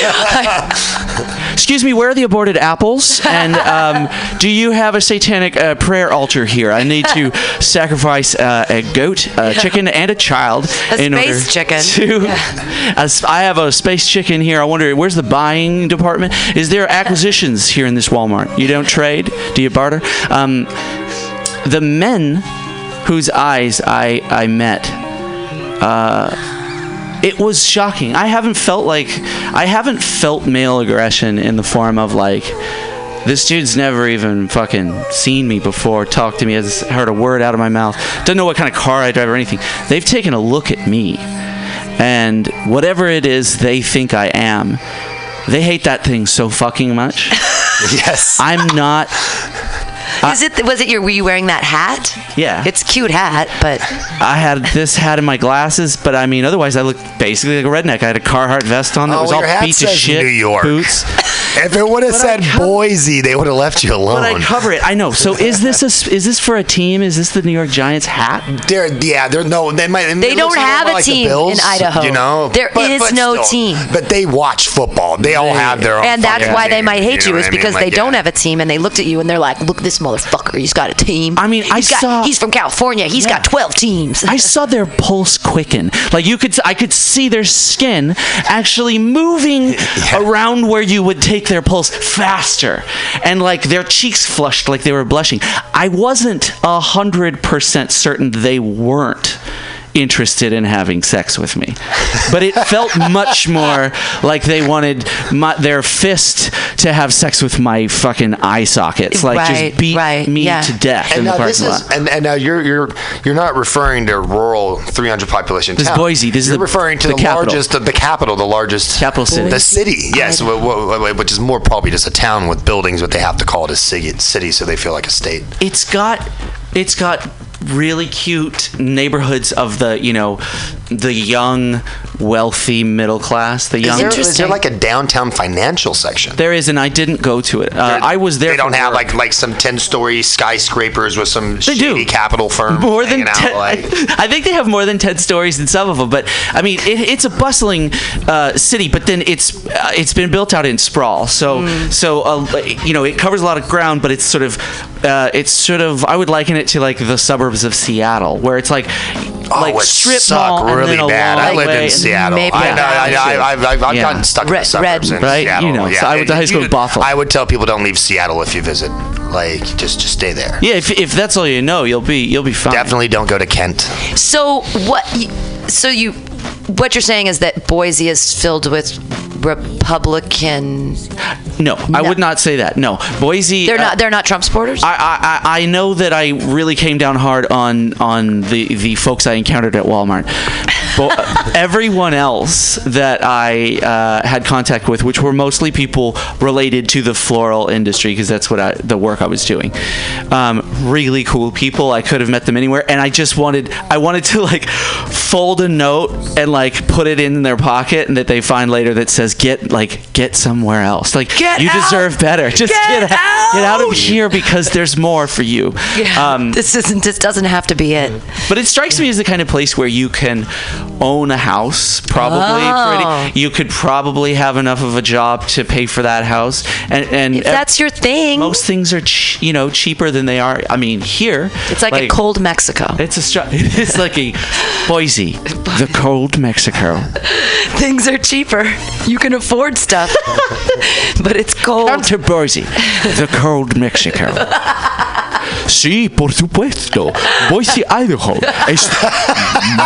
S10: Excuse me, where are the aborted apples? And um, do you have a satanic uh, prayer altar here? I need to [LAUGHS] sacrifice uh, a goat, a chicken, and a child.
S4: A
S10: in order
S4: space chicken.
S10: To, [LAUGHS] a s- I have a space chicken here. I wonder, where's the buying department? Is there acquisitions here in this Walmart? You don't trade? Do you barter? Um, the men whose eyes I, I met, uh, it was shocking. I haven't felt like I haven't felt male aggression in the form of like this dude's never even fucking seen me before, talked to me, has heard a word out of my mouth, doesn't know what kind of car I drive or anything. They've taken a look at me, and whatever it is they think I am, they hate that thing so fucking much. [LAUGHS]
S8: yes.
S10: I'm not.
S4: Is it? Was it your? Were you wearing that hat?
S10: Yeah.
S4: It's a cute hat, but
S10: I had this hat in my glasses, but I mean, otherwise, I looked basically like a redneck. I had a Carhartt vest on that
S8: Oh,
S10: was all
S8: your hat
S10: beat to shit.
S8: New York.
S10: Boots. [LAUGHS]
S8: If it would have
S10: But I
S8: said Boise, they would have left you alone.
S10: But I cover it. I know. So is this a, is this for a team? Is this the New York Giants hat?
S8: They're yeah, they're no. They might.
S4: They don't have a
S8: like the
S4: team in Idaho.
S8: You know,
S4: There
S8: There is
S4: is no team.
S8: But they watch football. They all have their own.
S4: and that's
S8: fucking
S4: why they might hate
S8: know
S4: you,
S8: what
S4: is
S8: I
S4: because
S8: Like,
S4: they don't have a team, and they looked at you and they're like, "Look, this motherfucker, he's got a team.
S10: I mean, I
S4: got,
S10: saw-
S4: he's from California. He's got 12 teams.
S10: I saw their pulse quicken. Like you could, I could see their skin actually moving [LAUGHS] around where you would take their pulse faster, and like their cheeks flushed like they were blushing. I wasn't a hundred percent certain they weren't interested in having sex with me, but it felt much more like they wanted my, their fist to have sex with my fucking eye sockets, like
S4: Right,
S10: just beat
S4: right,
S10: me
S4: yeah.
S10: to death in
S8: And
S10: the
S8: now
S10: parking
S8: this
S10: lot.
S8: is, and, and now you're you're you're not referring to rural 300 population.
S10: This is
S8: town.
S10: Boise. This is
S8: you're
S10: the-
S8: referring to
S10: the
S8: the,
S10: capital.
S8: largest, the capital, the largest
S10: Capital city.
S8: the city. Yes, wh- wh- wh- which is more probably just a town with buildings, but they have to call it a city, city so they feel like a state.
S10: it's got it's got really cute neighborhoods of the you know the young wealthy middle class the
S8: Is
S10: young
S8: there, is there like a downtown financial section?
S10: there is and i didn't go to it uh, i was there
S8: They don't have
S10: work.
S8: like like some 10 story skyscrapers with some
S10: They do.
S8: shady capital firm
S10: more than
S8: out,
S10: 10,
S8: like [LAUGHS]
S10: I think they have more than 10 stories in some of them but i mean it, it's a bustling uh, city but then it's uh, it's been built out in sprawl so
S8: Mm.
S10: so uh, you know it covers a lot of ground but it's sort of uh, it's sort of i would liken it to like the suburbs of seattle where it's like oh, like
S8: oh, it
S10: strip
S8: suck
S10: mall and
S8: really
S10: then a
S8: bad. I lived in Seattle.
S4: maybe
S8: I know. I, I, I, I've, I've
S10: Yeah.
S8: gotten stuck in the suburbs
S4: red-
S8: in
S10: Right,
S8: Seattle.
S10: you know,
S8: Yeah.
S10: so I went to high school
S8: You-
S10: in Bothell.
S8: I would tell people don't leave Seattle if you visit. Like, just just stay there.
S10: Yeah, if, if that's all you know, you'll be you'll be fine.
S8: Definitely don't go to Kent.
S4: So what? So you, what you're saying is that Boise is filled with Republican.
S10: No, I would not say that. No, Boise.
S4: They're
S10: uh,
S4: not. They're not Trump supporters.
S10: I, I, I I know that I really came down hard on on the, the folks I encountered at Walmart. But [LAUGHS] everyone else that I uh, had contact with, which were mostly people related to the floral industry, because that's what I, the work I was doing. Um, really cool people. I could have met them anywhere, and I just wanted I wanted to like fold a note and like put it in their pocket, and that they find later that says get like get somewhere else. Like
S4: Get
S10: you
S4: out!
S10: deserve better. Just
S4: Get
S10: get, out! get out of here because there's more for you. Um,
S4: this isn't. This doesn't have to be it.
S10: but it strikes me as the kind of place where you can own a house, probably.
S4: Oh.
S10: Pretty, you could probably have enough of a job to pay for that house, and and
S4: If that's your thing.
S10: most things are ch- you know cheaper than they are I mean, here
S4: It's like, a cold Mexico.
S10: It's a str- [LAUGHS] It's like a Boise, the cold Mexico. [LAUGHS]
S4: Things are cheaper. You can afford stuff, [LAUGHS] but it's cold.
S10: Come to Boise, the cold Mexico. [LAUGHS] Sí, por supuesto. Boise, Idaho. Es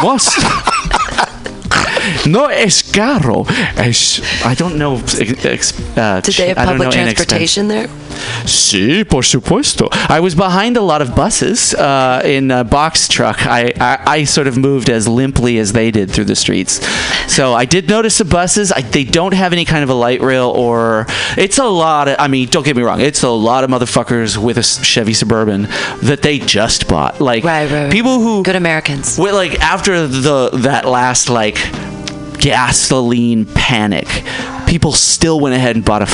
S10: must. No es caro. Es, I don't know. Ex, uh,
S4: Did they have
S10: I don't know
S4: public transportation there?
S10: Sí, por supuesto. I was behind a lot of buses uh, in a box truck. I, I, I sort of moved as limply as they did through the streets. So I did notice the buses. I, they don't have any kind of a light rail or. It's a lot of. I mean, don't get me wrong. It's a lot of motherfuckers with a Chevy Suburban that they just bought. Like
S4: Right, right, right.
S10: people who
S4: Good Americans.
S10: well, like after the that last like gasoline panic, people still went ahead and bought a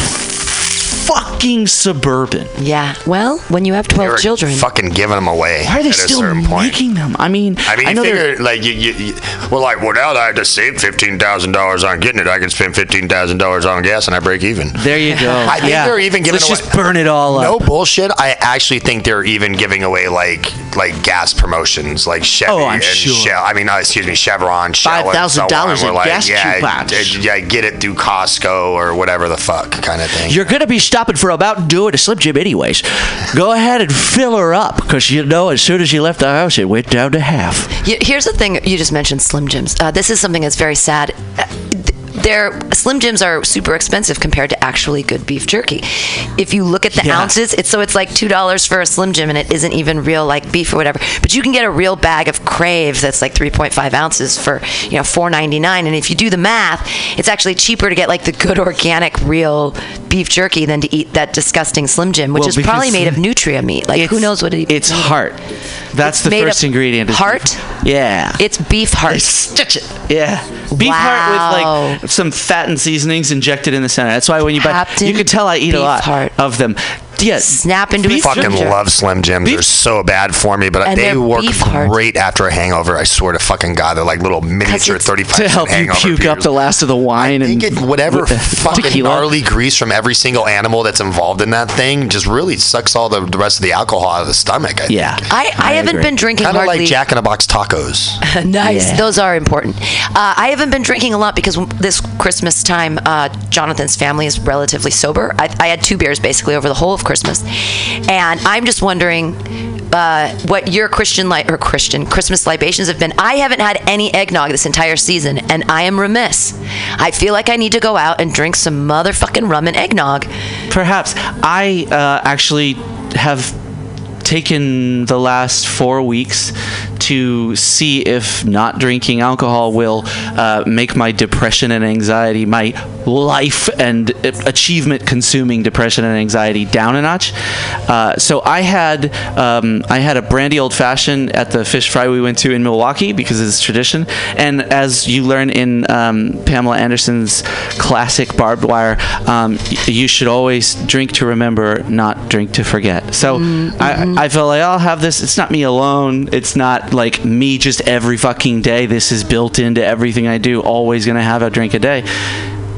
S10: fucking suburban.
S4: Yeah. Well, when you have 12
S8: They were
S4: children.
S8: fucking giving them away.
S10: Why are they
S8: at a
S10: still
S8: certain point.
S10: making them? I mean,
S8: I mean, you
S10: know they're-
S8: figure like you, you, you, well, like well now that I have to save fifteen thousand dollars on getting it, I can spend fifteen thousand dollars on gas and I break even.
S10: There you go.
S8: I think
S10: Yeah.
S8: they're even giving
S10: Let's
S8: away.
S10: just burn it all
S8: No
S10: up.
S8: No bullshit. I actually think they're even giving away like like gas promotions, like Chevy
S10: Oh, I'm
S8: and
S10: sure.
S8: Shell. I mean, uh, excuse me, Chevron, Shell, and so on,
S10: $5,000
S8: were
S10: in
S8: like,
S10: gas
S8: yeah,
S10: coupons.
S8: yeah, get it through Costco or whatever the fuck kind of thing.
S10: You're gonna be stopping for about do it a Slim Jim anyways. Go ahead and fill her up, because you know as soon as you left the house, it went down to half.
S4: Here's the thing you just mentioned Slim Jims. Uh, this is something that's very sad. Uh, th- They're, Slim Jims are super expensive compared to actually good beef jerky. If you look at the
S10: Yeah.
S4: ounces, it's so it's like two dollars for a Slim Jim, and it isn't even real like beef or whatever. But you can get a real bag of Krave that's like 3.5 ounces for you know 4.99. And if you do the math, it's actually cheaper to get like the good [LAUGHS] organic real beef jerky than to eat that disgusting Slim Jim, which
S10: Well,
S4: is probably made of nutria meat. Like who knows what it
S10: It's heart. That's
S4: It's
S10: the first ingredient.
S4: heart?
S10: Yeah.
S4: It's beef heart.
S10: Stitch it. Yeah. Beef
S4: Wow.
S10: heart with like some fat and seasonings injected in the center. That's why when you buy,
S4: Captain
S10: you can tell I eat a lot of them. Yes.
S4: Snap into a
S10: Beef
S8: fucking
S4: Slim
S8: love Slim Jims.
S10: Beef-
S8: They're so bad for me, but
S4: And
S8: they work
S4: beef heart.
S8: great after a hangover. I swear to fucking God, they're like little miniature
S4: it's-
S8: 35
S10: to help you
S8: hangover
S10: puke up the last of the wine
S8: I think
S10: and
S8: it, whatever
S10: with the
S8: fucking
S10: tequila.
S8: gnarly grease from every single animal that's involved in that thing just really sucks all the, the rest of the alcohol out of the stomach. I
S10: Yeah.
S4: I, I, haven't
S10: agree.
S4: been drinking
S8: Kind of
S4: hardly.
S8: like Jack in a Box tacos. [LAUGHS]
S4: nice.
S10: Yeah.
S4: Those are important. Uh, I haven't been drinking a lot because this Christmas time, uh, Jonathan's family is relatively sober. I, I had two beers basically over the whole of Christmas, and I'm just wondering uh, what your Christian li- or Christian Christmas libations have been. I haven't had any eggnog this entire season, and I am remiss. I feel like I need to go out and drink some motherfucking rum and eggnog.
S10: Perhaps I uh, actually have taken the last four weeks to see if not drinking alcohol will uh, make my depression and anxiety, my life and achievement consuming depression and anxiety down a notch. Uh, so I had um, I had a brandy old fashioned at the fish fry we went to in Milwaukee because it's tradition. And as you learn in um, Pamela Anderson's classic Barb Wire, um, you should always drink to remember, not drink to forget. So I, I felt like I'll have this. It's not me alone. It's not like me just every fucking day. This is built into everything I do. Always gonna have a drink a day.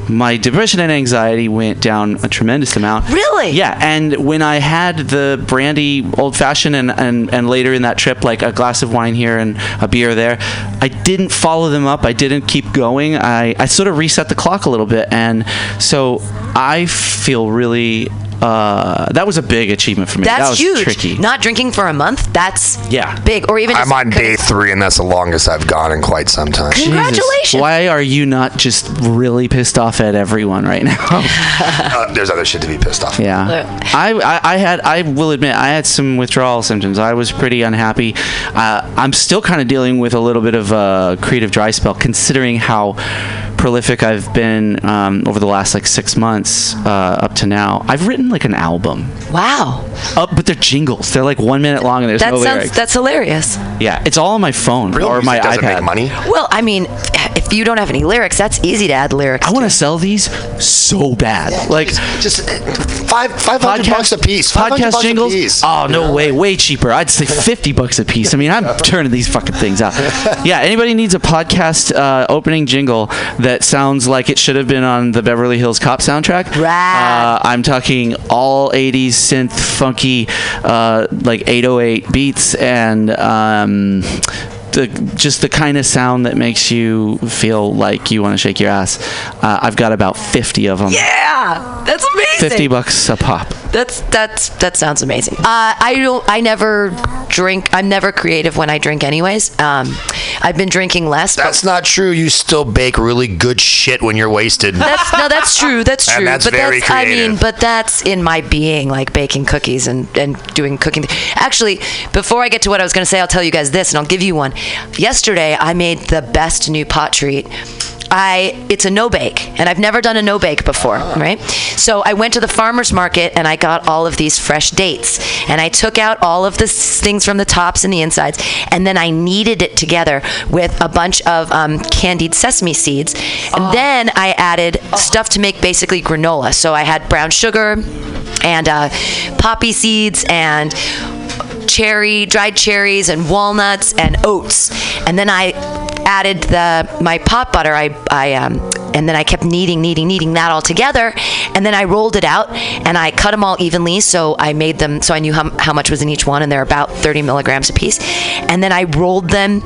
S10: My depression and anxiety went down a tremendous amount.
S4: Really?
S10: Yeah, and when I had the brandy old fashioned and, and, and later in that trip, like a glass of wine here and a beer there, I didn't follow them up. I didn't keep going. I, I sort of reset the clock a little bit. And so I feel really. Uh, that was a big achievement for me.
S4: That's
S10: that was
S4: huge.
S10: tricky.
S4: Not drinking for a month. That's
S10: Yeah.
S4: big. Or even
S8: I'm on day three, and that's the longest I've gone in quite some time.
S10: Jesus.
S4: Congratulations.
S10: Why are you not just really pissed off at everyone right now? [LAUGHS]
S8: Uh, there's other shit to be pissed off.
S10: Yeah, I, I, I had I will admit I had some withdrawal symptoms. I was pretty unhappy. Uh, I'm still kind of dealing with a little bit of a creative dry spell, considering how prolific I've been um, over the last like six months uh, up to now. I've written like an album,
S4: Wow.
S10: uh, but they're jingles. They're like one minute long and there's
S4: That
S10: no
S4: sounds
S10: lyrics.
S4: that's hilarious.
S10: yeah, it's all on my phone
S8: Real
S10: or
S8: music
S10: my
S8: doesn't
S10: iPad.
S8: make money.
S4: Well, I mean, if if you don't have any lyrics, that's easy to add lyrics.
S10: I want to sell these so bad. like
S8: just five five hundred bucks a piece.
S10: Podcast
S8: bucks a
S10: jingles.
S8: piece.
S10: Oh no way, way cheaper. I'd say fifty bucks a piece. I mean, I'm turning these fucking things out. [LAUGHS] Yeah, anybody needs a podcast uh, opening jingle that sounds like it should have been on the Beverly Hills Cop soundtrack. Uh, I'm talking all '80s synth, funky, uh, like 808 beats and. Um, the, just the kind of sound that makes you feel like you want to shake your ass. Uh, I've got about 50 of them.
S4: Yeah, that's amazing.
S10: 50 bucks a pop.
S4: That's that's that sounds amazing. Uh, I don't. I never drink. I'm never creative when I drink, anyways. Um, I've been drinking less. but-
S8: That's not true. You still bake really good shit when you're wasted.
S4: That's no, that's true. That's true. [LAUGHS]
S8: And
S4: true.
S8: that's
S4: but
S8: very
S4: that's I mean, but that's in my being, like baking cookies and and doing cooking. Actually, before I get to what I was going to say, I'll tell you guys this, and I'll give you one. Yesterday, I made the best new pot treat. I it's a no bake, and I've never done a no bake before, right? So I went to the farmers market and I got all of these fresh dates, and I took out all of the things from the tops and the insides, and then I kneaded it together with a bunch of um, candied sesame seeds, and then I added stuff to make basically granola. So I had brown sugar and uh, poppy seeds and cherry, dried cherries, and walnuts and oats. And then I added the my pot butter. I I um and then I kept kneading, kneading, kneading that all together. And then I rolled it out and I cut them all evenly. So I made them so I knew how, how much was in each one, and they're about 30 milligrams a piece. And then I rolled them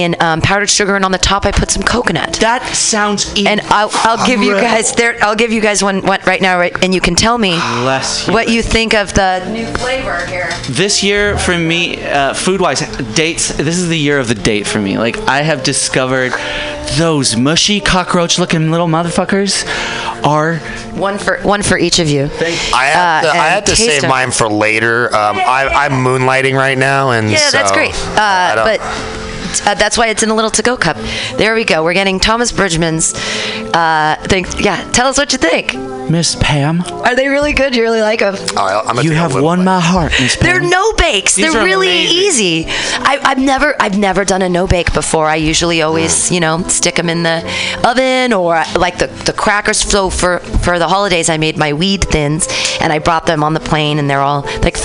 S4: in um, powdered sugar, and on the top I put some coconut.
S10: That sounds.
S4: And I'll, I'll give you guys there. I'll give you guys one, one right now, right, and you can tell me
S10: Bless you.
S4: what you think of the new flavor here.
S10: This year for me, uh, food wise, dates, this is the year of the date for me. Like, I have discovered those mushy cockroach looking little motherfuckers are.
S4: One for one for each of you.
S8: I have
S4: Uh,
S8: to, I
S4: and
S8: have to save
S4: them.
S8: mine for later. Um, I, I'm moonlighting right now, and
S4: Yeah, that's
S8: so
S4: great.
S8: I
S4: Uh,
S8: don't-
S4: but uh, that's why it's in a little to-go cup. There we go. We're getting Thomas Bridgman's. Uh, thing. Yeah, tell us what you think.
S10: Miss Pam,
S4: Are they really good? You really like them?
S8: Oh,
S10: you have won my heart, Miss Pam.
S4: They're no bakes.
S10: These
S4: They're really
S10: amazing.
S4: easy. I, I've never, I've never done a no bake before. I usually always, you know, stick them in the oven or like the, the crackers. So for for the holidays, I made my weed thins and I brought them on the plane, and they're all like